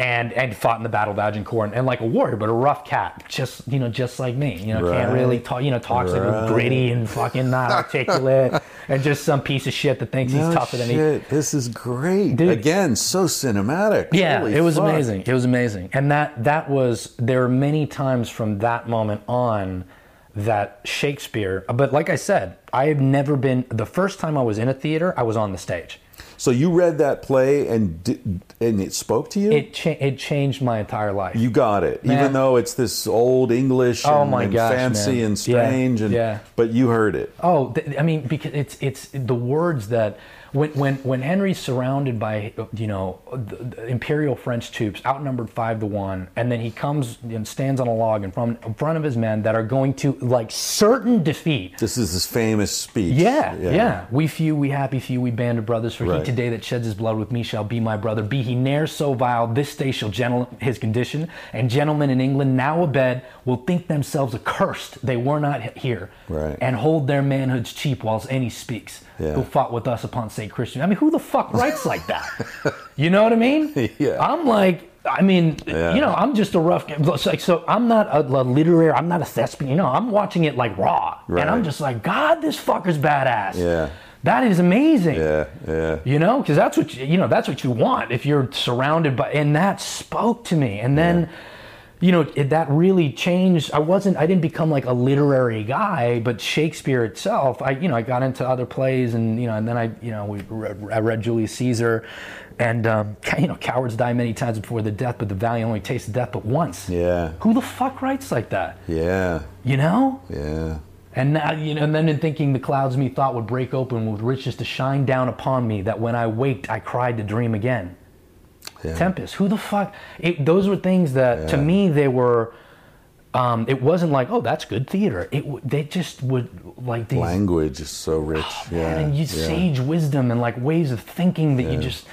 and and fought in the Battle of Agincourt and, and like a warrior, but a rough cat, just you know just like me, you know can't really talk, you know talks like Right. gritty and fucking not articulate, and just some piece of shit that thinks No he's tougher than he. shit. This is great. Dude. Again, so cinematic. Yeah, Holy it was fuck. amazing. It was amazing, and that that was there were many times from that moment on that Shakespeare. But like I said, I have never been. The first time I was in a theater, I was on the stage. So you read that play and did, and it spoke to you. It cha- it changed my entire life. you got it, even though it's this old English oh and, Oh my and gosh, fancy man. and Yeah, strange, and yeah. but you heard it. Oh, th- I mean, because it's it's the words that when when when Henry's surrounded by you know the, the imperial French troops, outnumbered five to one, and then he comes and stands on a log in front in front of his men that are going to like certain defeat. This is his famous speech. Yeah, yeah, We few, we happy few, we band of brothers. For Right. he today that sheds his blood with me shall be my brother. Be he ne'er so vile, this day shall gentle his condition. And gentlemen in England now abed will think themselves accursed they were not here, Right. and hold their manhoods cheap whilst any speaks Yeah. who fought with us upon St. Crispian. I mean, who the fuck writes like that? You know what I mean? Yeah. I'm like. I mean, Yeah. you know, I'm just a rough. Like, so I'm not a, a literary. I'm not a thespian. You know, I'm watching it like raw, and I'm just like, God, this fucker's badass. Yeah. That is amazing. yeah, yeah. You know, because that's what you, you know. That's what you want if you're surrounded by. And that spoke to me. And then, you know, it, that really changed. I wasn't. I didn't become like a literary guy, but Shakespeare itself. I, you know, I got into other plays, and you know, and then I, you know, we read, I read Julius Caesar, and um, you know, cowards die many times before the death, but the valiant only taste death but once. Yeah. Who the fuck writes like that? Yeah, You know. yeah. And now, you know, and then in thinking the clouds me thought would break open with riches to shine down upon me, that when I waked, I cried to dream again. Yeah. Tempest, who the fuck? It, those were things that, to me, they were. Um, it wasn't like, oh, that's good theater. It they just would like these Language is so rich. yeah, and you yeah. sage wisdom and like ways of thinking that you just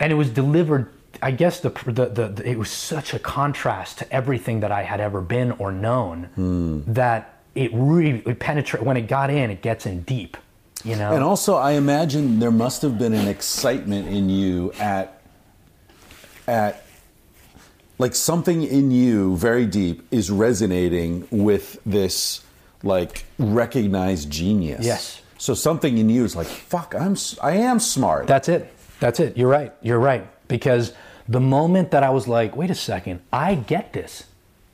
and it was delivered i guess the, the, the, the- it was such a contrast to everything that i had ever been or known Hmm. that it really it penetrate when it got in it gets in deep You know, And also, I imagine there must have been an excitement in you at at like something in you very deep is resonating with this like recognized genius. Yes. So something in you is like, fuck, I'm I am smart. That's it. That's it. You're right. You're right. Because the moment that I was like, wait a second, I get this.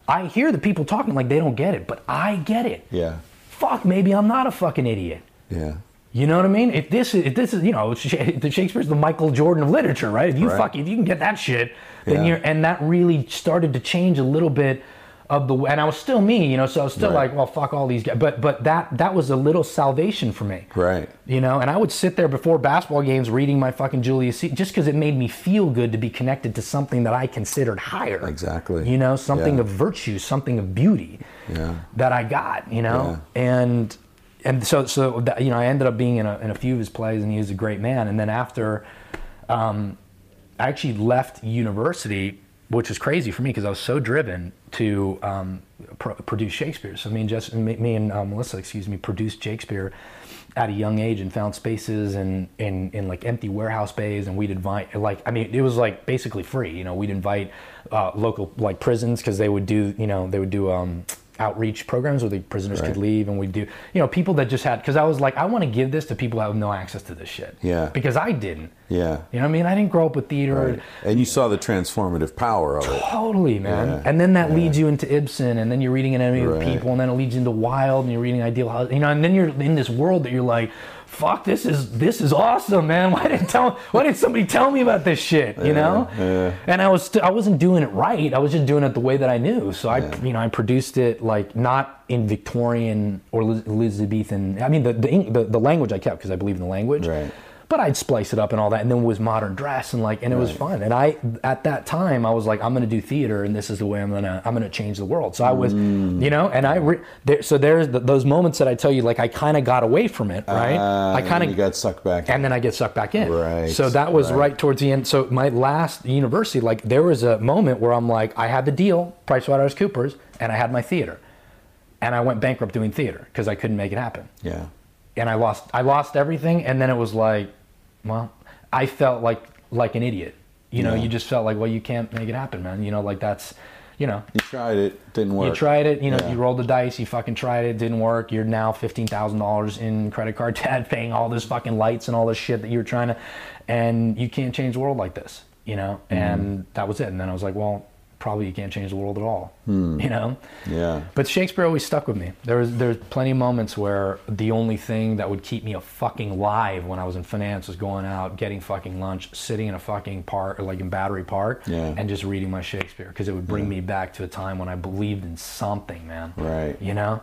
I hear the people talking like they don't get it, but I get it. yeah. Fuck, maybe I'm not a fucking idiot. Yeah. You know what I mean? If this is, if this is, you know, the Shakespeare's the Michael Jordan of literature, right? If you Right. fuck, if you can get that shit, then Yeah. you're, and that really started to change a little bit of the, and I was still me, you know, so I was still Right. like, well, fuck all these guys, but but that that was a little salvation for me, Right. You know, and I would sit there before basketball games reading my fucking Julius Caesar just because it made me feel good to be connected to something that I considered higher. Exactly. You know, something Yeah. of virtue, something of beauty Yeah. that I got, you know, and and so so that, you know I ended up being in a, in a few of his plays, and he was a great man. And then after, um, I actually left university, which was crazy for me because I was so driven to um, pro- produce Shakespeare. So me and Jess, me, me and uh, Melissa, excuse me, produced Shakespeare at a young age and found spaces in, in, in like empty warehouse bays and we'd invite like I mean it was like basically free you know we'd invite uh, local like prisons because they would do you know they would do um, outreach programs where the prisoners Right. could leave and we'd do you know people that just had because I was like I want to give this to people that have no access to this shit Yeah. because I didn't Yeah. you know what I mean I didn't grow up with theater Right. And you saw the transformative power of it. Totally, man. Yeah, And then that yeah. leads you into Ibsen, and then you're reading an enemy of the people, and then it leads you into Wilde, and you're reading Ideal Husband, you know, and then you're in this world that you're like, fuck, this is this is awesome, man. Why didn't tell why didn't somebody tell me about this shit? You know? yeah. And I was st- I wasn't doing it right. I was just doing it the way that I knew. So I Yeah. you know I produced it like not in Victorian or Elizabethan. I mean the the, the, the language I kept because I believe in the language. Right. But I'd splice it up and all that, and then it was modern dress and like, and it was fun. And I, at that time, I was like, I'm going to do theater, and this is the way I'm gonna, I'm gonna change the world. So I was, Mm. you know, and I, re- there, so there's th those moments that I tell you, like I kind of got away from it, right? Ah, I kind of got sucked back. and then I get sucked back in. Right, So that was right. right. towards the end. So my last university, like there was a moment where I'm like, I had the deal, PricewaterhouseCoopers, and I had my theater, and I went bankrupt doing theater because I couldn't make it happen yeah. And I lost I lost everything and then it was like well I felt like like an idiot you know Yeah. you just felt like well you can't make it happen man you know like that's you know You tried it, didn't work. you tried it you know Yeah. you rolled the dice you fucking tried it didn't work you're now $15,000 in credit card debt paying all this fucking lights and all this shit that you were trying to and you can't change the world like this you know Mm-hmm. and that was it and then I was like well probably you can't change the world at all Hmm. you know Yeah. but Shakespeare always stuck with me. There was there's plenty of moments where the only thing that would keep me a fucking alive when I was in finance was going out, getting fucking lunch, sitting in a fucking park, like in Battery Park, Yeah. and just reading my Shakespeare because it would bring me back to a time when I believed in something, man. Right. You know?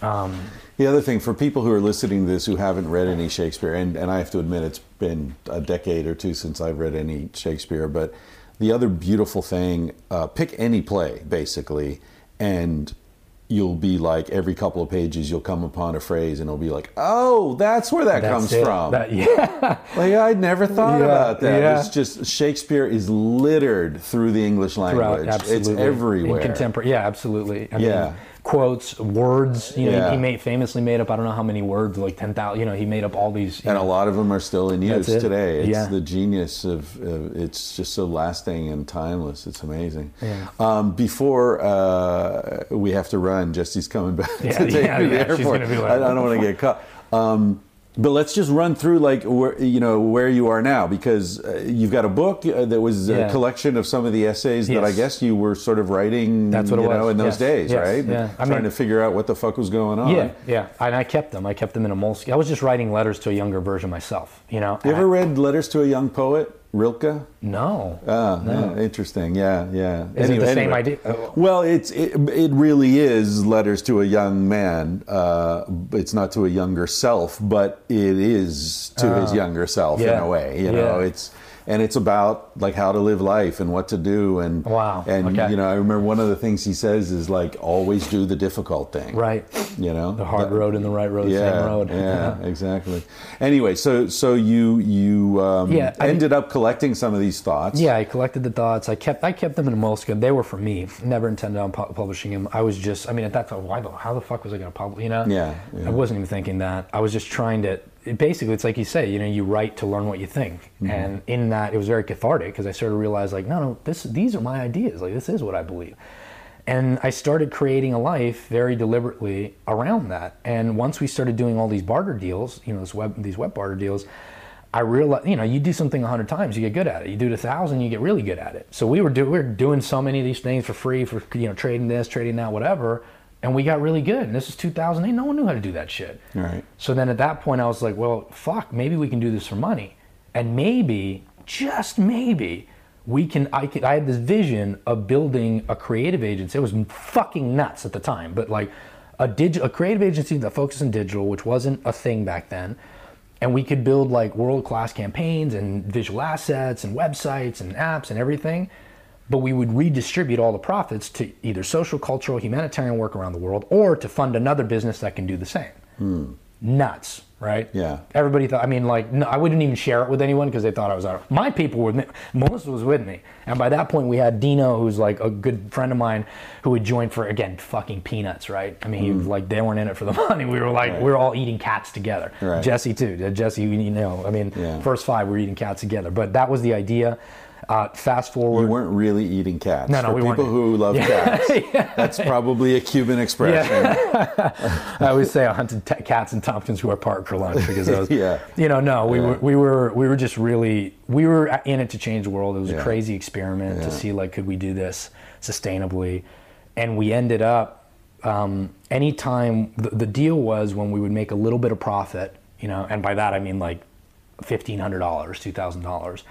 The other thing for people who are listening to this who haven't read any Shakespeare, and, and I have to admit it's been a decade or two since I've read any Shakespeare, but the other beautiful thing, uh, pick any play basically, and you'll be like every couple of pages you'll come upon a phrase and it'll be like, oh, that's where that That's comes it. from. That- yeah. Like I'd never thought Yeah, about that. yeah. It's just Shakespeare is littered through the English language. Throughout, absolutely. It's everywhere. In contemporary, yeah, absolutely. I Yeah. mean, quotes, words. You know, Yeah. he made famously made up. I don't know how many words, like ten thousand. You know, he made up all these. and know, a lot of them are still in use it. today. It's Yeah. the genius of, of it's just so lasting and timeless. It's amazing. Yeah. Um, before uh, we have to run, Jesse's coming back Yeah, to take yeah, me to the airport. be like, I, I don't want to get caught. Um, but let's just run through like where you know where you are now because uh, you've got a book uh, that was a collection of some of the essays that I guess you were sort of writing. That's what it you know was. in those Yes. days, Yes. right? Yeah. I Trying mean- to figure out what the fuck was going on. Yeah, yeah, and I kept them. I kept them in a Moleskine. I was just writing letters to a younger version myself. You know. You ever I- read Letters to a Young Poet, Rilke? No. Ah, yeah, interesting. Yeah, yeah. Is it the same idea? Oh. Well, it's it, it really is letters to a young man. Uh, it's not to a younger self, but it is to his younger self in Ah. A way. You know, Yeah. it's and it's about like how to live life and what to do and Wow, and okay. you know I remember one of the things he says is like always do the difficult thing Right. you know The hard That- road and the right road, yeah, same road. yeah exactly anyway so so you you um, Yeah, I- ended up collecting some of these thoughts Yeah, I collected the thoughts. I kept I kept them in a Moleskine. They were for me. Never intended on pu- publishing them. I was just I mean at that time why the how the fuck was I going to publish? You know? Yeah, yeah. I wasn't even thinking that. I was just trying to. It basically, it's like you say. You know, you write to learn what you think, Mm-hmm. and in that, it was very cathartic because I started to realize like, no, no, this these are my ideas. Like this is what I believe. And I started creating a life very deliberately around that. And once we started doing all these barter deals, you know, this web, these web barter deals, I realized, you know, you do something a hundred times, you get good at it. You do it a thousand, you get really good at it. So we were, do, we were doing so many of these things for free, for you know, trading this, trading that, whatever, and we got really good. And this is 2008. No one knew how to do that shit. Right. So then at that point, I was like, well, fuck, maybe we can do this for money, and maybe, just maybe, we can. I could. I had this vision of building a creative agency. It was fucking nuts at the time, but like a digital, a creative agency that focused on digital, which wasn't a thing back then. And we could build like world class campaigns and visual assets and websites and apps and everything but we would redistribute all the profits to either social, cultural, humanitarian work around the world or to fund another business that can do the same. Hmm. Nuts, right? Yeah. Everybody thought, I mean, like, no, I wouldn't even share it with anyone because they thought I was out. of- My people were, with me. Melissa was with me. And by that point, we had Dino, who's like a good friend of mine, who had joined for, again, fucking peanuts, right? I mean, he was hmm. like, they weren't in it for the money. We were like, Right. we were all eating cats together. Right. Jesse, too. Jesse, you know, I mean, Yeah. first five, we were eating cats together. But that was the idea. Uh, fast forward. You weren't really eating cats. No, no, For we people weren't. who love cats, that's probably a Cuban expression. I always say I hunted t- cats in Tompkins Square Park for lunch because I was, Yeah. you know, no, we Yeah. were we were we were just really we were in it to change the world. It was Yeah. a crazy experiment Yeah. to see like could we do this sustainably, and we ended up. Um, anytime the, the deal was when we would make a little bit of profit, you know, and by that I mean like fifteen hundred dollars, two thousand dollars.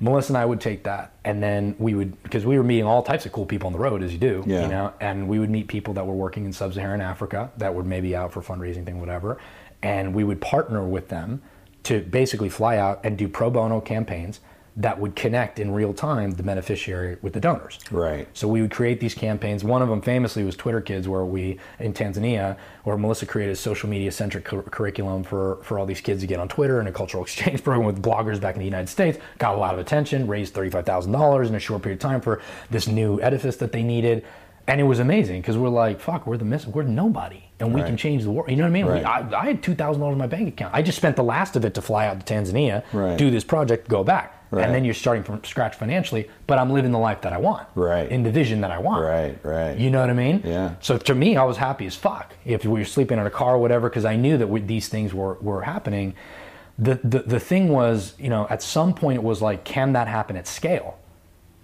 Melissa and I would take that, and then we would because we were meeting all types of cool people on the road, as you do, Yeah. you know, and we would meet people that were working in sub-Saharan Africa that were maybe out for fundraising thing, whatever, and we would partner with them to basically fly out and do pro bono campaigns that would connect in real time the beneficiary with the donors. Right. So we would create these campaigns. One of them famously was Twitter Kids, where we in Tanzania, where Melissa created a social media centric cur- curriculum for for all these kids to get on Twitter and a cultural exchange program with bloggers back in the United States. Got a lot of attention, raised thirty five thousand dollars in a short period of time for this new edifice that they needed. And it was amazing because we're like, fuck, we're the miss, we're nobody, and we Right. can change the world. You know what I mean? We- Right. I, I had two thousand dollars in my bank account. I just spent the last of it to fly out to Tanzania, Right. do this project, go back, Right. and then you're starting from scratch financially. But I'm living the life that I want, Right. In the vision that I want, Right, right. You know what I mean? Yeah. So to me, I was happy as fuck if we were sleeping in a car or whatever, because I knew that we, these things were were happening. The, the the thing was, you know, at some point it was like, can that happen at scale?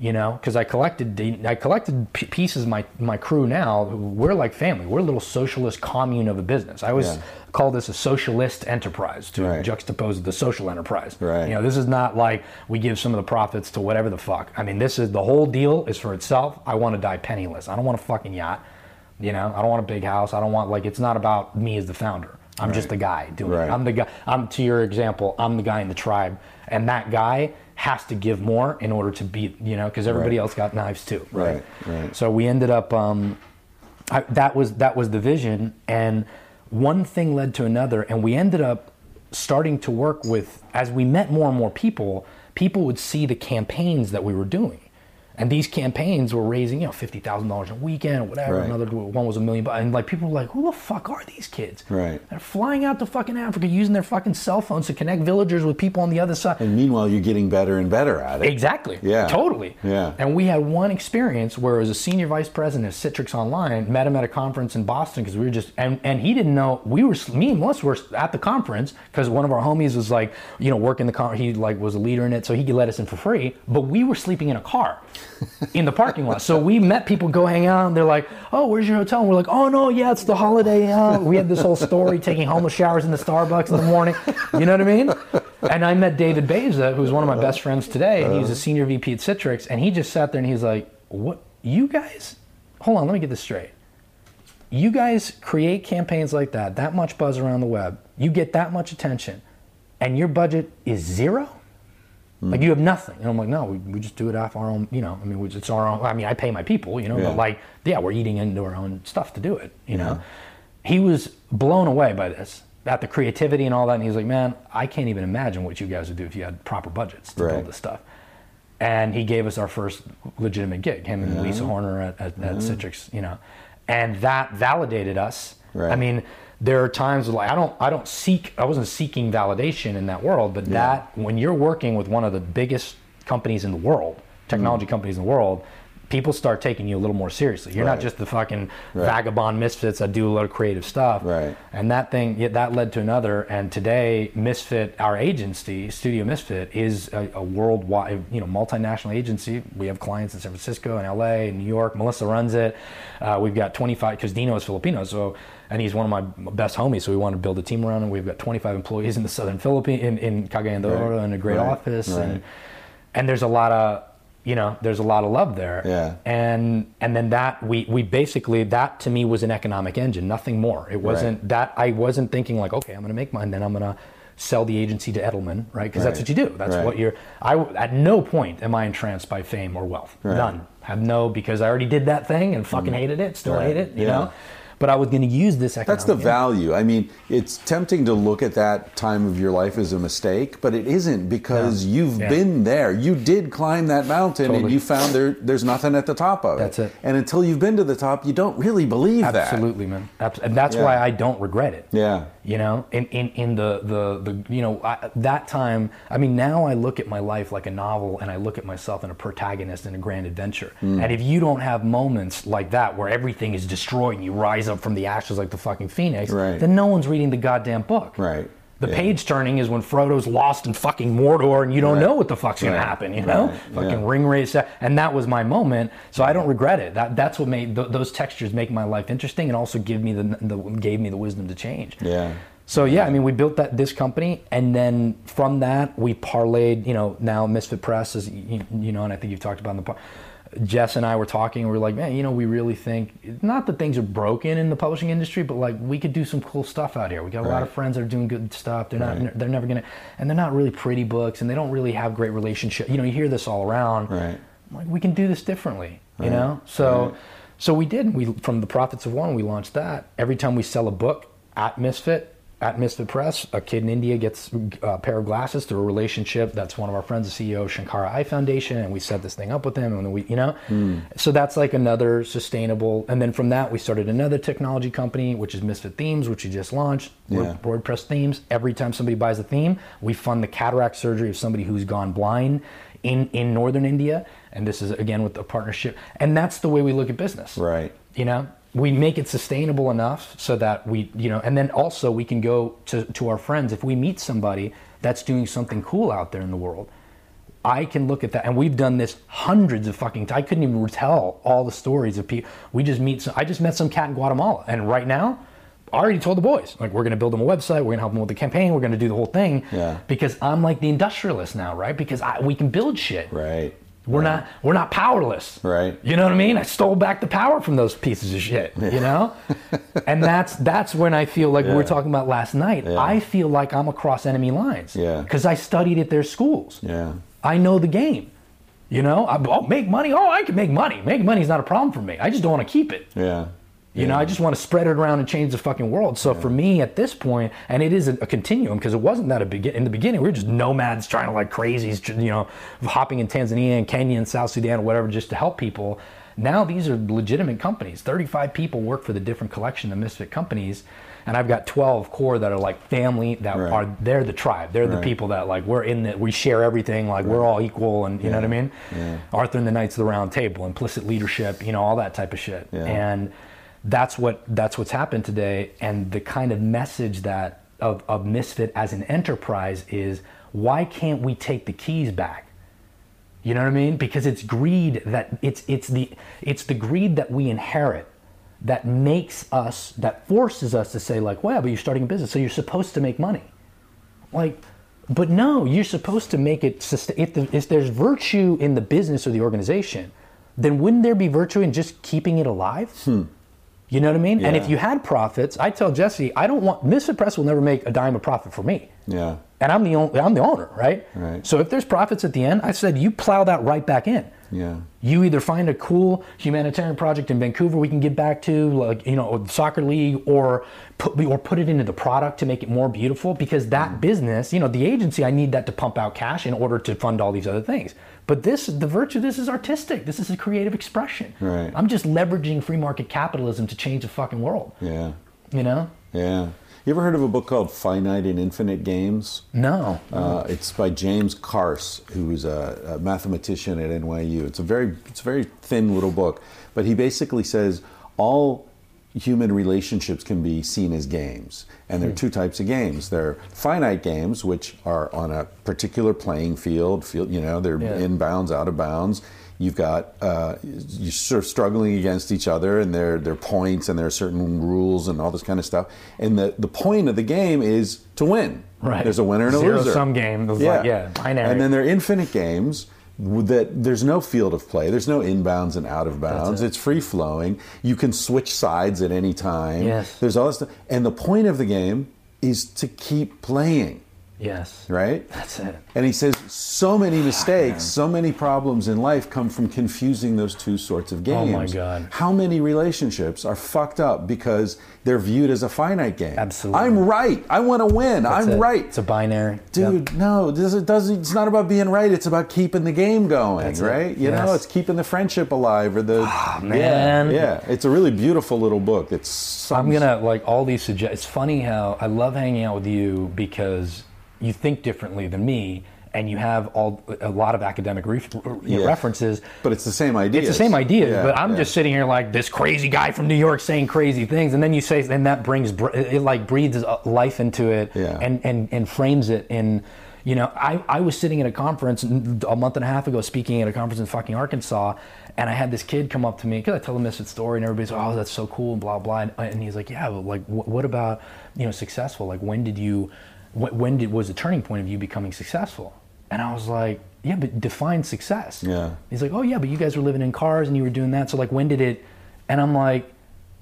You know, because I collected I collected pieces of my my crew. Now we're like family. We're a little socialist commune of a business. I always Yeah. call this a socialist enterprise to Right. juxtapose the social enterprise. Right. You know, this is not like we give some of the profits to whatever the fuck. I mean, this is the whole deal is for itself. I want to die penniless. I don't want a fucking yacht. You know, I don't want a big house. I don't want like it's not about me as the founder. I'm just the guy doing Right. it. I'm the guy. I'm to your example. I'm the guy in the tribe, and that guy has to give more in order to beat. You know, because everybody Right. else got knives too. Right, right. So we ended up. Um, I, that was that was the vision, and one thing led to another, and we ended up starting to work with. As we met more and more people, people would see the campaigns that we were doing, and these campaigns were raising, you know, fifty thousand dollars a weekend or whatever. Right. Another one was a million, and like people were like, "Who the fuck are these kids?" Right. They're flying out to fucking Africa using their fucking cell phones to connect villagers with people on the other side. And meanwhile, you're getting better and better at it. Exactly. Yeah. Totally. Yeah. And we had one experience where it was a senior vice president of Citrix Online, met him at a conference in Boston because we were just, and, and he didn't know, we were, me and Melissa were at the conference because one of our homies was like, you know, working the con, he like was a leader in it, so he could let us in for free, but we were sleeping in a car in the parking lot. So we met people go hang out and they're like, oh, where's your hotel? And we're like, oh no, yeah, it's the holiday. We had this whole story taking homeless showers in the Starbucks in the morning. You know what I mean? And I met David Beza, who's one of my best friends today, and he's a senior VP at Citrix, and he just sat there and he's like, "What? You guys? Hold on, let me get this straight. You guys create campaigns like that, that much buzz around the web, you get that much attention, and your budget is zero? Like mm. you have nothing. And I'm like, no, we, we just do it off our own, you know, I mean, we- it's our own, I mean, I pay my people, you know, Yeah. but like, yeah, we're eating into our own stuff to do it, you know. He was blown away by this, about the creativity and all that. And he's like, man, I can't even imagine what you guys would do if you had proper budgets to Right. build this stuff. And he gave us our first legitimate gig, him and Lisa Horner at, at, at mm-hmm. Citrix, you know. And that validated us. Right. I mean, there are times like I don't I don't seek I wasn't seeking validation in that world, but that when you're working with one of the biggest companies in the world, technology companies in the world, people start taking you a little more seriously. You're Right. not just the fucking Right. vagabond misfits that do a lot of creative stuff. Right. And that thing yeah, that led to another. And today, Misfit, our agency, Studio Misfit, is a, a worldwide, you know, multinational agency. We have clients in San Francisco and LA and New York. Melissa runs it. Uh, we've got 25 because Dino is Filipino, so and he's one of my best homies. So we wanted to build a team around him. We've got 25 employees in the Southern Philippines, in, in Cagayan de Oro, Right. and a great Right. office, Right. and and there's a lot of you know there's a lot of love there Yeah. and and then that we we basically that to me was an economic engine nothing more it wasn't that i wasn't thinking like okay i'm going to make mine then i'm going to sell the agency to edelman right because that's what you do that's what you're i at no point am i entranced by fame or wealth none have no because i already did that thing and fucking hated it still Mm. Hate it you Yeah. know but i was going to use this economic That's the value. I mean, it's tempting to look at that time of your life as a mistake, but it isn't because you've Yeah. been there. You did climb that mountain and you found there there's nothing at the top of it. That's it. And until you've been to the top, you don't really believe that. absolutely man and that's Yeah. why i don't regret it Yeah. You know in in, in the, the the you know I, that time i mean now i look at my life like a novel and i look at myself in a protagonist in a grand adventure Hmm. and if you don't have moments like that where everything is destroyed and you rise up from the ashes like the fucking phoenix Right. then no one's reading the goddamn book Right. The Yeah. page turning is when Frodo's lost in fucking Mordor and you don't Right. know what the fuck's gonna happen, you know? Right. Fucking Yeah. Ringwraiths, and that was my moment. So I don't regret it. That that's what made th- those textures make my life interesting, and also give me the, the gave me the wisdom to change. Yeah. So yeah, I mean, we built that this company, and then from that we parlayed. You know, now Misfit Press is you, you know, and I think you've talked about in the. Jess and I were talking, and we are like, man, you know, we really think not that things are broken in the publishing industry, but like we could do some cool stuff out here. We got a lot of friends that are doing good stuff. They're not, Right. they're never gonna, and they're not really pretty books, and they don't really have great relationship. You know, you hear this all around. Right. Like we can do this differently, you know. So, Right. so we did. We from the Profits of One, we launched that. Every time we sell a book at Misfit, at Misfit Press, a kid in India gets uh, a pair of glasses through a relationship. That's one of our friends, the CEO of Sankara Eye Foundation, and we set this thing up with him, and we, you know, hmm. so that's like another sustainable. And then from that, we started another technology company, which is Misfit Themes, which we just launched. Yeah. WordPress themes. Every time somebody buys a theme, we fund the cataract surgery of somebody who's gone blind in in northern India. And this is again with a partnership. And that's the way we look at business. Right. You know, we make it sustainable enough so that we, you know, and then also we can go to to our friends if we meet somebody that's doing something cool out there in the world. I can look at that, and we've done this hundreds of fucking. I couldn't even tell all the stories of people. We just meet. Some, I just met some cat in Guatemala, and right now, I already told the boys like we're going to build them a website. We're going to help them with the campaign. We're going to do the whole thing. Yeah. Because I'm like the industrialist now, right? Because I, we can build shit. Right. We're not we're not powerless. Right. You know what I mean? I stole back the power from those pieces of shit. You know? and that's that's when I feel like we were talking about last night. Yeah. I feel like I'm across enemy lines. Yeah. Because I studied at their schools. Yeah. I know the game. You know? I, oh, make money. Oh, I can make money. Make money is not a problem for me. I just don't want to keep it. Yeah. You know, I just want to spread it around and change the fucking world. So for me at this point, and it is a, a continuum because it wasn't that a begin in the beginning. We were just nomads trying to like crazies, you know, hopping in Tanzania and Kenya and South Sudan or whatever just to help people. Now these are legitimate companies. 35 people work for the different collection of misfit companies. And I've got 12 core that are like family that Right. are they're the tribe. They're the people that like we're in the we share everything, like we're all equal and you know what I mean? Yeah. Arthur and the Knights of the Round Table, implicit leadership, you know, all that type of shit. Yeah. And that's what that's what's happened today. And the kind of message that of, of Misfit as an enterprise is why can't we take the keys back? You know what I mean? Because it's greed that it's it's the it's the greed that we inherit that makes us that forces us to say like, well, but you're starting a business, so you're supposed to make money. Like, but no, you're supposed to make it. If, the, if there's virtue in the business or the organization, then wouldn't there be virtue in just keeping it alive? Hmm. You know what I mean? And if you had profits, I tell Jesse, I don't want Misfit Press will never make a dime of profit for me. Yeah. And I'm the only, I'm the owner, right? Right. So if there's profits at the end, I said you plow that right back in. Yeah. You either find a cool humanitarian project in Vancouver we can give back to, like you know, soccer league, or put or put it into the product to make it more beautiful. Because that Mm. business, you know, the agency, I need that to pump out cash in order to fund all these other things. But this, the virtue, of this is artistic. This is a creative expression. Right. I'm just leveraging free market capitalism to change the fucking world. Yeah. You know? Yeah. You ever heard of a book called Finite and Infinite Games? No. Uh, it's by James Carse, who is a, a mathematician at NYU. It's a very it's a very thin little book, but he basically says all human relationships can be seen as games, and there are two types of games. There are finite games, which are on a particular playing field. Field, you know, they're Yeah. in bounds, out of bounds. You've got uh, you're sort of struggling against each other, and there there are points, and there are certain rules, and all this kind of stuff. And the the point of the game is to win. Right. There's a winner and a loser. Zero-sum game. Yeah. was like, yeah, binary. And then there are infinite games that there's no field of play. There's no inbounds and out of bounds. it. It's free flowing. You can switch sides at any time. Yes. There's all this stuff. And the point of the game is to keep playing, yes. right? That's it. And he says so many mistakes, so many problems in life come from confusing those two sorts of games. Oh my God. How many relationships are fucked up because they're viewed as a finite game? Absolutely. I'm right. I want to win. That's I'm it. right. It's a binary. Dude, no, this it doesn't. It's not about being right. It's about keeping the game going, That's it. right? You know, Yes. Ah, it's keeping the friendship alive, or the man. Yeah, yeah, it's a really beautiful little book. It's I'm gonna like all these suggest. It's funny how I love hanging out with you because you think differently than me, and you have all a lot of academic Yeah. references. but it's the same idea. It's the same idea, Yeah, but I'm yeah. just sitting here like this crazy guy from New York saying crazy things, and then you say, and that brings it like breathes life into it, Yeah. and and and frames it in. You know, I, I was sitting at a conference a month and a half ago, speaking at a conference in fucking Arkansas, and I had this kid come up to me because I tell him this story, and everybody's like, "Oh, that's so cool," and blah blah, and, and he's like, "Yeah, but like, wh- what about you know successful? Like, when did you, when did was the turning point of you becoming successful?" And I was like, "Yeah, but define success." Yeah. He's like, oh yeah, but you guys were living in cars and you were doing that. So like, when did it? And I'm like,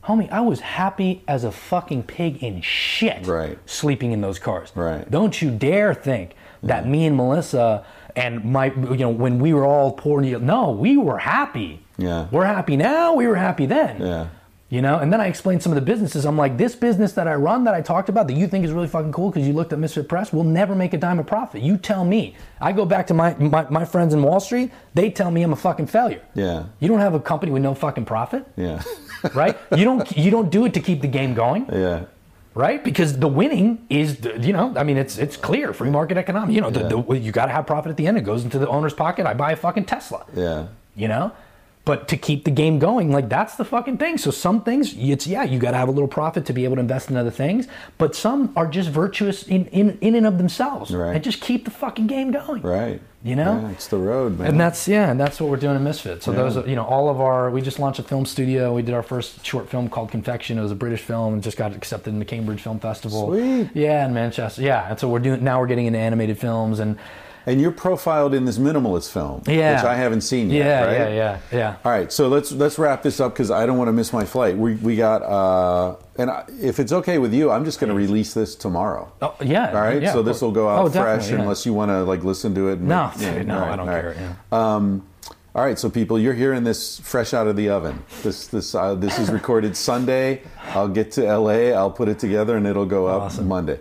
homie, I was happy as a fucking pig in shit. Right. Sleeping in those cars. Right. Don't you dare think that me and Melissa and my, you know, when we were all poor, no, we were happy. Yeah. We're happy now. We were happy then. Yeah. You know, and then I explained some of the businesses. I'm like, this business that I run that I talked about that you think is really fucking cool because you looked at Misfit Press will never make a dime of profit. You tell me. I go back to my, my, my friends in Wall Street, they tell me I'm a fucking failure. Yeah. You don't have a company with no fucking profit, Yeah, right? you don't you don't do it to keep the game going, yeah, right? Because the winning is, the- you know, I mean, it's it's clear, free market economy. You know, the, the, you got to have profit at the end. It goes into the owner's pocket. I buy a fucking Tesla yeah. you know but to keep the game going like that's the fucking thing so some things it's yeah you got to have a little profit to be able to invest in other things but some are just virtuous in in, in and of themselves Right. and just keep the fucking game going Right. You know? Yeah, it's the road, man. and that's yeah, and that's what we're doing in Misfit. So those, are, you know, all of our. We just launched a film studio. We did our first short film called Confection. It was a British film and just got accepted in the Cambridge Film Festival. Sweet. Yeah, in Manchester. Yeah, and so we're doing now. We're getting into animated films and and you're profiled in this minimalist film, Yeah. which I haven't seen yet. yeah, right? yeah, yeah, yeah. All right, so let's let's wrap this up because I don't want to miss my flight. We we got uh, and I, if it's okay with you, I'm just going to release this tomorrow. Oh yeah. All right, yeah, so this will go out Oh, fresh yeah. unless you want to like listen to it. And No, make- yeah, no, right, I don't all right. care. Yeah. Um, all right, so people, you're hearing this fresh out of the oven. This this uh, this is recorded Sunday. I'll get to LA. I'll put it together, and it'll go up Awesome. Monday.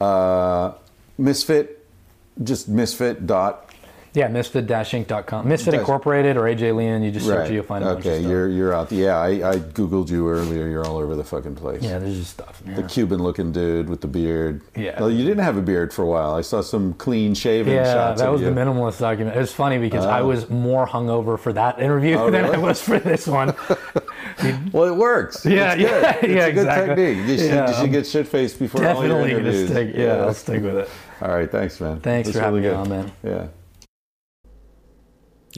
Uh, Misfit, just misfit dot. Yeah, misfit dash inc.com Misfit Dash- Incorporated or AJ Leon, you just search Right. it, you'll find a of okay, you're you're out. Yeah, I, I googled you earlier. You're all over the fucking place. Yeah, there's just stuff. Yeah. The Cuban-looking dude with the beard. Yeah. Well, you didn't have a beard for a while. I saw some clean shaven shots. Yeah, shots. that was the minimalist document. It was funny because I oh. was more hungover for that interview Oh, than I was for this one. Well, it works. Yeah, It's yeah, good. It's yeah, a good exactly. technique. You should, Yeah, you should get shit faced before all your Definitely interviews. stick. Yeah, I'll stick with it. All right, thanks, man. Thanks That's for having really me on, man. Yeah.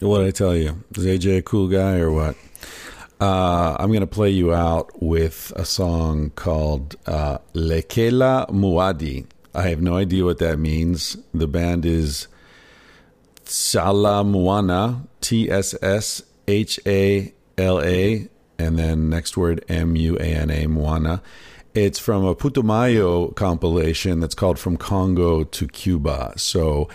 What did I tell you? Is AJ a cool guy or what? Uh, I'm going to play you out with a song called uh, Lekela Muadi. I have no idea what that means. The band is Tshala Muana, T S S H A L A, and then next word M U A N A, Moana. It's from a Putumayo compilation that's called From Congo to Cuba. So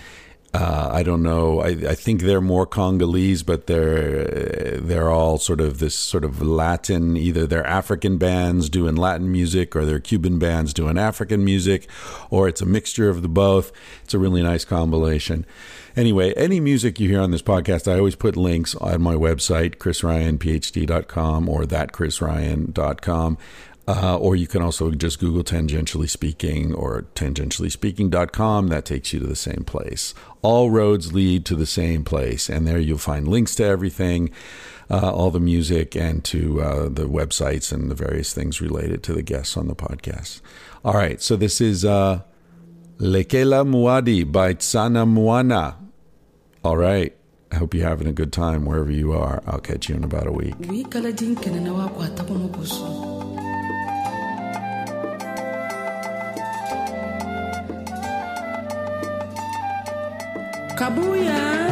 uh, I don't know. I, I, think they're more Congolese, but they're they're all sort of this sort of Latin. Either they're African bands doing Latin music, or they're Cuban bands doing African music, or it's a mixture of the both. It's a really nice compilation. Anyway, any music you hear on this podcast, I always put links on my website, chrisryanphd.com or thatchrisryan.com. Uh, or you can also just Google tangentially speaking or tangentiallyspeaking.com. That takes you to the same place. All roads lead to the same place. And there you'll find links to everything, uh, all the music, and to uh, the websites and the various things related to the guests on the podcast. All right. So this is uh, Lekela Muadi by Tshala Muana. All right. I hope you're having a good time wherever you are. I'll catch you in about a week. Kabuya.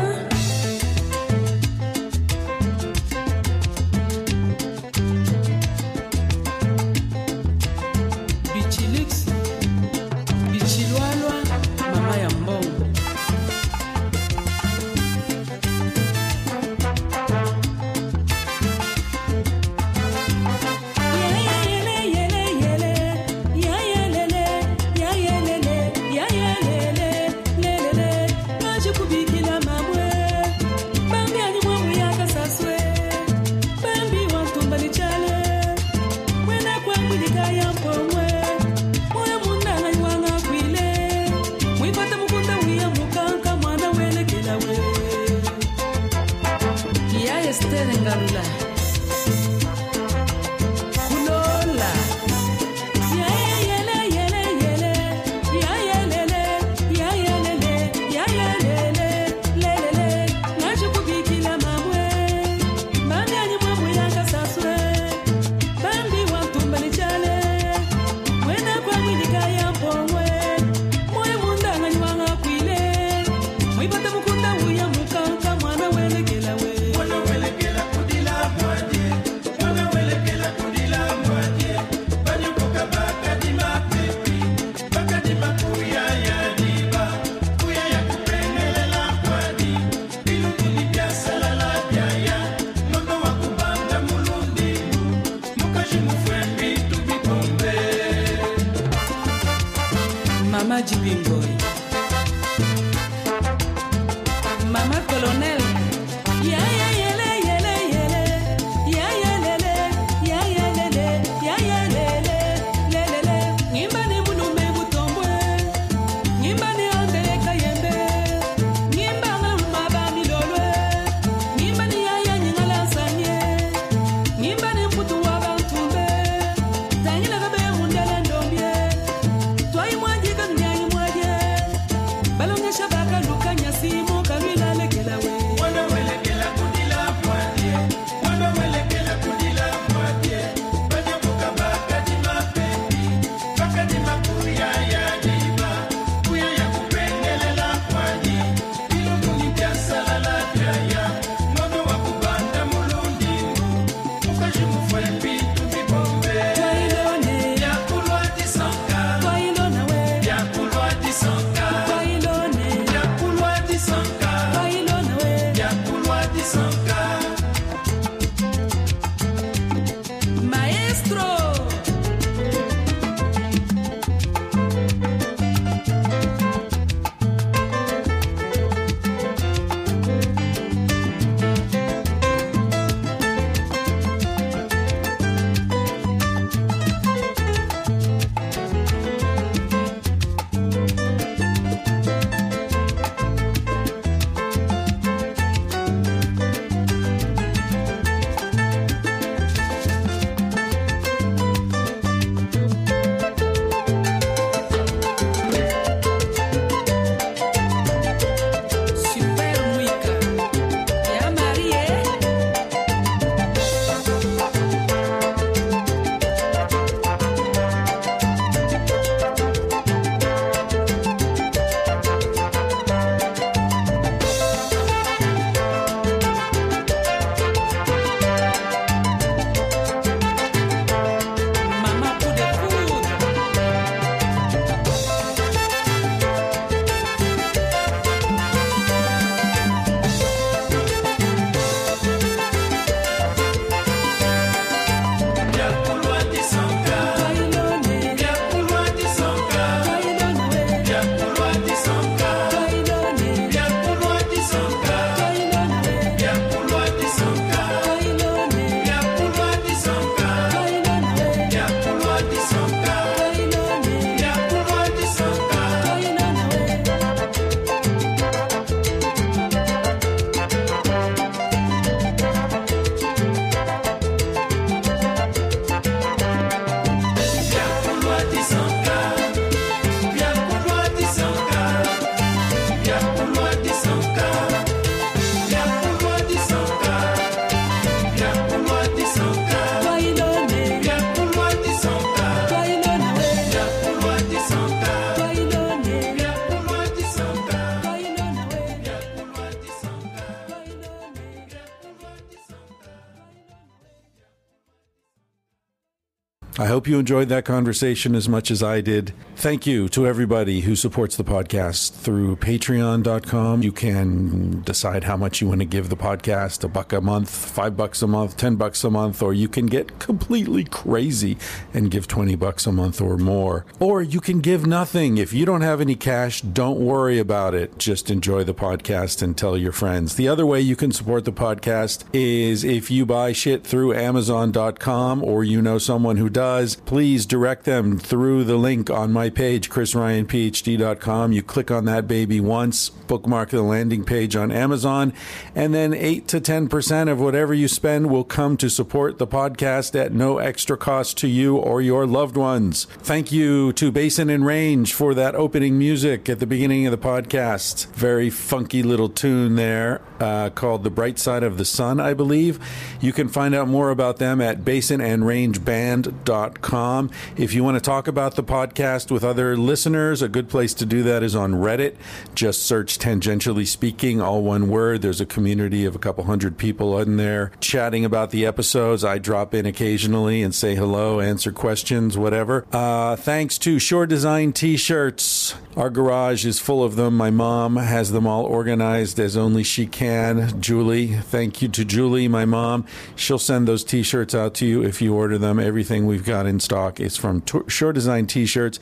Hope you enjoyed that conversation as much as I did. Thank you to everybody who supports the podcast through patreon.com. You can decide how much you want to give the podcast a buck a month, five bucks a month, ten bucks a month, or you can get completely crazy and give 20 bucks a month or more. Or you can give nothing. If you don't have any cash, don't worry about it. Just enjoy the podcast and tell your friends. The other way you can support the podcast is if you buy shit through amazon.com or you know someone who does, please direct them through the link on my page, chrisryanphd.com. You click on that baby once, bookmark the landing page on Amazon, and then 8 to 10% of whatever you spend will come to support the podcast at no extra cost to you or your loved ones. Thank you to Basin and Range for that opening music at the beginning of the podcast. Very funky little tune there uh, called The Bright Side of the Sun, I believe. You can find out more about them at basinandrangeband.com. If you want to talk about the podcast with other listeners, a good place to do that is on Reddit. Just search Tangentially Speaking, all one word. There's a community of a couple hundred people in there chatting about the episodes. I drop in occasionally and say hello, answer questions, whatever. Uh, thanks to Shore Design t shirts. Our garage is full of them. My mom has them all organized as only she can. Julie, thank you to Julie, my mom. She'll send those t shirts out to you if you order them. Everything we've got in stock is from t- Shore Design t shirts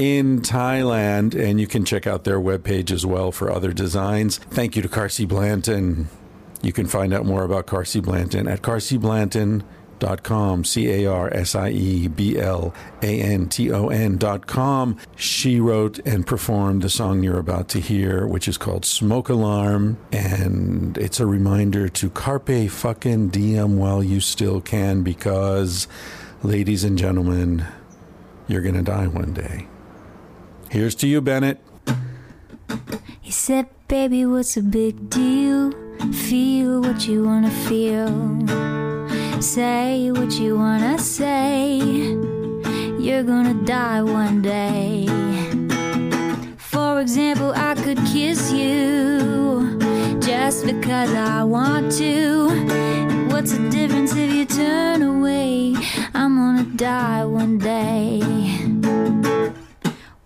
in Thailand, and you can check out their webpage as well for other designs. Thank you to Carsie Blanton. You can find out more about Carsie Blanton at carsieblanton.com, C A R S I E B L A N T O N dot com. She wrote and performed the song you're about to hear, which is called Smoke Alarm. And it's a reminder to carpe fucking diem while you still can, because, ladies and gentlemen, you're going to die one day. Here's to you, Bennett. He said, Baby, what's a big deal? Feel what you wanna feel. Say what you wanna say. You're gonna die one day. For example, I could kiss you just because I want to. What's the difference if you turn away? I'm gonna die one day.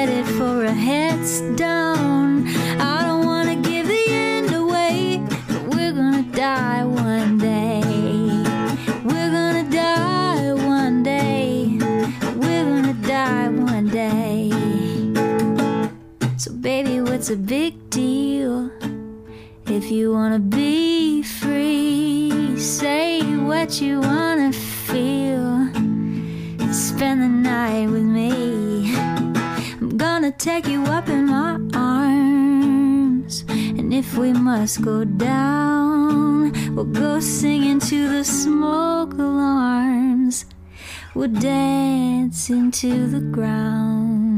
Headed for a headstone, I don't wanna give the end away, but we're gonna die one day. We're gonna die one day. We're gonna die one day. So, baby, what's a big deal? If you wanna be free, say what you wanna feel. Spend the night with me. Gonna take you up in my arms. And if we must go down, we'll go singing to the smoke alarms. We'll dance into the ground.